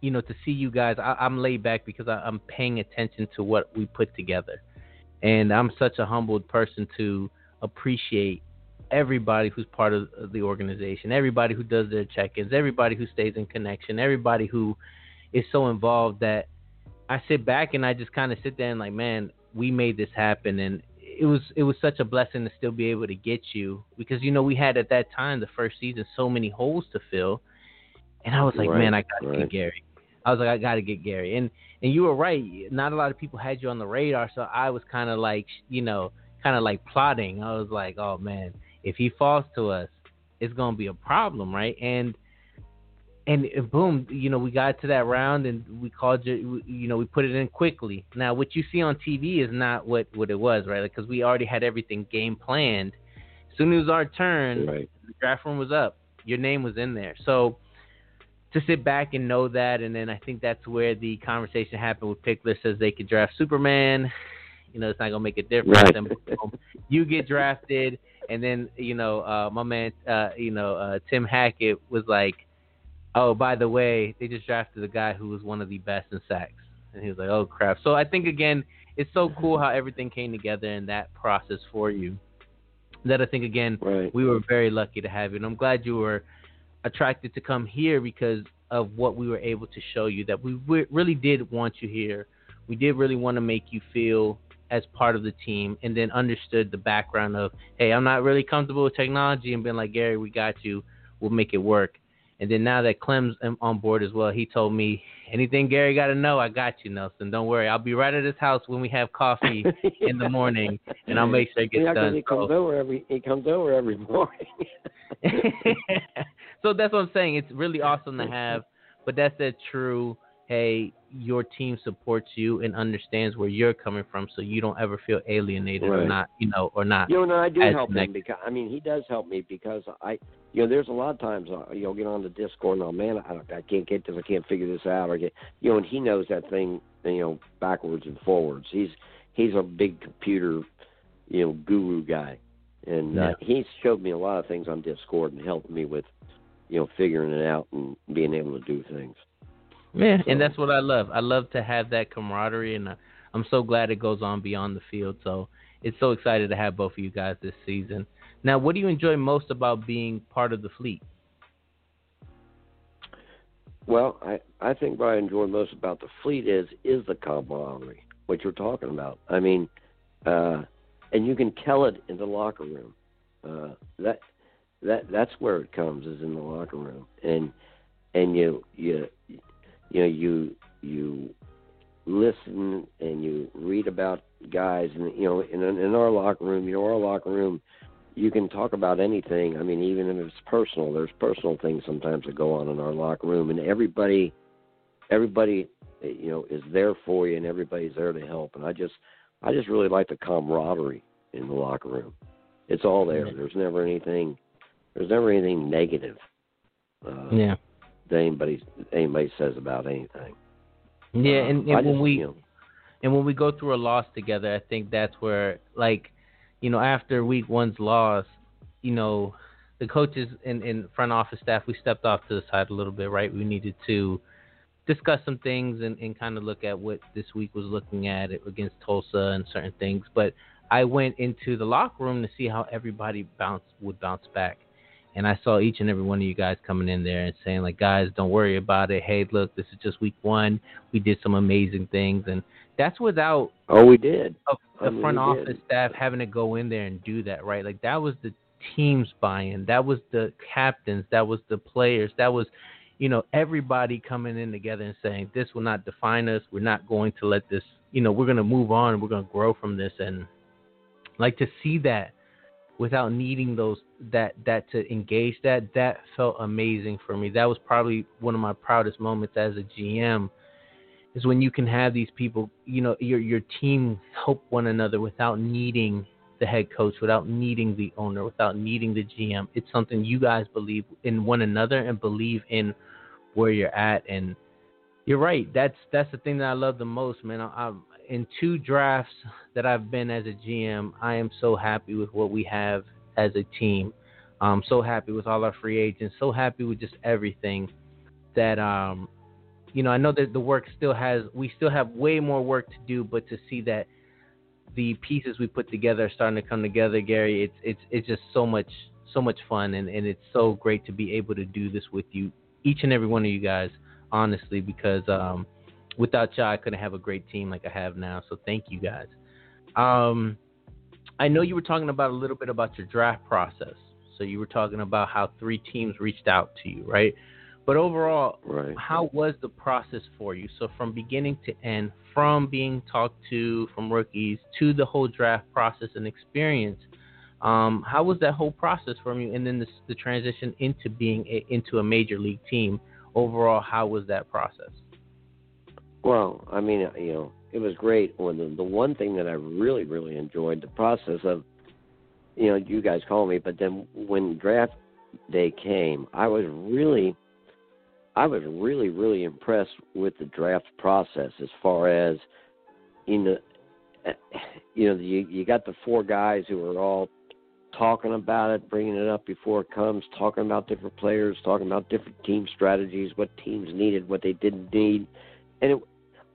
you know, to see you guys, I, I'm laid back because I, I'm paying attention to what we put together, and I'm such a humbled person to appreciate everybody who's part of the organization, everybody who does their check-ins, everybody who stays in connection, everybody who is so involved that I sit back and I just kind of sit there and like, man, we made this happen, and it was it was such a blessing to still be able to get you because you know we had at that time the first season so many holes to fill, and I was like, Right, man, I got to right. get Gary. I was like, I got to get Gary, and and you were right. Not a lot of people had you on the radar, so I was kind of like, you know, kind of like plotting. I was like, oh man, if he falls to us, it's gonna be a problem, right? And and boom, you know, we got to that round and we called you, you know, we put it in quickly. Now, what you see on TV is not what what it was, right? Because we already had everything game planned. As soon as it was our turn, Right. the draft room was up. Your name was in there. So to sit back and know that, and then I think that's where the conversation happened with Pickler says they could draft Superman. You know, it's not gonna make a difference. Right. And boom, you get drafted, and then you know, uh, my man, uh, you know, uh, Tim Hackett was like, "Oh, by the way, they just drafted a guy who was one of the best in sacks," and he was like, "Oh crap!" So I think again, it's so cool how everything came together in that process for you. That I think again, Right. we were very lucky to have you, and I'm glad you were attracted to come here because of what we were able to show you. That we really did want you here. We did really want to make you feel as part of the team, and then understood the background of, hey, I'm not really comfortable with technology, and been like, Gary, we got you. We'll make it work. And then now that Clem's on board as well, he told me anything Gary got to know, I got you, Nelson. Don't worry, I'll be right at his house when we have coffee in the morning, and I'll make sure it gets yeah, done. He comes so. over every he comes over every morning. so that's what I'm saying. It's really awesome to have, but that's that true. Hey, your team supports you and understands where you're coming from, so you don't ever feel alienated right. or not, you know, or not. You know, I do help connected. him because I mean he does help me because I, you know, there's a lot of times uh, you'll get on the Discord and oh man, I, I can't get this, I can't figure this out, or get, you know, and he knows that thing, you know, backwards and forwards. He's he's a big computer, you know, guru guy, and yeah. uh, he's showed me a lot of things on Discord and helped me with, you know, figuring it out and being able to do things. Yeah, and that's what I love. I love to have that camaraderie, and I'm so glad it goes on beyond the field. So it's so excited to have both of you guys this season. Now, what do you enjoy most about being part of the fleet? Well, I I think what I enjoy most about the fleet is is the camaraderie, what you're talking about. I mean, uh, and you can tell it in the locker room. Uh, that that that's where it comes is in the locker room, and and you you you know you you listen and you read about guys and you know in in our locker room you know our locker room you can talk about anything. I mean even if it's personal there's personal things sometimes that go on in our locker room and everybody everybody you know is there for you and everybody's there to help. And i just i just really like the camaraderie in the locker room. It's all there. There's never anything there's never anything negative uh, yeah that anybody anybody says about anything. Yeah, uh, and, and when just, we you know, and when we go through a loss together, I think that's where like you know after week one's loss, you know the coaches and, and front office staff we stepped off to the side a little bit, right? We needed to discuss some things and, and kind of look at what this week was looking at against Tulsa and certain things. But I went into the locker room to see how everybody bounce would bounce back and I saw each and every one of you guys coming in there and saying like, guys, don't worry about it. Hey, look, this is just week one. We did some amazing things, and that's without oh, we did a, the mean, front office did. staff having to go in there and do that, right? Like that was the team's buy-in. That was the captains. That was the players. That was, you know, everybody coming in together and saying this will not define us. We're not going to let this. You know, we're going to move on. We're going to grow from this, and like to see that without needing those that that to engage that that felt amazing for me. That was probably one of my proudest moments as a gm is when you can have these people you know your your team help one another without needing the head coach without needing the owner without needing the gm it's something you guys believe in one another and believe in where you're at. And you're right. That's that's the thing that i love the most man. I, in two drafts that I've been as a GM, I am so happy with what we have as a team. I'm so happy with all our free agents, so happy with just everything that um you know, I know that the work still has we still have way more work to do, but to see that the pieces we put together are starting to come together, Gary, it's it's it's just so much so much fun and, and it's so great to be able to do this with you, each and every one of you guys, honestly, because um without y'all, I couldn't have a great team like I have now. So thank you guys. Um, I know you were talking about a little bit about your draft process. So you were talking about how three teams reached out to you, right? But overall, right. how was the process for you? So from beginning to end, from being talked to from rookies to the whole draft process and experience, um, how was that whole process from you? And then the, the transition into being a, into a major league team. Overall, how was that process? Well, I mean, uh, you know, it was great. When the, the one thing that I really, really enjoyed the process of, you know, you guys call me, but then when draft day came, I was really, I was really, really impressed with the draft process as far as, you know, eh, you know, you you got the four guys who are all talking about it, bringing it up before it comes, talking about different players, talking about different team strategies, what teams needed, what they didn't need, and it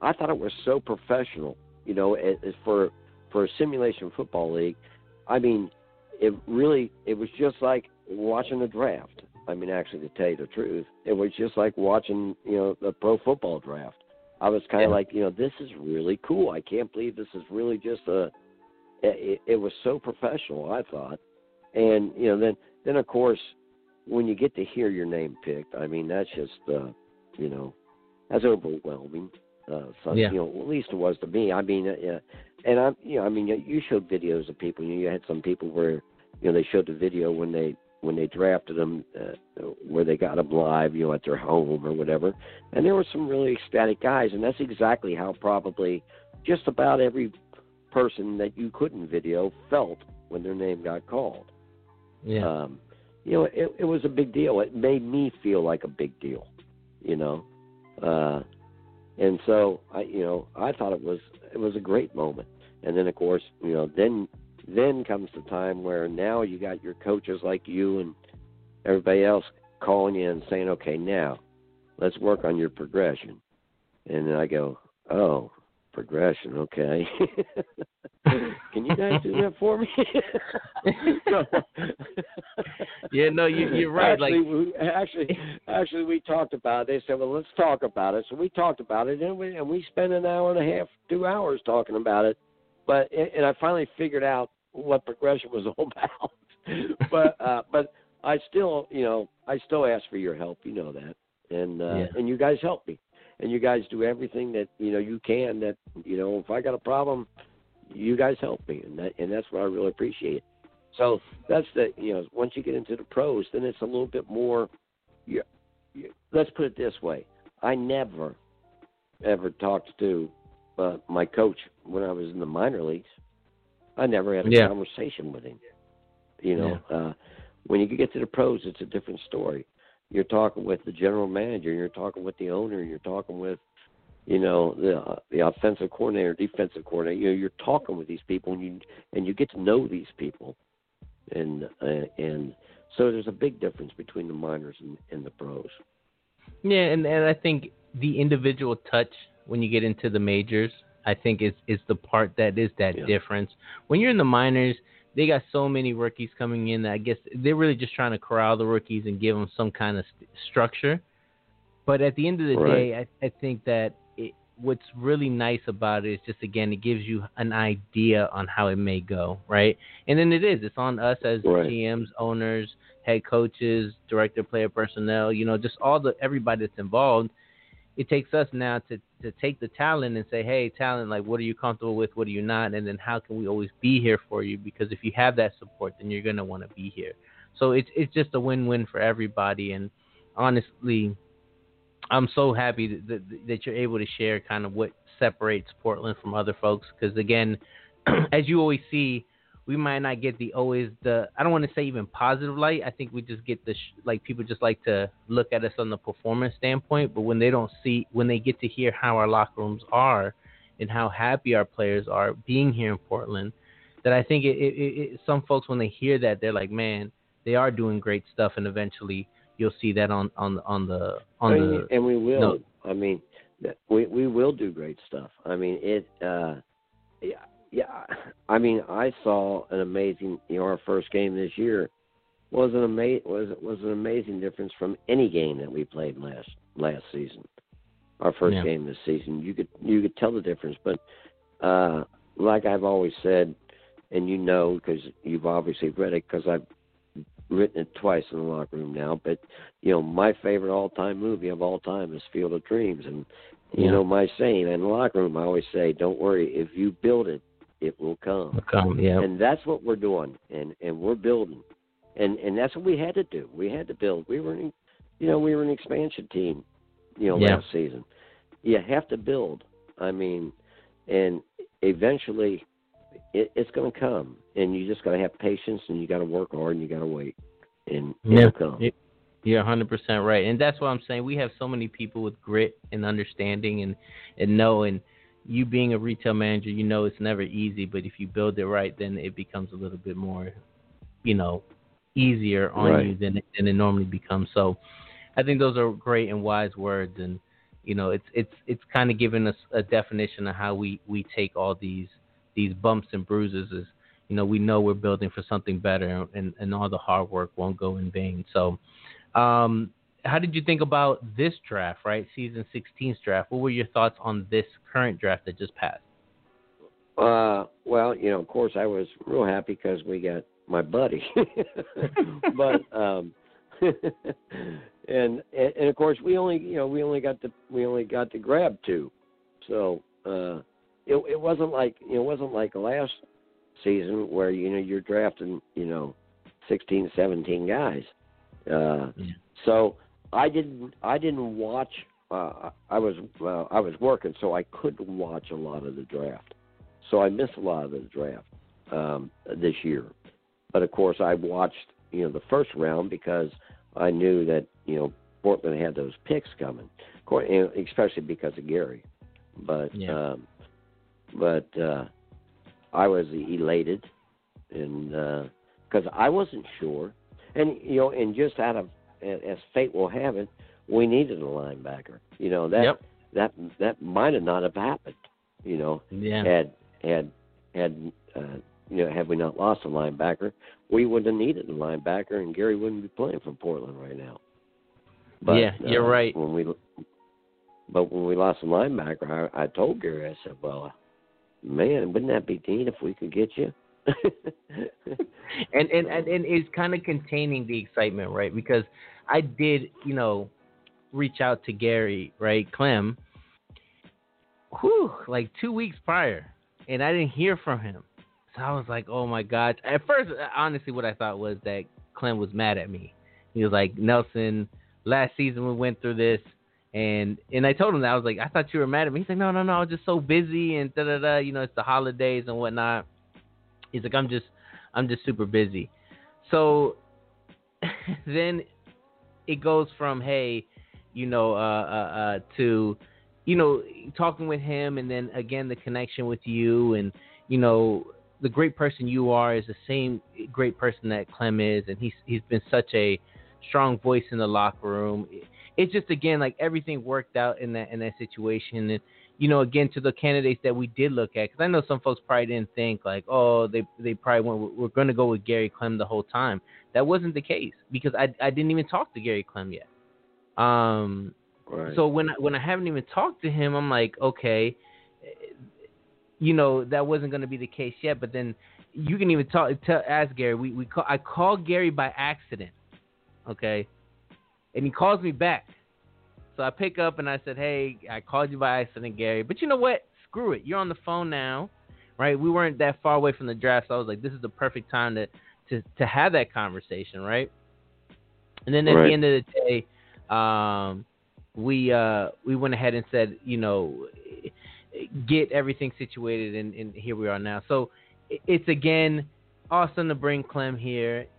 I thought it was so professional. You know, for for a simulation football league, I mean, it really it was just like watching the draft. I mean, actually, to tell you the truth, it was just like watching you know the pro football draft. I was kind of yeah. like, you know, this is really cool. I can't believe this is really just a. It, it was so professional. I thought, and you know, then then of course, when you get to hear your name picked, I mean that's just uh, you know that's overwhelming. Uh, so, Yeah. you know, at least it was to me. I mean, uh, yeah, and I, you know, I mean, you- you showed videos of people. You, know, you had some people where, you know, they showed the video when they when they drafted them, uh, where they got them live, you know, at their home or whatever. And there were some really ecstatic guys, and that's exactly how probably just about every person that you couldn't video felt when their name got called. Yeah. Um, you know, it, it was a big deal. It made me feel like a big deal, you know. Uh, and so I, you know, I thought it was it was a great moment. And then of course, you know, then then comes the time where now you got your coaches like you and everybody else calling you and saying, okay, now let's work on your progression. And then I go, oh, progression, okay. Can you guys do that for me? Yeah, no, you- you're right, Actually, like- we, actually, actually, we talked about it. They said, "Well, let's talk about it." So we talked about it, and we and we spent an hour and a half, two hours talking about it. But and I finally figured out what progression was all about. but uh, but I still, you know, I still ask for your help. You know that, and uh, Yeah. and you guys help me, and you guys do everything that you know you can. That you know, if I got a problem, you guys help me, and that and that's what I really appreciate. So that's the you know once you get into the pros, then it's a little bit more. You, you, let's put it this way: I never ever talked to uh, my coach when I was in the minor leagues. I never had a Yeah. conversation with him. You know, uh, when you get to the pros, it's a different story. You're talking with the general manager, you're talking with the owner, you're talking with you know the uh, the offensive coordinator, defensive coordinator. You know, you're talking with these people, and you and you get to know these people, and uh, and so there's a big difference between the minors and, and the pros. Yeah, and, and I think the individual touch when you get into the majors, I think is is the part that is that Yeah. difference. When you're in the minors, they got so many rookies coming in that I guess they're really just trying to corral the rookies and give them some kind of st- structure. But at the end of the Right. day, I, I think that it, what's really nice about it is just again it gives you an idea on how it may go, right? And then it is it's on us as Right. GMs, owners, head coaches, director, player personnel, you know, just all the everybody that's involved. It takes us now to to take the talent and say, hey, talent, like what are you comfortable with, what are you not, and then how can we always be here for you? Because if you have that support, then you're gonna want to be here. So it's it's just a win-win for everybody. And honestly, I'm so happy that, that, that you're able to share kind of what separates Portland from other folks. Because again, as you always see, we might not get the always the I don't want to say even positive light. I think we just get the sh- like people just like to look at us on the performance standpoint, but when they don't see when they get to hear how our locker rooms are and how happy our players are being here in Portland, that I think it, it, it, some folks when they hear that they're like, man, they are doing great stuff, and eventually you'll see that on on on the on and, the and we will. no. I mean, we we will do great stuff. I mean, it. uh Yeah, yeah. I mean, I saw an amazing. You know, our first game this year was an ama- was was an amazing difference from any game that we played last last season. Our first Yeah. game this season, you could you could tell the difference. But uh like I've always said, and you know because you've obviously read it because I've written it twice in the locker room now. But you know, my favorite all-time movie of all time is Field of Dreams, and you Yeah. know my saying in the locker room. I always say, "Don't worry, if you build it, it will come." come, yeah, And that's what we're doing, and and we're building, and and that's what we had to do. We had to build. We were, an, you know, we were an expansion team, you know, Yeah. last season. You have to build. I mean, and eventually, it, it's going to come, and you just got to have patience, and you got to work hard, and you got to wait, and Yeah. it'll come. Yeah. You're 100% right. And that's what I'm saying. We have so many people with grit and understanding and, and know. And you being a retail manager, you know it's never easy, but if you build it right, then it becomes a little bit more, you know, easier on Right. you than, it- than it normally becomes. So I think those are great and wise words. And, you know, it's, it's, it's kind of giving us a definition of how we, we take all these, these bumps and bruises is, you know, we know we're building for something better and, and all the hard work won't go in vain. So, um, how did you think about this draft, right? Season 16's draft. What were your thoughts on this current draft that just passed? Uh, well, you know, of course, I was real happy because we got my buddy, but um, and, and and of course we only you know we only got to we only got to grab two, so uh, it it wasn't like it wasn't like last season where you know you're drafting you know 16, 17 guys. Uh, Yeah. So I didn't I didn't watch. Uh, I was uh, I was working, so I couldn't watch a lot of the draft. So I missed a lot of the draft um, this year. But of course, I watched you know the first round because I knew that you know Portland had those picks coming, Of course, and especially because of Gary. But Yeah. um, but uh, I was elated, and because I wasn't sure, and you know, and just out of as fate will have it, we needed a linebacker. You know that Yep. that that might have not have happened. You know, Yeah. had had had uh, you know had we not lost a linebacker, we wouldn't have needed a linebacker, and Gary wouldn't be playing for Portland right now. But, Yeah, you're uh, right. When we but when we lost a linebacker, I, I told Gary, I said, "Well, man, wouldn't that be neat if we could get you?" and and and, and it's kind of containing the excitement, right? Because I did, you know, reach out to Gary, right, Clem, whew, like two weeks prior, and I didn't hear from him. So I was like, oh my god. At first, honestly, what I thought was that Clem was mad at me. He was like, Nelson, last season we went through this. And and I told him that I was like, I thought you were mad at me. He's like, no, no, no, I was just so busy and da da da. You know, it's the holidays and whatnot. He's like, I'm just, I'm just super busy. So then it goes from hey, you know, uh, uh, uh, to you know, talking with him, and then again the connection with you, and you know, the great person you are is the same great person that Clem is, and he's he's been such a strong voice in the locker room. It's just again like everything worked out in that in that situation, and you know, again to the candidates that we did look at, because I know some folks probably didn't think like, oh, they they probably went, we're going to go with Gary Clem the whole time. That wasn't the case because I I didn't even talk to Gary Clem yet. Um, right. so when I, when I haven't even talked to him, I'm like, okay, you know, that wasn't going to be the case yet. But then you can even talk, tell, ask Gary. We we call, I called Gary by accident, okay, and he calls me back. So I pick up and I said, hey, I called you by accident, Gary. But you know what? Screw it. You're on the phone now, right? We weren't that far away from the draft, so I was like, this is the perfect time to to to have that conversation, right? And then at Right. the end of the day, um, we uh, we went ahead and said, you know, get everything situated, and, and here we are now. So it's again awesome to bring Clem here.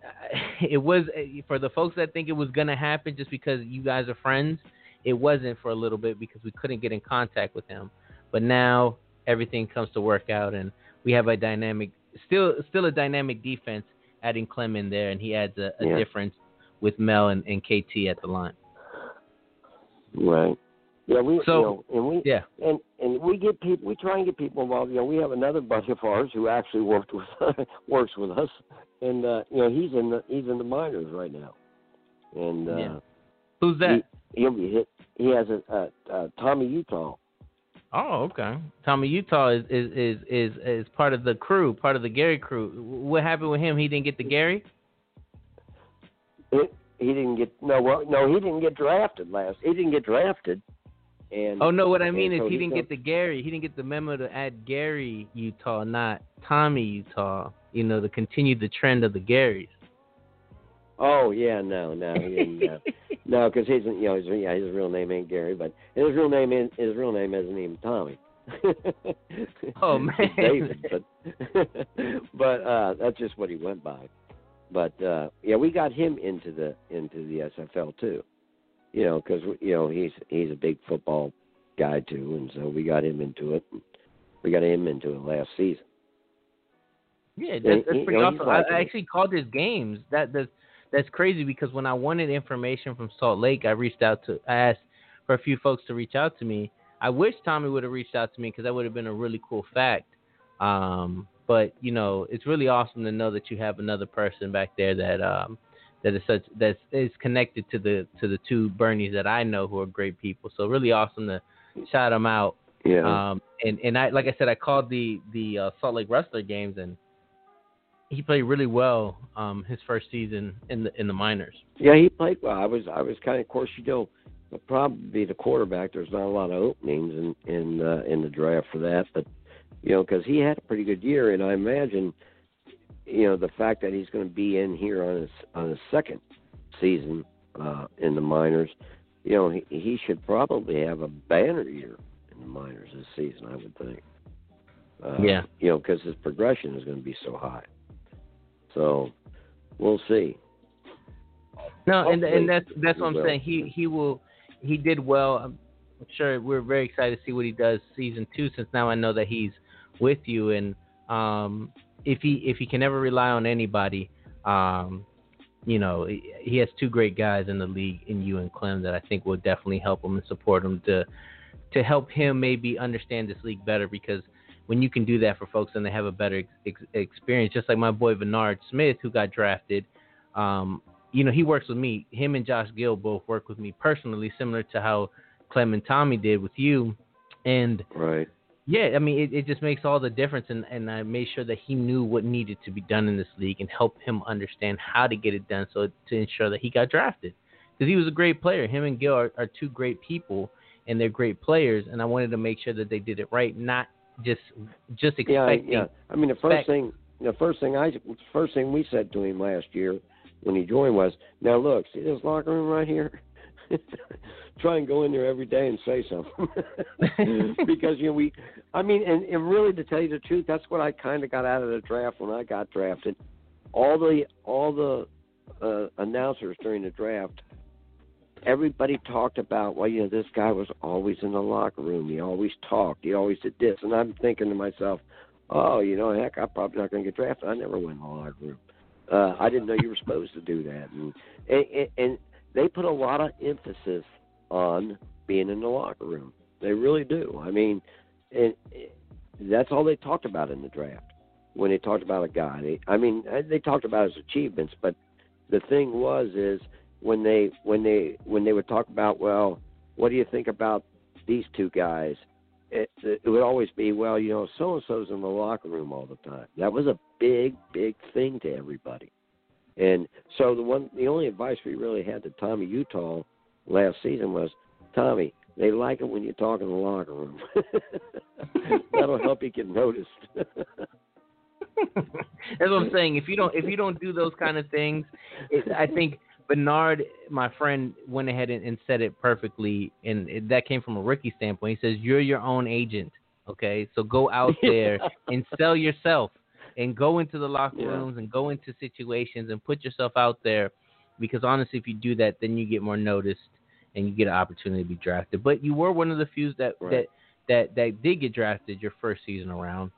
It was for the folks that think it was gonna happen just because you guys are friends. It wasn't for a little bit because we couldn't get in contact with him. But now everything comes to work out, and we have a dynamic, still still a dynamic defense. Adding Clem in there, and he adds a, a Yeah. difference with Mel and, and KT at the line. Right. Yeah, we So- you know, and we Yeah. and and we get people we try and get people involved. You know, we have another buddy of ours who actually worked with works with us, and uh, you know he's in the he's in the minors right now, and uh, Yeah. Who's that? He, he'll be hit. He has a uh, uh, Tommy Utah. Oh, okay. Tommy Utah is, is is is is part of the crew, part of the Gary crew. What happened with him? He didn't get the Gary. He, he didn't get no well, no he didn't get drafted last. He didn't get drafted. And Oh no, what I mean is so he didn't get the Gary. He didn't get the memo to add Gary Utah, not Tommy Utah. You know, to continue the trend of the Garys. Oh yeah, no, no, he didn't. No, because he's you know his, yeah his real name ain't Gary, but his real name is, his real name isn't even Tommy. Oh, man. David, but but uh, that's just what he went by. But uh, yeah, we got him into the into the SFL too. You know, because you know he's he's a big football guy too, and so we got him into it. We got him into it last season. Yeah, that's, that's pretty you know, awesome. I, like I actually called his games. That that's that's crazy because when I wanted information from Salt Lake, I reached out to I asked for a few folks to reach out to me. I wish Tommy would have reached out to me because that would have been a really cool fact. Um, but you know, it's really awesome to know that you have another person back there that um, that is such that is connected to the to the two Bernies that I know who are great people. So really awesome to shout them out. Yeah. Um, and and I like I said, I called the the uh, Salt Lake Wrestler games, and he played really well um, his first season in the in the minors. Yeah, he played well. I was I was kind of, of course, you know, probably the quarterback. There's not a lot of openings in in uh, in the draft for that, but you know, because he had a pretty good year, and I imagine, you know, the fact that he's going to be in here on his on his second season uh, in the minors, you know, he, he should probably have a banner year in the minors this season. I would think. Uh, yeah. You know, because his progression is going to be so high. So we'll see. No, and Hopefully and that's that's what I'm will. saying. He he will he did well. I'm sure we're very excited to see what he does season two. Since now I know that he's with you, and um, if he if he can ever rely on anybody, um, you know, he- he has two great guys in the league in you and Clem that I think will definitely help him and support him to to help him maybe understand this league better because when you can do that for folks and they have a better ex- ex- experience, just like my boy Bernard Smith who got drafted, um, you know, he works with me. Him and Josh Gill both work with me personally, similar to how Clem and Tommy did with you. And Right. yeah, I mean, it, it just makes all the difference. And, and I made sure that he knew what needed to be done in this league and help him understand how to get it done so to ensure that he got drafted. Because he was a great player. Him and Gil are, are two great people and they're great players. And I wanted to make sure that they did it right, not just just expecting. yeah. yeah. I mean, the first thing, the first thing I, first thing we said to him last year when he joined was, "Now look, see this locker room right here. Try and go in there every day and say something, because you know we, I mean, and, and really to tell you the truth, that's what I kind of got out of the draft when I got drafted. All the all the uh, announcers during the draft everybody talked about, well, you know, this guy was always in the locker room. He always talked. He always did this. And I'm thinking to myself, oh, you know, heck, I'm probably not going to get drafted. I never went in the locker room. Uh, I didn't know you were supposed to do that. And, and, and they put a lot of emphasis on being in the locker room. They really do. I mean, and that's all they talked about in the draft when they talked about a guy. They, I mean, they talked about his achievements, but the thing was is when they when they when they would talk about well what do you think about these two guys? It, it would always be well you know so and so's in the locker room all the time. That was a big big thing to everybody. And so the one the only advice we really had to tommy utah last season was tommy they like it when you talk in the locker room. That'll help you get noticed. That's what I'm saying. If you don't if you don't do those kind of things, it, I think Bernard, my friend, went ahead and, and said it perfectly, and it, that came from a rookie standpoint. He says you're your own agent. Okay, so go out there and sell yourself, and go into the locker Yeah. rooms and go into situations and put yourself out there, because honestly, if you do that, then you get more noticed and you get an opportunity to be drafted. But you were one of the few that Right. that that that did get drafted your first season around,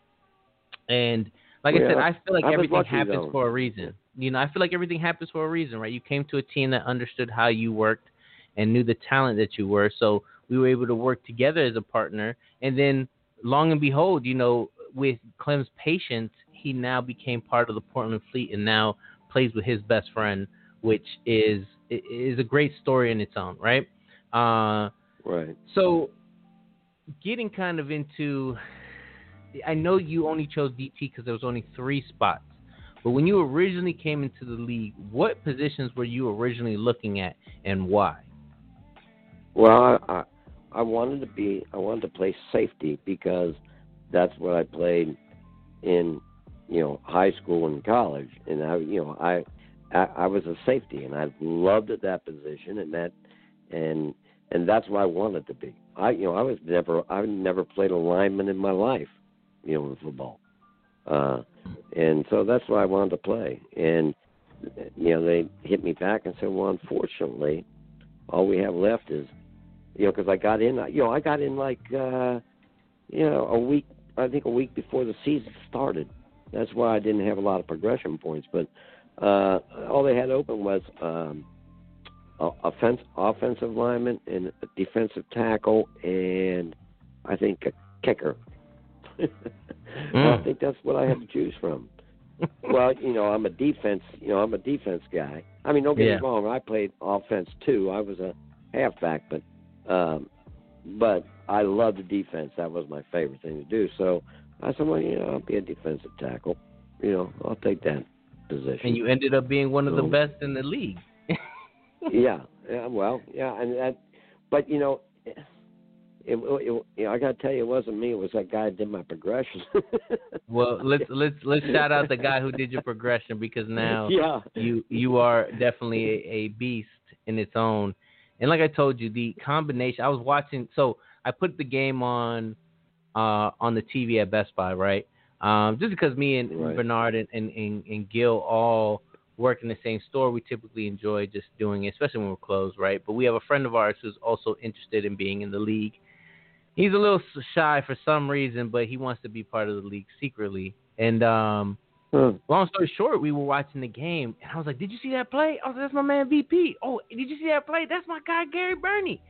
and like I said, I feel like I everything happens for a reason. You know, I feel like everything happens for a reason, right? You came to a team that understood how you worked and knew the talent that you were, so we were able to work together as a partner. And then, long and behold, you know, with Clem's patience, he now became part of the Portland Fleet and now plays with his best friend, which is is a great story in its own, right? Uh, right so, getting kind of into, I know you only chose DT because there was only three spots. But when you originally came into the league, what positions were you originally looking at, and why? Well, I, I wanted to be I wanted to play safety because that's what I played in you know high school and college, and I you know I I, I was a safety and I loved at that position and that and and that's what I wanted to be. I you know I was never I never played a lineman in my life, you know, in football, uh, and so that's what I wanted to play. And you know they hit me back and said, well, unfortunately, all we have left is you know, because I got in, you know, I got in like, uh, you know, a week, I think a week before the season started. That's why I didn't have a lot of progression points. But uh, all they had open was um, offense, offensive lineman and defensive tackle, and I think a kicker. I Mm. think that's what I had to choose from. well, you know, I'm a defense. You know, I'm a defense guy. I mean, don't get Yeah. me wrong. I played offense too. I was a halfback, but um, but I loved the defense. That was my favorite thing to do. So I said, well, you know, I'll be a defensive tackle, you know, I'll take that position. And you ended up being one of the best in the league. yeah, yeah, well, yeah, and that, but you know, it, it, it, I gotta tell you, it wasn't me. It was that guy that did my progression. well, let's let's let's shout out the guy who did your progression because now yeah, you you are definitely a, a beast in its own. And like I told you, the combination. I was watching. So I put the game on uh, on the TV at Best Buy, right? Um, just because me and Right. Bernard and, and, and, and Gil all work in the same store, we typically enjoy just doing it, especially when we're closed, right? But we have a friend of ours who's also interested in being in the league. He's a little shy for some reason, but he wants to be part of the league secretly. And um, Huh. long story short, we were watching the game, and I was like, "Did you see that play? Oh, that's my man VP. Oh, did you see that play? That's my guy Gary Birney."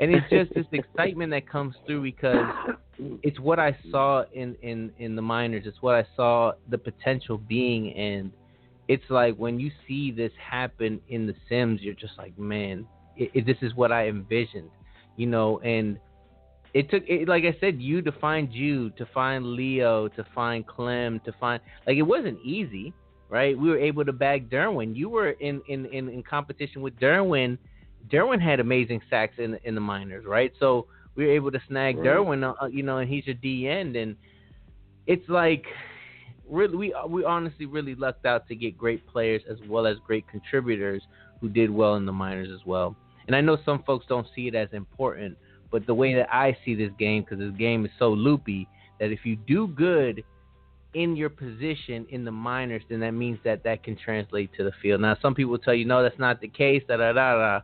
And it's just this excitement that comes through because it's what I saw in in in the minors. It's what I saw the potential being, and it's like when you see this happen in the Sims, you're just like, man, it, it, this is what I envisioned, you know. And it took, it, like I said, you to find Jude, to find Leo, to find Clem, to find like it wasn't easy, right? We were able to bag Derwin. You were in in in, in competition with Derwin. Derwin had amazing sacks in in the minors, right? So we were able to snag Right. Derwin, uh, you know, and he's your D end, and it's like really we we honestly really lucked out to get great players as well as great contributors who did well in the minors as well. And I know some folks don't see it as important, but the way that I see this game, because this game is so loopy, that if you do good in your position in the minors, then that means that that can translate to the field. Now, some people tell you, no, that's not the case, da da da da.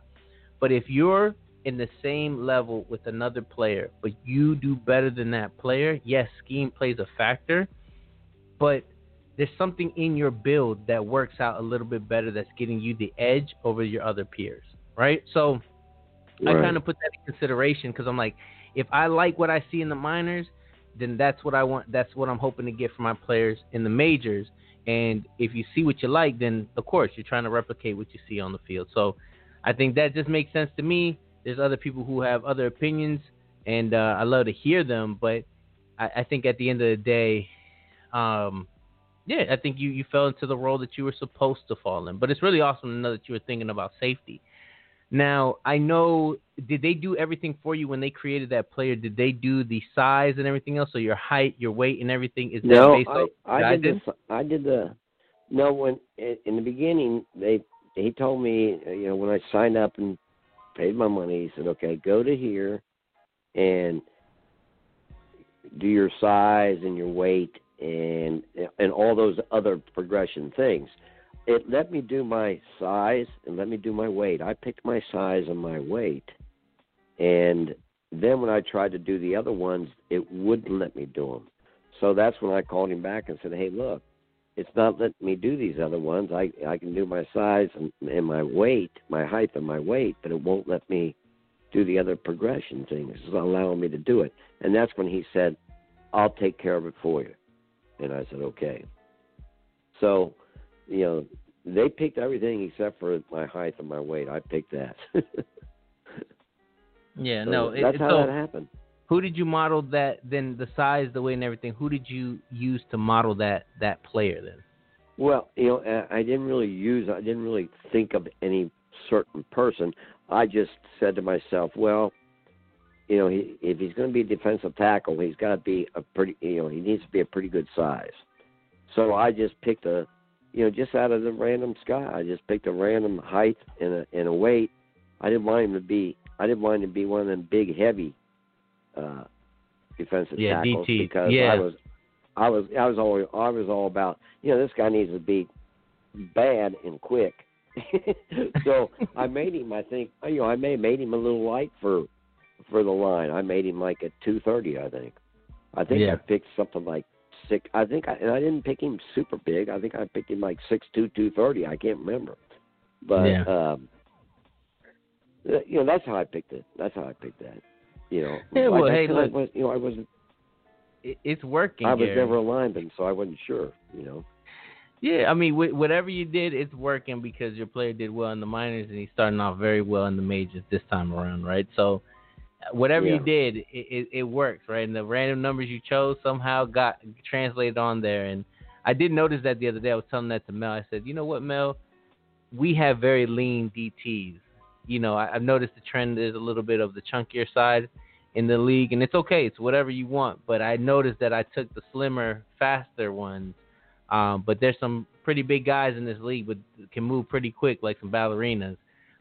But if you're in the same level with another player, but you do better than that player, yes, scheme plays a factor, but there's something in your build that works out a little bit better that's getting you the edge over your other peers, right? So I kind of put that in consideration because I'm like, if I like what I see in the minors, then that's what I want. That's what I'm hoping to get from my players in the majors. And if you see what you like, then of course you're trying to replicate what you see on the field. So I think that just makes sense to me. There's other people who have other opinions, and uh, I love to hear them. But I, I think at the end of the day, um, yeah, I think you, you fell into the role that you were supposed to fall in. But it's really awesome to know that you were thinking about safety. Now, I know, did they do everything for you when they created that player? Did they do the size and everything else? So your height, your weight, and everything is that No, based I, I did the I did the no when in in the beginning they he told me uh, you know when I signed up and paid my money he said okay go to here and do your size and your weight and and all those other progression things. It let me do my size and let me do my weight. I picked my size and my weight, and then when I tried to do the other ones, it wouldn't let me do them. So that's when I called him back and said, "Hey, look, it's not letting me do these other ones. I I can do my size and, and my weight, my height and my weight, but it won't let me do the other progression things. It's not allowing me to do it." And that's when he said, "I'll take care of it for you." And I said, "Okay." So, you know, they picked everything except for my height and my weight. I picked that. yeah, So no. It, that's how so that happened. who did you model that? Then the size, the weight, and everything. Who did you use to model that that player? Then Well, you know, I- I didn't really use. I didn't really think of any certain person. I just said to myself, well, you know, he, if he's going to be a defensive tackle, he's got to be a pretty. You know, he needs to be a pretty good size. So I just picked a, you know, just out of the random sky. I just picked a random height and a and a weight. I didn't want him to be. I didn't want him to be one of them big, heavy uh defensive Yeah, tackles DT. because Yeah. I was, I was, I was all, I was all about. You know, this guy needs to be bad and quick. so I made him. I think you know I may made him a little light for for the line. I made him like at two thirty. I think. I think Yeah. I picked something like six. I think I and I didn't pick him super big. I think I picked him like six two two thirty. I can't remember. But Yeah. um, uh, you know that's how I picked it. That's how I picked that. You know. Yeah, well, I hey, look. was, you know, I wasn't. it's working. I was Gary. never a lineman, so I wasn't sure. You know. Yeah, I mean, wh- whatever you did, it's working because your player did well in the minors and he's starting off very well in the majors this time around, right? So, whatever you did, it, it, it works, right? And the random numbers you chose somehow got translated on there. And I did notice that the other day. I was telling that to Mel. I said, you know what, Mel, we have very lean DTs. You know, I, I've noticed the trend is a little bit of the chunkier side in the league, and it's okay. It's whatever you want. But I noticed that I took the slimmer, faster ones. Um, but there's some pretty big guys in this league, but can move pretty quick, like some ballerinas.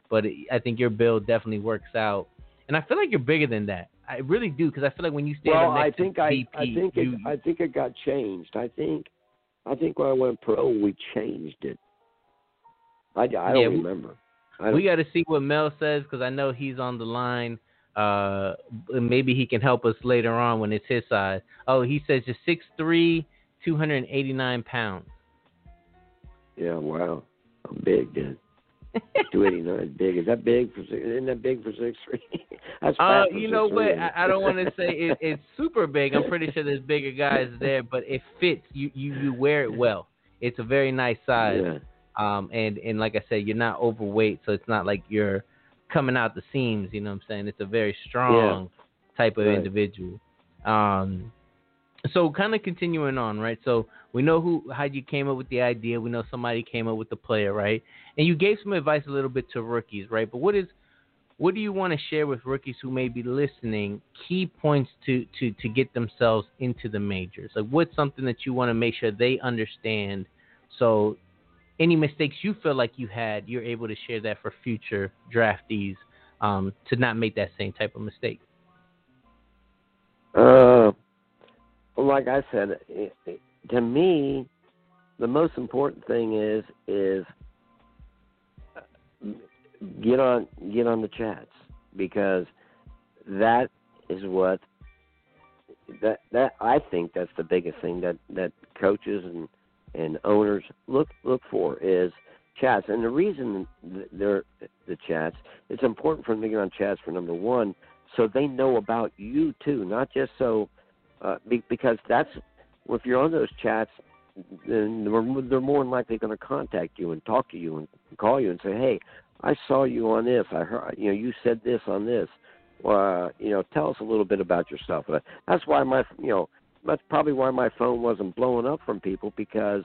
But I think your build definitely works out, and I feel like you're bigger than that. I really do because I feel like when you stand well, I think to I, VP, I think you, it, I think it got changed. I think, I think when I went pro, we changed it. I, I don't Yeah, remember. I don't, we got to see what Mel says because I know he's on the line. Uh, maybe he can help us later on when it's his size. Oh, he says just 6'3", 289 pounds. yeah, wow, I'm big, dude. Two eighty nine, big. Is that big for? six- Isn't that big for six three? That's Uh, you know what? I. I don't want to say it, it's super big. I'm pretty sure there's bigger guys there, but it fits. You you you wear it well. It's a very nice size. Yeah. Um, and and like I said, you're not overweight, so it's not like you're coming out the seams. You know what I'm saying? It's a very strong type of Right. individual. Um, so kind of continuing on, right? So we know who how you came up with the idea. We know somebody came up with the player, right? And you gave some advice a little bit to rookies, right? But what is what do you want to share with rookies who may be listening? Key points to to to get themselves into the majors. Like what's something that you want to make sure they understand, so any mistakes you feel like you had, you're able to share that for future draftees um, to not make that same type of mistake. Uh, like I said, it, it, to me, the most important thing is is uh, get on get on the chats because that is what that that I think that's the biggest thing that that coaches and and owners look look for is chats. And the reason they're the chats, it's important for them to get on chats for number one, so they know about you too, not just so uh, be, because that's if you're on those chats, then they're, they're more than likely going to contact you and talk to you and call you and say, "Hey, I saw you on this. I heard you know you said this on this. Uh, you know, tell us a little bit about yourself." Uh, That's why my you know that's probably why my phone wasn't blowing up from people because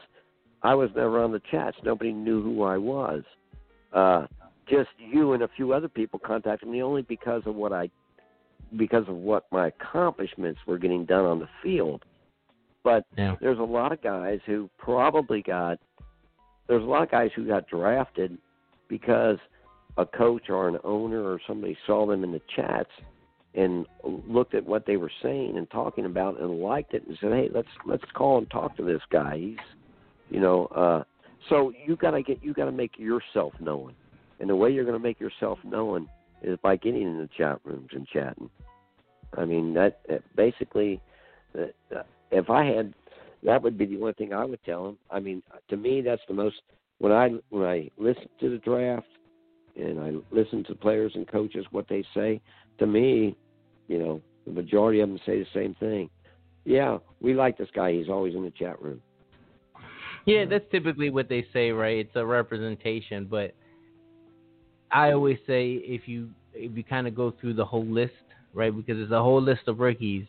I was never on the chats. Nobody knew who I was. Uh, just you and a few other people contacted me only because of what I because of what my accomplishments were getting done on the field. But Yeah. there's a lot of guys who probably got there's a lot of guys who got drafted because a coach or an owner or somebody saw them in the chats and looked at what they were saying and talking about and liked it and said, "Hey, let's let's call and talk to this guy." He's, you know, uh, so you got to get you got to make yourself known, and the way you're going to make yourself known is by getting in the chat rooms and chatting. I mean, that, that basically, uh, uh, if I had, that would be the only thing I would tell them. I mean, to me, that's the most when I when I listen to the draft and I listen to players and coaches what they say. To me, you know, the majority of them say the same thing. Yeah, we like this guy. He's always in the chat room. Yeah, that's typically what they say, right? It's a representation, but I always say if you if you kind of go through the whole list, right? Because there's a whole list of rookies.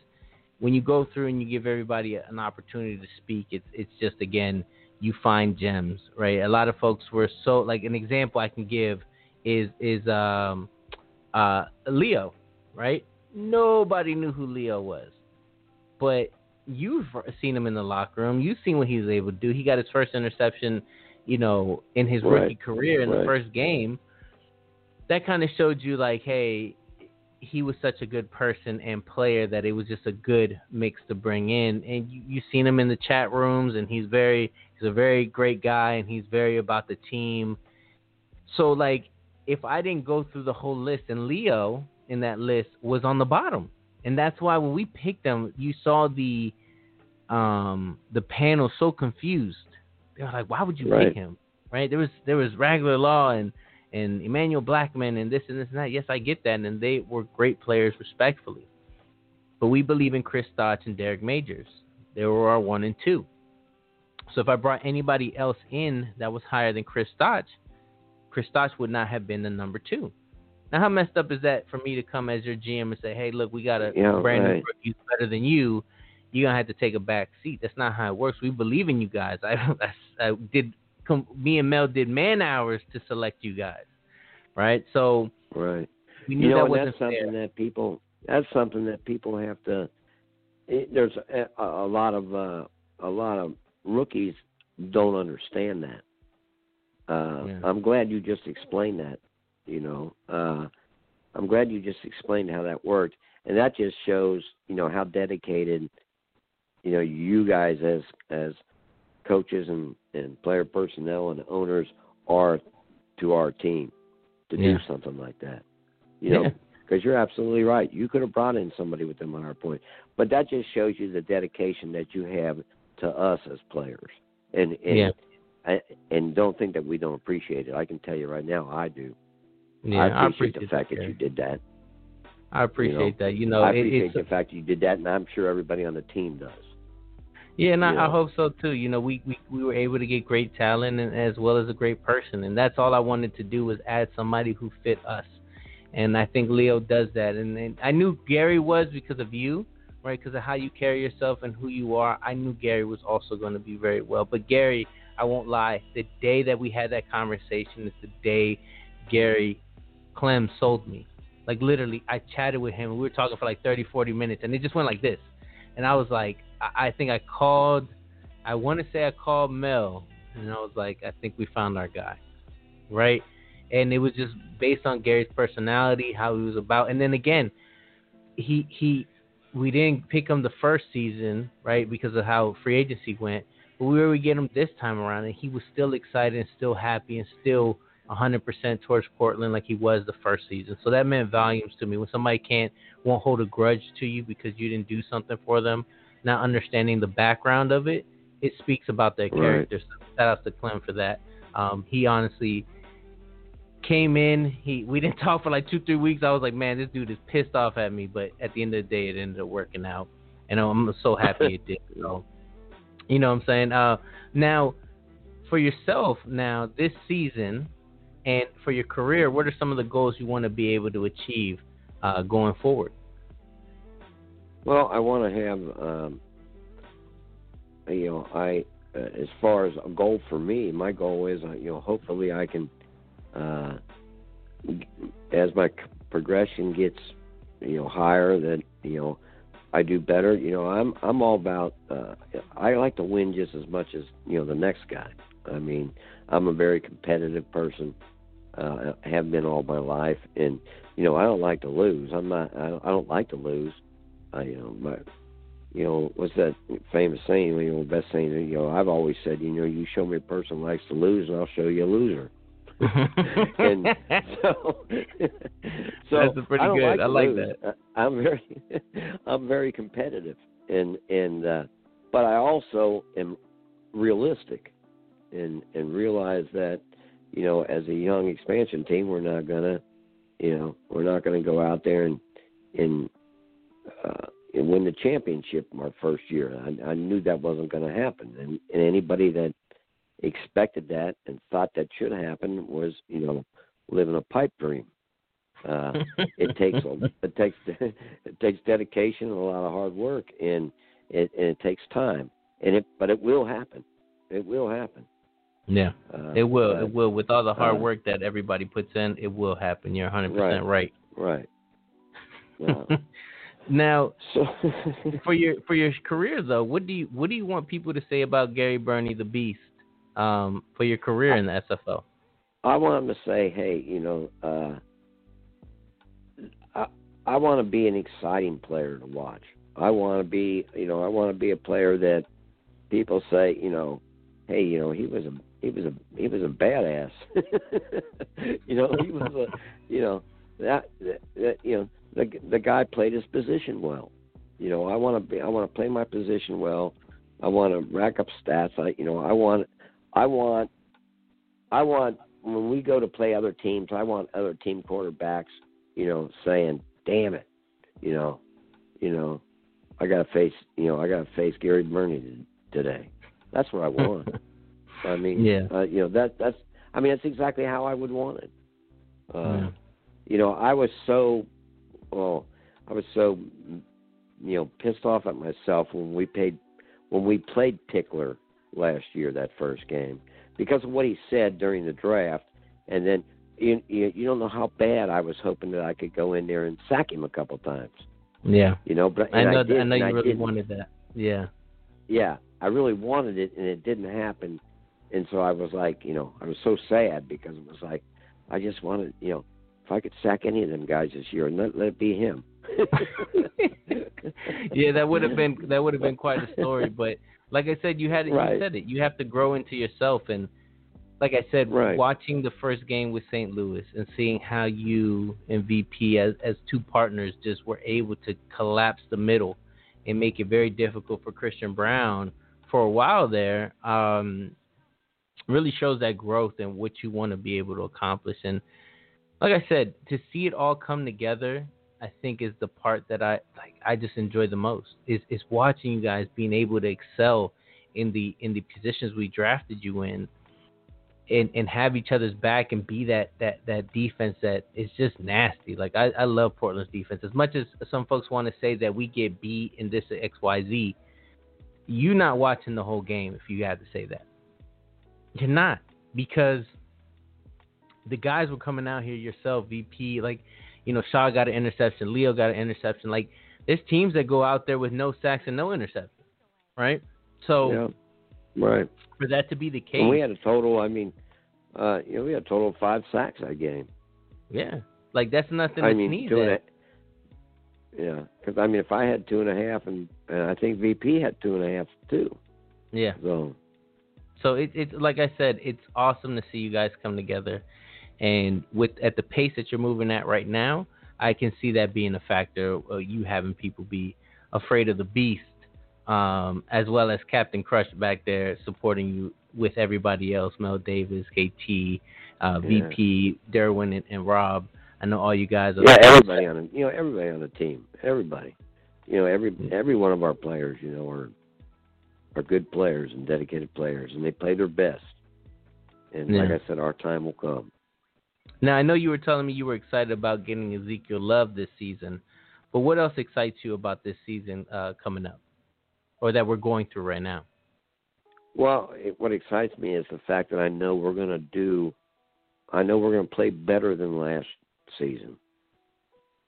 When you go through and you give everybody an opportunity to speak, it's it's just again you find gems, right? A lot of folks were so like an example I can give is is um uh Leo, right? Nobody knew who Leo was, but you've seen him in the locker room. You've seen what he was able to do. He got his first interception, you know, in his Right. rookie career in the first game. That kind of showed you, like, hey, he was such a good person and player that it was just a good mix to bring in. And you, you've seen him in the chat rooms, and he's very, he's a very great guy, and he's very about the team. So, like, if I didn't go through the whole list, and Leo in that list was on the bottom, and that's why when we picked them, you saw the um the panel so confused. They were like, "Why would you Right. pick him?" Right? There was there was regular law and and Emmanuel Blackman and this and this and that. Yes, I get that, and they were great players, respectfully. But we believe in Chris Stotch and Derek Majors. They were our one and two. So if I brought anybody else in that was higher than Chris Stotch, Chris Stotch would not have been the number two. Now, how messed up is that for me to come as your GM and say, "Hey, look, we got a Yeah, brand new rookie better than you," you're gonna have to take a back seat. That's not how it works. We believe in you guys. I, I, I did. Me and Mel did man hours to select you guys, right? So right. We knew you know, that wasn't that's something fair. that people. That's something that people have to. It, there's a, a lot of uh, a lot of rookies don't understand that. Uh, Yeah. I'm glad you just explained that. You know, uh, I'm glad you just explained how that worked, and that just shows you know how dedicated you know you guys as as coaches and and player personnel and owners are to our team to do something like that. You know, Yeah. because you're absolutely right. You could have brought in somebody with them on our point, but that just shows you the dedication that you have to us as players. And and Yeah. I, and don't think that we don't appreciate it. I can tell you right now, I do. Yeah, I appreciate, the fact that, that you did that. I appreciate that. You know, I appreciate the fact that you did that, and I'm sure everybody on the team does. Yeah, and I, I hope so too. You know, we, we we were able to get great talent and as well as a great person, and that's all I wanted to do was add somebody who fit us. And I think Leo does that. And, and I knew Gary was because of you, right? Because of how you carry yourself and who you are. I knew Gary was also going to be very well. But Gary, I won't lie, the day that we had that conversation is the day Gary Clem sold me. Like literally, I chatted with him. and We were talking for like 30, 40 minutes, and it just went like this. And I was like, I, I think I called. I want to say I called Mel, and I was like, I think we found our guy, right? And it was just based on Gary's personality, how he was about, and then again, he he, we didn't pick him the first season, right, because of how free agency went. But we were to get him this time around, and he was still excited and still happy and still 100% towards Portland like he was the first season. So that meant volumes to me. When somebody can't won't hold a grudge to you because you didn't do something for them, not understanding the background of it, it speaks about their Right. character. So shout out to Clem for that. Um, he honestly came in. He we didn't talk for like two three weeks. I was like, man, this dude is pissed off at me. But at the end of the day, it ended up working out, and I'm so happy it did. So, you know what I'm saying? Uh, now, for yourself, now this season, and for your career, what are some of the goals you want to be able to achieve uh, going forward? Well, I want to have, um, you know, I uh, as far as a goal for me, my goal is, uh, you know, hopefully I can, uh, as my progression gets, you know, higher, that you know, I do better. You know, I'm I'm all about. Uh, I like to win just as much as you know the next guy. I mean, I'm a very competitive person. I have been all my life, and you know, I don't like to lose. I'm not. I don't, I don't like to lose. I, you know, my, you know, what's that famous saying? You know, best saying. You know, I've always said, you know, you show me a person who likes to lose, and I'll show you a loser. and so, so That's pretty I good. Like I like lose. that. I, I'm very, I'm very competitive, and and uh, but I also am realistic, and and realize that, you know, as a young expansion team, we're not gonna, you know, we're not gonna go out there and and uh, and win the championship our first year. I, I knew that wasn't to happen, and, and anybody that expected that and thought that should happen was, you know, living a pipe dream. Uh, it takes a, it takes it takes dedication and a lot of hard work, and it and it takes time, and it but it will happen. It will happen. Yeah, Uh, it will. but- It will. With all the hard uh, work that everybody puts in, it will happen. You're 100 percent right. Right. Yeah. now, for your for your career though, what do you what do you want people to say about Gary Birney the Beast um, for your career in the SFL? I want them to say, hey, you know, uh, I I want to be an exciting player to watch. I want to be, you know, I want to be a player that people say, you know, hey, you know, he was a he was a he was a badass. you know, he was a, you know, that, that, you know, the the guy played his position well. You know, I want to be I want to play my position well. I want to rack up stats. I you know, I want I want I want when we go to play other teams, I want other team quarterbacks, you know, saying, "Damn it, you know, you know, I got to face, you know, I got to face Gary Birney today." That's what I want. I mean, Yeah. uh, you know, that that's I mean, that's exactly how I would want it. Uh, Yeah. You know, I was so, well, I was so you know pissed off at myself when we paid when we played Pickler last year that first game because of what he said during the draft, and then you you, you don't know how bad I was hoping that I could go in there and sack him a couple times. Yeah, you know, but I know I, did, I know you I really didn't. wanted that. Yeah, yeah, I really wanted it, and it didn't happen. And so I was like, you know, I was so sad because it was like, I just wanted, you know, if I could sack any of them guys this year, and let, let it be him. yeah, that would have been that would have been quite a story. But like I said, you had Right. you said it. You have to grow into yourself, and like I said, Right. watching the first game with St. Louis and seeing how you and VP as as two partners just were able to collapse the middle and make it very difficult for Christian Brown for a while there. Um, really shows that growth and what you want to be able to accomplish. And like I said, to see it all come together, I think is the part that I like. I just enjoy the most is is watching you guys being able to excel in the in the positions we drafted you in, and and have each other's back and be that that that defense that is just nasty. Like I I love Portland's defense as much as some folks want to say that we get beat in this X Y Z. You not watching the whole game if you had to say that. You're not because the guys were coming out here yourself, VP, like, you know, Shaw got an interception, Leo got an interception. Like, there's teams that go out there with no sacks and no interceptions, right? So yeah, right. for that to be the case, we had a total. I mean, uh, you know, we had a total of five sacks that game. yeah, like that's nothing I to mean, sneeze two and a, yeah, because I mean, if I had two and a half, and, and I think VP had two and a half too. Yeah. So So it, it's like I said, it's awesome to see you guys come together, and with at the pace that you're moving at right now, I can see that being a factor. Uh, you having people be afraid of the beast, um, as well as Captain Crush back there supporting you with everybody else, Mel Davis, KT, uh, Yeah. VP, Derwin, and, and Rob. I know all you guys are. yeah, everybody on the you know everybody on the team, everybody, you know every every one of our players, you know, are are good players and dedicated players, and they play their best. And like I said, our time will come. Now I know you were telling me you were excited about getting Ezekiel Love this season, but what else excites you about this season uh, coming up, or that we're going through right now? Well, it, what excites me is the fact that I know we're going to do, I know we're going to play better than last season,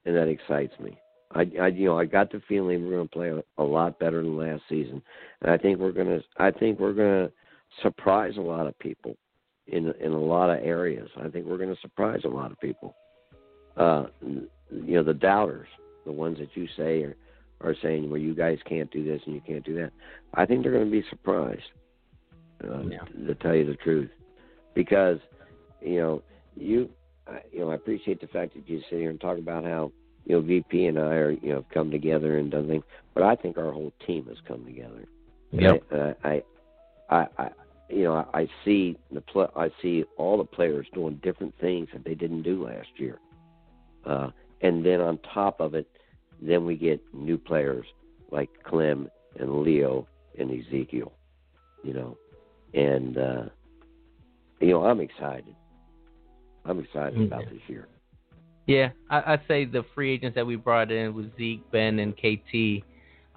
and that excites me. I, I you know, I got the feeling we're going to play a, a lot better than last season, and I think we're going to, I think we're going to surprise a lot of people in in a lot of areas. I think we're going to surprise a lot of people. Uh, you know, the doubters, the ones that you say are are saying, well, you guys can't do this and you can't do that. I think they're going to be surprised uh, Yeah. to tell you the truth, because you know you I, you know I appreciate the fact that you sit here and talk about how you know VP and I are you know have come together and done things, but I think our whole team has come together. Yep. And I, I, I, I you know I see the pl- I see all the players doing different things that they didn't do last year, uh, and then on top of it, then we get new players like Clem and Leo and Ezekiel, you know, and uh, you know I'm excited. I'm excited Mm, about this year. Yeah, I, I'd say the free agents that we brought in with Zeke, Ben, and KT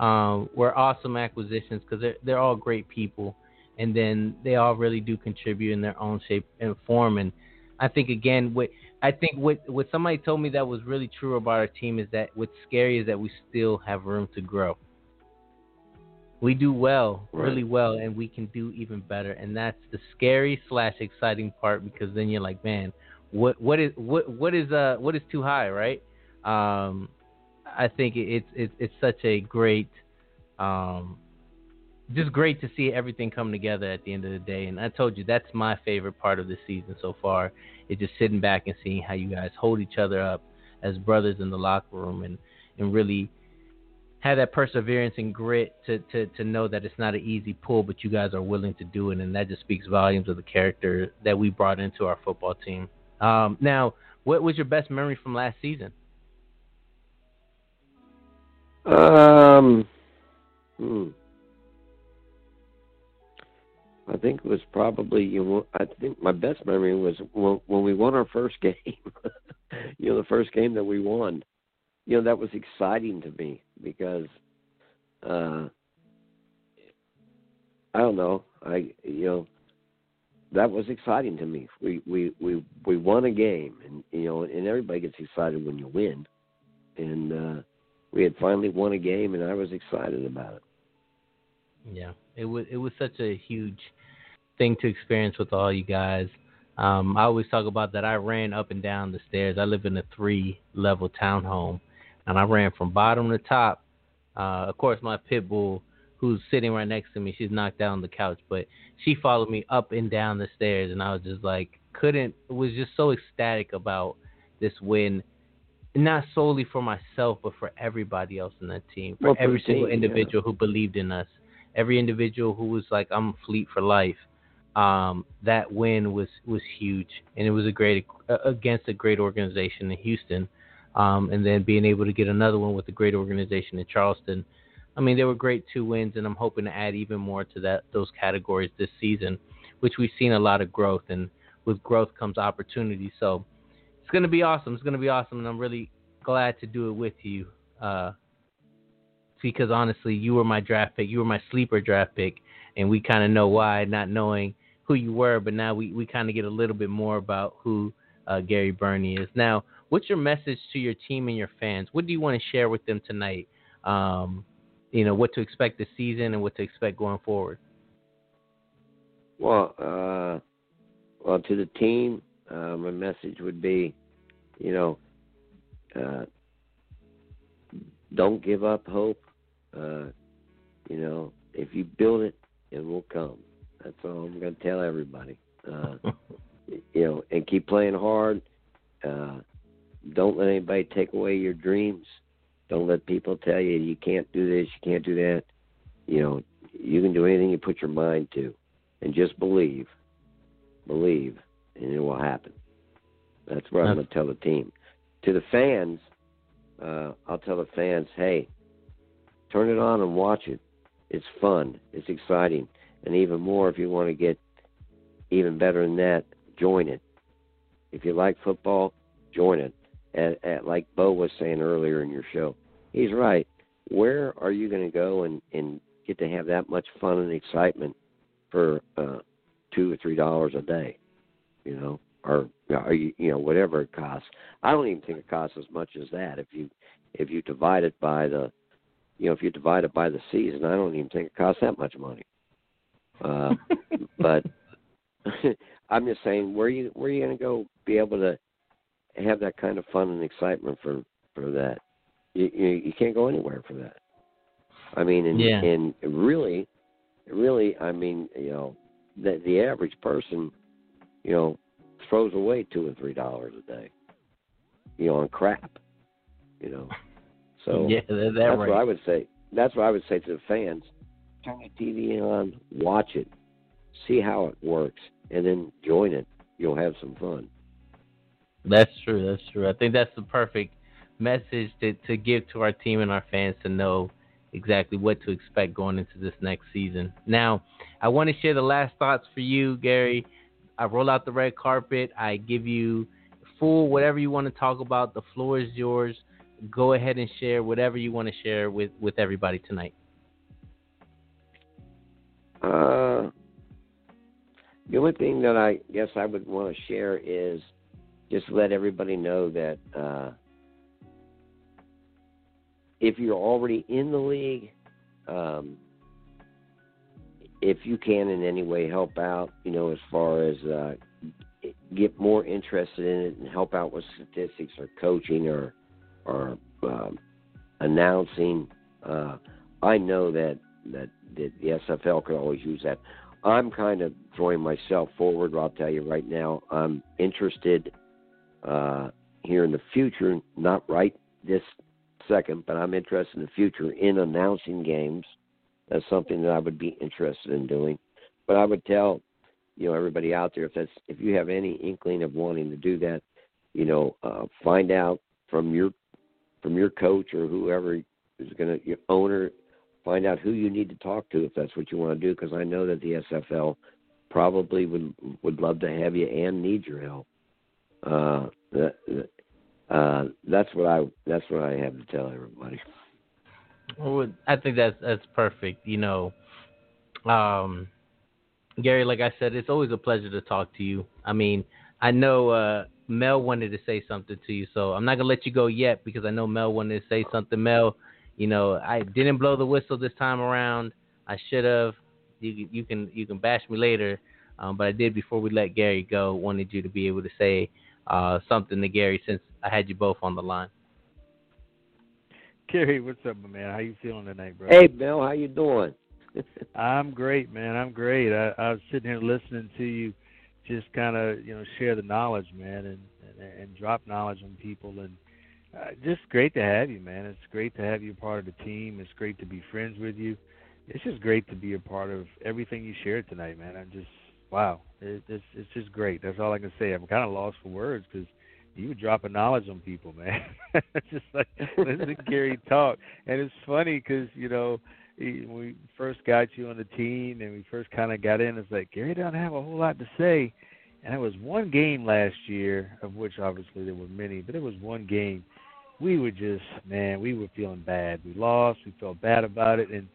um, were awesome acquisitions because they're they're all great people, and then they all really do contribute in their own shape and form. And I think again, what I think what what somebody told me that was really true about our team is that what's scary is that we still have room to grow. We do well, Right. really well, and we can do even better. And that's the scary slash exciting part because then you're like, man, what what is what what is uh what is too high, right? Um, I think it's it's it's such a great, um, just great to see everything come together at the end of the day. And I told you that's my favorite part of the season so far. Is just sitting back and seeing how you guys hold each other up as brothers in the locker room and and really have that perseverance and grit to, to, to know that it's not an easy pull, but you guys are willing to do it, and that just speaks volumes of the character that we brought into our football team. Um, now, what was your best memory from last season? Um, hmm. I think it was probably you know I think my best memory was when, when we won our first game. you know, the first game that we won. You know, that was exciting to me because uh, I don't know. I you know that was exciting to me. We we we we won a game, and you know, and everybody gets excited when you win, and uh, we had finally won a game, and I was excited about it. Yeah, it was it was such a huge thing to experience with all you guys. Um, I always talk about that. I ran up and down the stairs. I live in a three level townhome, and I ran from bottom to top. Uh, of course, my pit bull, who's sitting right next to me, she's knocked down on the couch, but she followed me up and down the stairs, and I was just like, couldn't, was just so ecstatic about this win, not solely for myself, but for everybody else in that team, for Well, every single team, individual who believed in us, every individual who was like, I'm fleet for life. Um, that win was was huge, and it was a great uh, against a great organization in Houston, um, and then being able to get another one with a great organization in Charleston. I mean, they were great two wins, and I'm hoping to add even more to that those categories this season, which we've seen a lot of growth, and with growth comes opportunity. So it's going to be awesome. It's going to be awesome, and I'm really glad to do it with you. Uh, because honestly, you were my draft pick. You were my sleeper draft pick, and we kind of know why, not knowing who you were, but now we, we kind of get a little bit more about who uh, Gary Birney is. Now, what's your message to your team and your fans? What do you want to share with them tonight? Um, you know, what to expect this season and what to expect going forward. Well, uh, well, to the team, uh, my message would be, you know, uh, don't give up hope. Uh, you know, if you build it, it will come. That's all I'm going to tell everybody. Uh, you know, and keep playing hard. Uh, don't let anybody take away your dreams. Don't let people tell you you can't do this, you can't do that. You know, you can do anything you put your mind to, and just believe, believe, and it will happen. That's what I'm going to tell the team. To the fans, uh, I'll tell the fans, hey, turn it on and watch it. It's fun. It's exciting. And even more, if you want to get even better than that, join it. If you like football, join it. At, at, like Bo was saying earlier in your show, he's right. Where are you going to go and, and get to have that much fun and excitement for uh, two or three dollars a day? You know, or are you, you know whatever it costs. I don't even think it costs as much as that. If you if you divide it by the, you know, if you divide it by the season, I don't even think it costs that much money. Uh, but I'm just saying, where you where are you going to go be able to have that kind of fun and excitement for for that? You you, you can't go anywhere for that. I mean, and Yeah. and really, really, I mean, you know, the the average person, you know, throws away two or three dollars a day, you know, on crap, you know. So yeah, that, that that's right. what I would say. That's what I would say to the fans. Turn the TV on, watch it, see how it works, and then join it. You'll have some fun. That's true. That's true. I think that's the perfect message to, to give to our team and our fans to know exactly what to expect going into this next season. Now, I want to share the last thoughts for you, Gary. I roll out the red carpet. I give you full whatever you want to talk about. The floor is yours. Go ahead and share whatever you want to share with, with everybody tonight. Uh, the only thing that I guess I would want to share is just let everybody know that uh, if you're already in the league, um, if you can in any way help out, you know, as far as uh, get more interested in it and help out with statistics or coaching or or um, announcing, uh, I know that that the, the SFL could always use that. I'm kind of throwing myself forward. I'll tell you right now, I'm interested uh, here in the future, not right this second, but I'm interested in the future in announcing games. That's something that I would be interested in doing. But I would tell, you know, everybody out there if that's if you have any inkling of wanting to do that, you know, uh, find out from your from your coach or whoever is going to your owner find out who you need to talk to if that's what you want to do because I know that the SFL probably would would love to have you and need your help. Uh, uh, that's what I that's what I have to tell everybody. Well, I think that's that's perfect. You know, um, Gary, like I said, it's always a pleasure to talk to you. I mean, I know uh, Mel wanted to say something to you, so I'm not gonna let you go yet because I know Mel wanted to say something. Mel, you know, I didn't blow the whistle this time around. I should have. You, you can you can bash me later, um, but I did before we let Gary go. Wanted you to be able to say uh, something to Gary since I had you both on the line. Gary, what's up, my man? How you feeling tonight, bro? Hey, Bill, how you doing? I'm great, man. I'm great. I, I was sitting here listening to you, just kind of you know share the knowledge, man, and, and and drop knowledge on people, and uh, just great to have you, man. It's great to have you part of the team. It's great to be friends with you. It's just great to be a part of everything you shared tonight, man. I'm just wow. It, it's it's just great. That's all I can say. I'm kind of lost for words because you were dropping knowledge on people, man. it's just like listening to Gary talk, and it's funny because you know we first got you on the team and we first kind of got in, it's like Gary doesn't have a whole lot to say. And it was one game last year, of which obviously there were many, but it was one game. We were just, man, we were feeling bad. We lost. We felt bad about it. And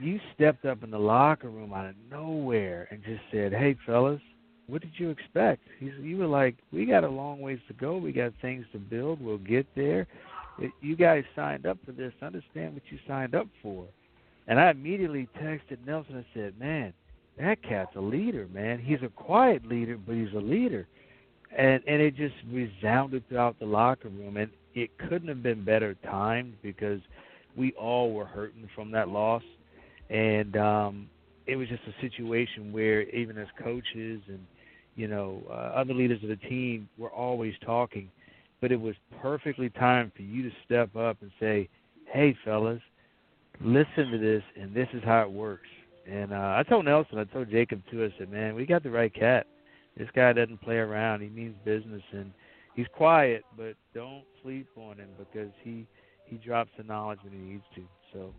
you stepped up in the locker room out of nowhere and just said, hey, fellas, what did you expect? You were like, we got a long ways to go. We got things to build. We'll get there. You guys signed up for this. Understand what you signed up for. And I immediately texted Nelson and said, man, that cat's a leader, man. He's a quiet leader, but he's a leader. And and it just resounded throughout the locker room, and it couldn't have been better timed because we all were hurting from that loss, and um, it was just a situation where even as coaches and you know uh, other leaders of the team were always talking, but it was perfectly time for you to step up and say, "Hey, fellas, listen to this, and this is how it works." And uh, I told Nelson, I told Jacob too. I said, "Man, we got the right cat. This guy doesn't play around. He means business, and he's quiet, but don't sleep on him because he he drops the knowledge when he needs to." So,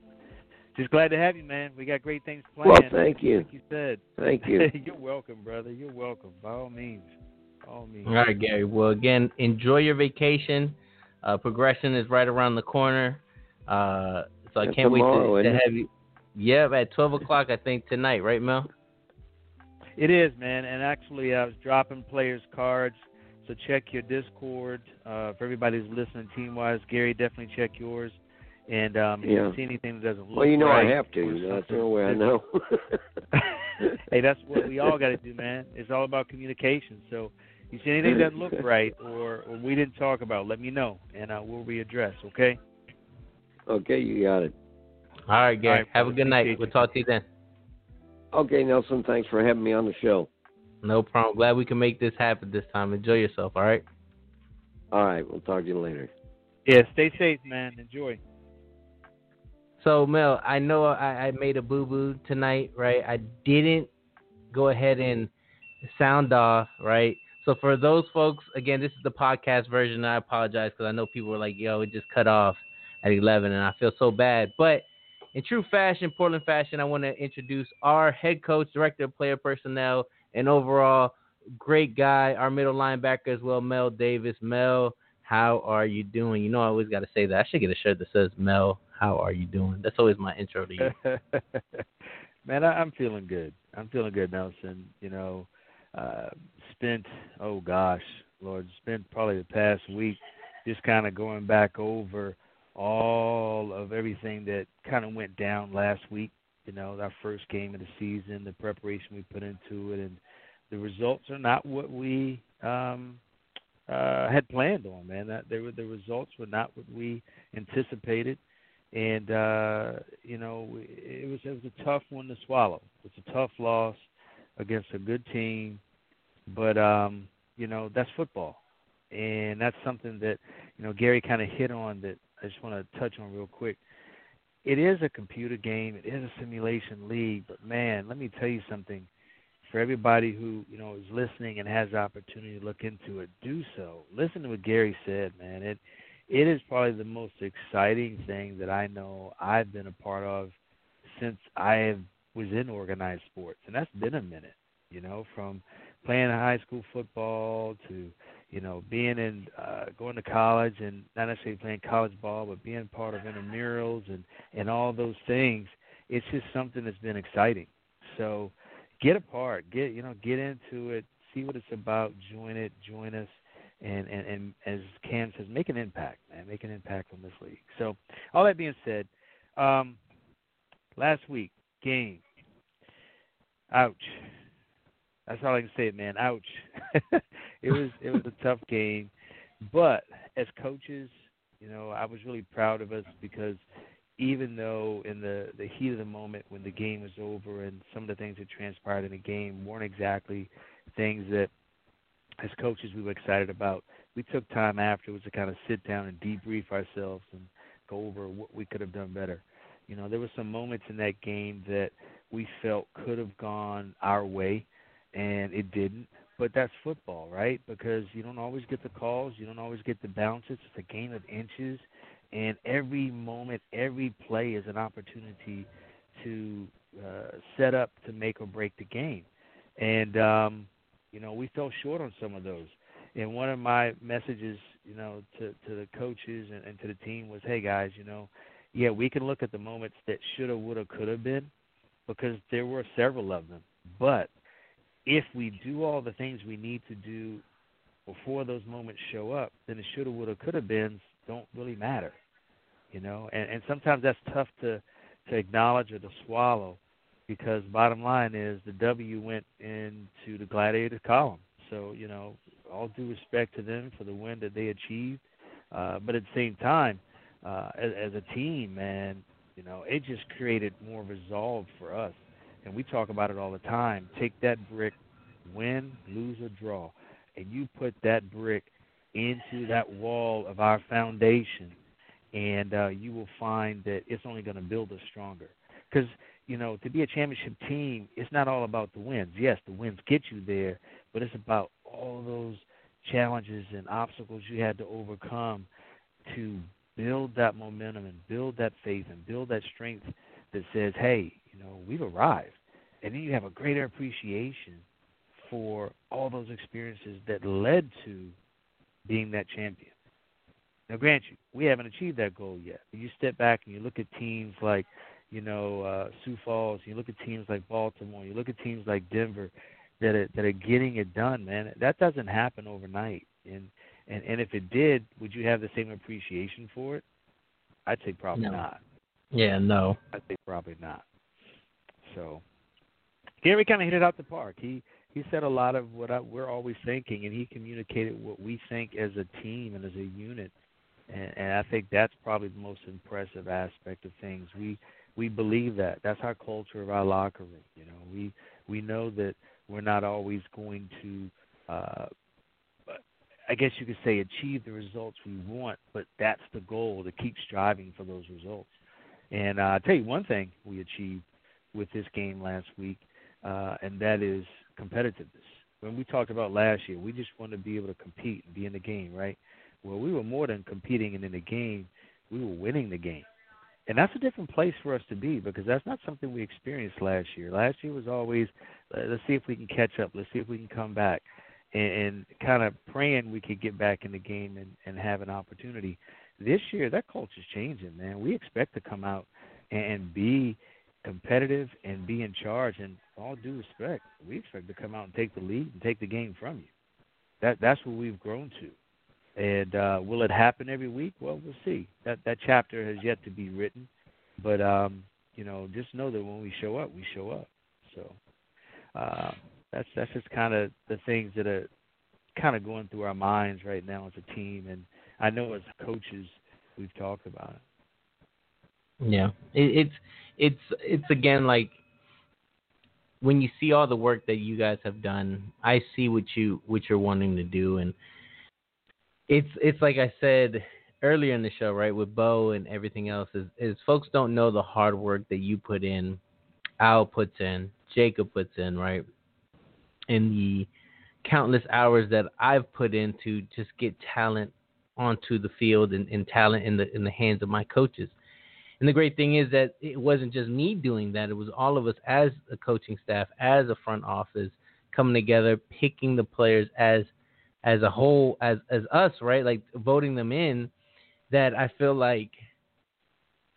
just glad to have you, man. We got great things planned. Well, thank you. Like you said. Thank you. You're welcome, brother. You're welcome. By all means. By all means. All right, Gary. Well, again, enjoy your vacation. Uh, progression is right around the corner. Uh, so I And can't wait to, to have you. Yeah, at twelve o'clock, I think tonight, right, Mel? It is, man. And actually, I was dropping players' cards. So check your Discord. Uh, for everybody who's listening team wise, Gary, definitely check yours. And um, if Yeah. you see anything that doesn't look right. well, you know right, I have to. or You know, that's the only way I know. hey, that's what we all got to do, man. It's all about communication. So, you see anything that doesn't look right or, or we didn't talk about, let me know, and uh, we'll readdress. Okay? okay, you got it. All right, Gary. All right, have a good night. Appreciate We'll talk to you then. Okay, Nelson, thanks for having me on the show. No problem. Glad we can make this happen this time. Enjoy yourself. All right. All right, we'll talk to you later. Yeah. Stay safe, man. Enjoy. So Mel, I know I, I made a boo boo tonight, right? I didn't go ahead and sound off, right? So for those folks, again, this is the podcast version. I apologize because I know people were like, "Yo, it just cut off at 11," and I feel so bad. But in true fashion, Portland fashion, I want to introduce our head coach, director of player personnel, and overall great guy, our middle linebacker as well, Mel Davis. Mel, how are you doing? You know, I always got to say that. I should get a shirt that says Mel, how are you doing? That's always my intro to you. man, I, I'm feeling good. I'm feeling good, Nelson. You know, uh, spent oh gosh, Lord, spent probably the past week just kind of going back over all of everything that kind of went down last week. You know, our first game of the season, the preparation we put into it, and the results are not what we um, uh, had planned on. Man, that they were the results were not what we anticipated and uh, you know it was it was a tough one to swallow. It's a tough loss against a good team, but um, you know that's football, and that's something that you know Gary kind of hit on that I just want to touch on real quick. It is a computer game. It is a simulation league, but man, let me tell you something. For everybody who you know is listening and has the opportunity to look into it, do so. Listen to what Gary said, man. It it is probably the most exciting thing that I know I've been a part of since I was in organized sports, and that's been a minute. You know, from playing high school football to you know being in uh, going to college and not necessarily playing college ball, but being part of intramurals and and all those things. It's just something that's been exciting. So get a part, get you know get into it, see what it's about, join it, join us and, and, and as Cam says, make an impact, man, make an impact on this league. So, all that being said, um, last week game, ouch. That's all I can say, man. Ouch. it was it was a tough game, but as coaches, you know, I was really proud of us because even though in the the heat of the moment when the game was over and some of the things that transpired in the game weren't exactly things that as coaches we were excited about. We took time afterwards to kind of sit down and debrief ourselves and go over what we could have done better. You know, there were some moments in that game that we felt could have gone our way, and it didn't. But that's football, right? Because you don't always get the calls, you don't always get the bounces. It's a game of inches, and every moment, every play is an opportunity to uh, set up to make or break the game. And um, you know, we fell short on some of those. And one of my messages, you know, to to the coaches and, and to the team was, hey guys, you know, yeah, we can look at the moments that shoulda, woulda, could have been, because there were several of them. But if we do all the things we need to do before those moments show up, then the shoulda, woulda, could have been don't really matter, you know. And and sometimes that's tough to to acknowledge or to swallow because bottom line is the W went into the gladiator column. So you know, all due respect to them for the win that they achieved, uh, but at the same time, uh, as, as a team, man, you know, it just created more resolve for us. And we talk about it all the time. Take that brick, win, lose, or draw, and you put that brick into that wall of our foundation, and uh, you will find that it's only going to build us stronger. Because you know, to be a championship team, it's not all about the wins. Yes, the wins get you there, but it's about all those challenges and obstacles you had to overcome to build that momentum and build that faith and build that strength that says, hey, you know, we've arrived. And then you have a greater appreciation for all those experiences that led to being that champion. Now, grant you, we haven't achieved that goal yet. You step back and you look at teams like you know, uh, Sioux Falls. You look at teams like Baltimore. You look at teams like Denver that are, that are getting it done, man. That doesn't happen overnight. And and and if it did, would you have the same appreciation for it? I'd say probably no. not. Yeah, no. I'd say probably not. So Gary kind of hit it out the park. He he said a lot of what I, we're always thinking, and he communicated what we think as a team and as a unit. And, and I think that's probably the most impressive aspect of things. We we believe that. That's our culture of our locker room. You know, we we know that we're not always going to, uh, I guess you could say, achieve the results we want, but that's the goal to keep striving for those results. And uh, I'll tell you one thing we achieved with this game last week, uh, and that is competitiveness. When we talked about last year, we just wanted to be able to compete and be in the game, right? Well, we were more than competing and in the game; we were winning the game and that's a different place for us to be because that's not something we experienced last year. Last year was always let's see if we can catch up, let's see if we can come back, and, and kind of praying we could get back in the game and, and have an opportunity. This year, that culture's changing, man. We expect to come out and be competitive and be in charge. And all due respect, we expect to come out and take the lead and take the game from you. That that's what we've grown to. And uh, will it happen every week? Well, we'll see. That that chapter has yet to be written, but um, you know, just know that when we show up, we show up. So uh, that's that's just kind of the things that are kind of going through our minds right now as a team, and I know as coaches we've talked about it. Yeah, it, it's it's it's again like when you see all the work that you guys have done, I see what you what you're wanting to do, and it's it's like I said earlier in the show, right, with Bo and everything else, is, is folks don't know the hard work that you put in, Al puts in, Jacob puts in, right, and the countless hours that I've put in to just get talent onto the field and, and talent in the in the hands of my coaches. And the great thing is that it wasn't just me doing that; it was all of us as a coaching staff, as a front office, coming together, picking the players as as a whole, as as us, right? Like voting them in. That I feel like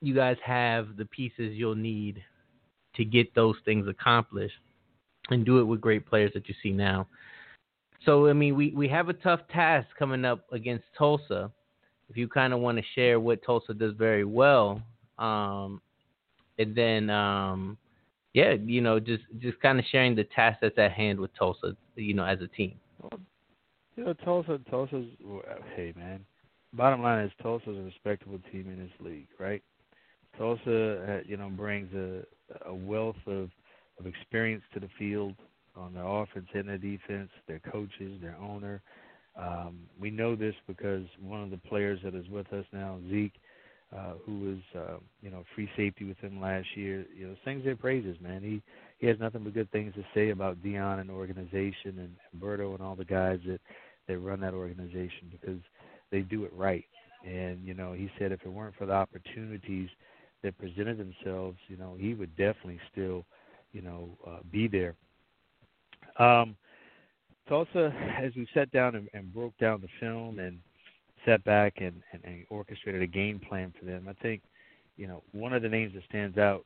you guys have the pieces you'll need to get those things accomplished and do it with great players that you see now. So I mean, we we have a tough task coming up against Tulsa. If you kind of want to share what Tulsa does very well, um, and then um, yeah, you know, just just kind of sharing the task that's at hand with Tulsa, you know, as a team. You know, Tulsa, Tulsa's hey man. Bottom line is Tulsa's a respectable team in this league, right? Tulsa, uh, you know, brings a a wealth of of experience to the field on their offense and their defense, their coaches, their owner. Um, we know this because one of the players that is with us now, Zeke, uh, who was uh, you know free safety with him last year, you know sings their praises, man. He he has nothing but good things to say about Dion and the organization and Berto and all the guys that that run that organization because they do it right. And you know he said if it weren't for the opportunities that presented themselves, you know he would definitely still you know uh, be there. Um, Tulsa, as we sat down and, and broke down the film and sat back and, and, and orchestrated a game plan for them. I think, you know, one of the names that stands out,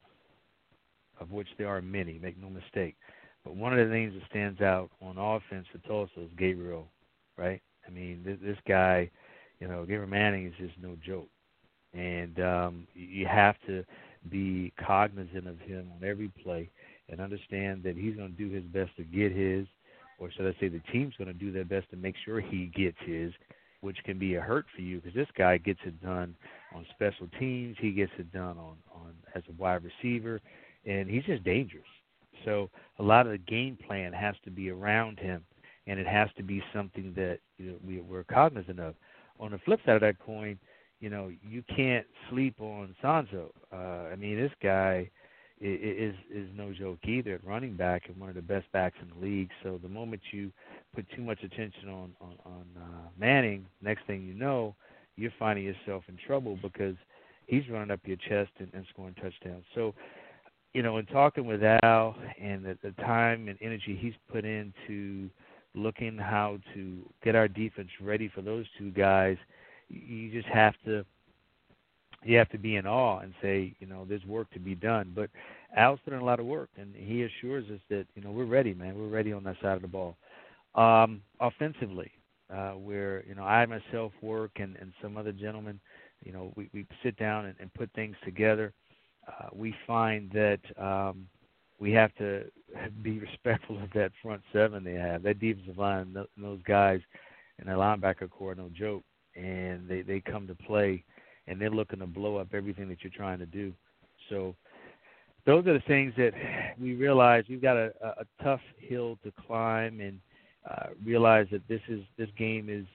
of which there are many, make no mistake, but one of the names that stands out on offense for Tulsa is Gabriel, right? I mean, this, this guy, you know, Gabriel Manning is just no joke, and um, you have to be cognizant of him on every play and understand that he's going to do his best to get his, or should I say, the team's going to do their best to make sure he gets his which can be a hurt for you because this guy gets it done on special teams. He gets it done on on as a wide receiver, and he's just dangerous. So a lot of the game plan has to be around him, and it has to be something that you know, we, we're cognizant of. On the flip side of that coin, you know you can't sleep on Sanzo. Uh, I mean, this guy is is no joke either at running back and one of the best backs in the league. So the moment you put too much attention on on, on uh, Manning, next thing you know, you're finding yourself in trouble because he's running up your chest and, and scoring touchdowns. So, you know, in talking with Al and the, the time and energy he's put into looking how to get our defense ready for those two guys, you just have to you have to be in awe and say, you know, there's work to be done. But Al's put a lot of work, and he assures us that, you know, we're ready, man. We're ready on that side of the ball. Um, offensively, uh, where you know I myself work and, and some other gentlemen, you know, we, we sit down and, and put things together. Uh, we find that um, we have to be respectful of that front seven they have. That defensive line, those guys, and that linebacker core, no joke. And they they come to play and they're looking to blow up everything that you're trying to do. So those are the things that we realize we've got a, a tough hill to climb and uh, realize that this is this game is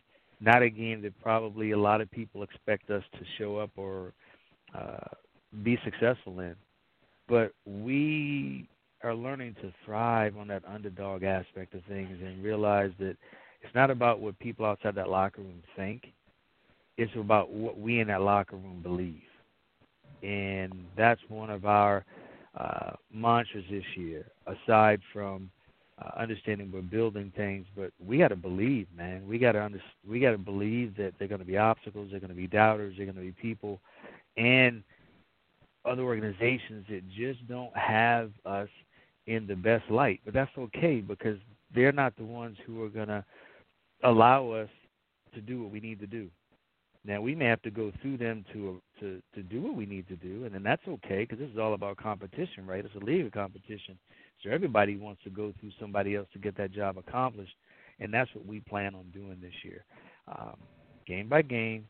not a game that probably a lot of people expect us to show up or uh, be successful in. But we are learning to thrive on that underdog aspect of things and realize that it's not about what people outside that locker room think it's about what we in that locker room believe. And that's one of our uh, mantras this year, aside from uh, understanding we're building things, but we got to believe, man. We got to under, we got to believe that they're going to be obstacles, they're going to be doubters, they're going to be people, and other organizations that just don't have us in the best light. But that's okay because they're not the ones who are going to allow us to do what we need to do. Now we may have to go through them to to to do what we need to do, and then that's okay because this is all about competition, right? It's a league of competition, so everybody wants to go through somebody else to get that job accomplished, and that's what we plan on doing this year, um, game by game.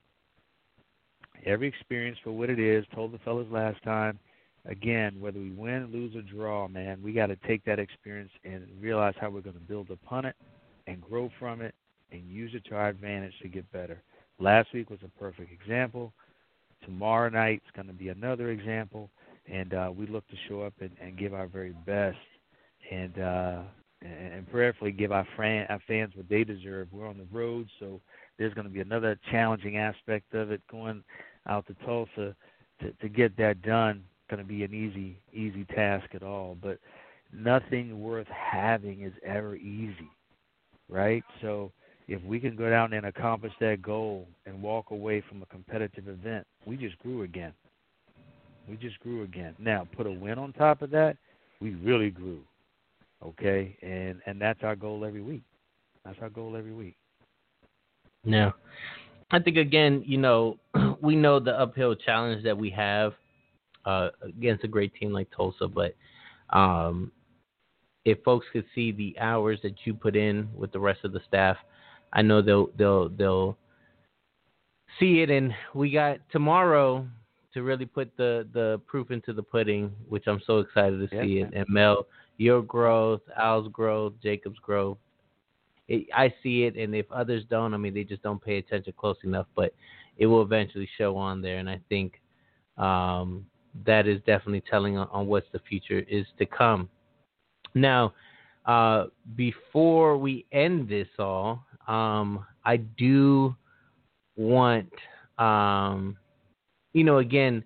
Every experience for what it is. Told the fellas last time. Again, whether we win, lose, or draw, man, we got to take that experience and realize how we're going to build upon it and grow from it and use it to our advantage to get better. Last week was a perfect example. Tomorrow night is going to be another example, and uh, we look to show up and, and give our very best, and uh, and prayerfully give our, fan, our fans what they deserve. We're on the road, so there's going to be another challenging aspect of it going out to Tulsa to, to get that done. Going to be an easy easy task at all, but nothing worth having is ever easy, right? So if we can go down and accomplish that goal and walk away from a competitive event, we just grew again. We just grew again. Now, put a win on top of that, we really grew. Okay? And and that's our goal every week. That's our goal every week. Yeah. I think again, you know, we know the uphill challenge that we have uh, against a great team like Tulsa, but um, if folks could see the hours that you put in with the rest of the staff, I know they'll they'll they'll see it. And we got tomorrow to really put the the proof into the pudding, which I'm so excited to see it. And Mel, your growth, Al's growth, Jacob's growth. It, I see it, and if others don't, I mean, they just don't pay attention close enough. But it will eventually show on there, and I think um, that is definitely telling on, on what the future is to come. Now, uh, before we end this all, um, I do want, um, you know, again,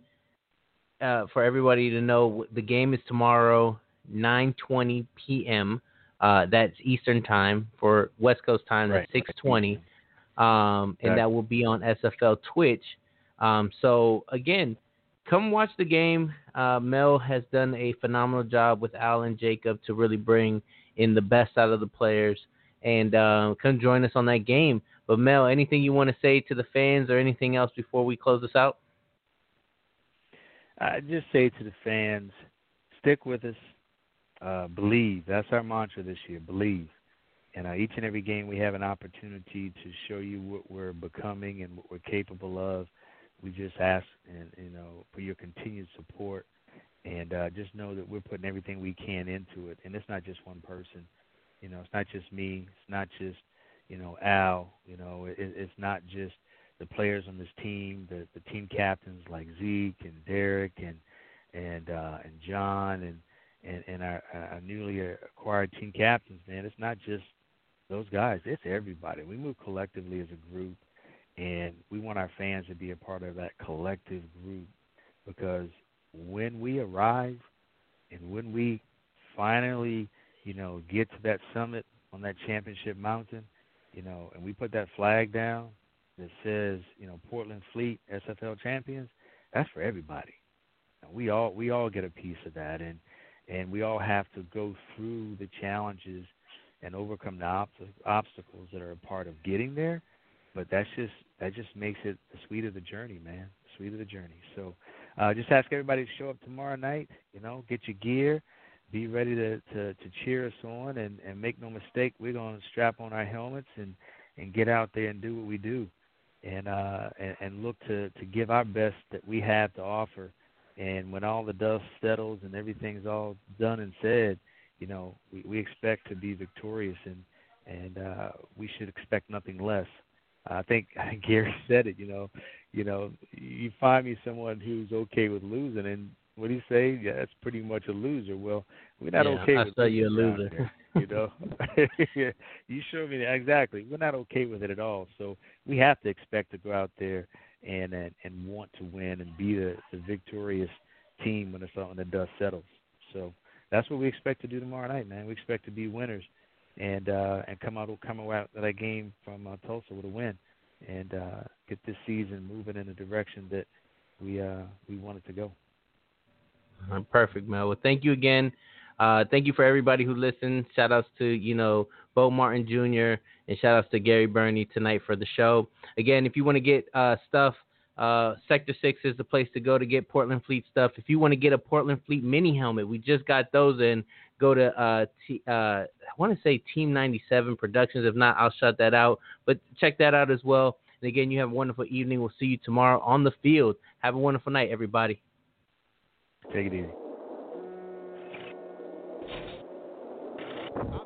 uh, for everybody to know, the game is tomorrow, 9:20 p.m. Uh, that's Eastern time. For West Coast time, that's right. 6:20, um, and that will be on SFL Twitch. Um, so again, come watch the game. Uh, Mel has done a phenomenal job with Al and Jacob to really bring in the best out of the players, and uh, come join us on that game. But Mel, anything you want to say to the fans or anything else before we close this out? I just say to the fans, stick with us. Uh, believe. That's our mantra this year. Believe. And uh, each and every game, we have an opportunity to show you what we're becoming and what we're capable of. We just ask, and you know, for your continued support, and uh, just know that we're putting everything we can into it. And it's not just one person. You know, it's not just me. It's not just you know Al. You know, it, it's not just the players on this team, the the team captains like Zeke and Derek and and uh, and John and and, and our, our newly acquired team captains, man, it's not just those guys; it's everybody. We move collectively as a group, and we want our fans to be a part of that collective group because when we arrive and when we finally, you know, get to that summit on that championship mountain, you know, and we put that flag down that says, you know, Portland Fleet SFL champions, that's for everybody. We all we all get a piece of that, and and we all have to go through the challenges and overcome the ob- obstacles that are a part of getting there. But that's just that just makes it the sweet of the journey, man. The sweet of the journey. So, uh, just ask everybody to show up tomorrow night. You know, get your gear, be ready to to, to cheer us on, and and make no mistake, we're gonna strap on our helmets and and get out there and do what we do, and uh and, and look to to give our best that we have to offer and when all the dust settles and everything's all done and said, you know, we, we expect to be victorious and and uh, we should expect nothing less. I think Gary said it. You know, you know, you find me someone who's okay with losing, and what do you say? Yeah, that's pretty much a loser. Well, we're not yeah, okay I with saw you a loser. There, you know, you show me that exactly. We're not okay with it at all. So we have to expect to go out there and and, and want to win and be the, the victorious team when it's when the dust settles. So that's what we expect to do tomorrow night, man. We expect to be winners and uh, and come out come out that game from uh, Tulsa with a win and uh, get this season moving in the direction that we uh, we want it to go. Perfect, Mel. Well, thank you again. Uh, thank you for everybody who listened. Shout outs to, you know, Bo Martin Jr. and shout outs to Gary Birney tonight for the show. Again, if you want to get uh, stuff, uh, Sector 6 is the place to go to get Portland Fleet stuff. If you want to get a Portland Fleet mini helmet, we just got those in. Go to, uh, t- uh, I want to say Team 97 Productions. If not, I'll shut that out. But check that out as well. And again, you have a wonderful evening. We'll see you tomorrow on the field. Have a wonderful night, everybody. Take it easy. I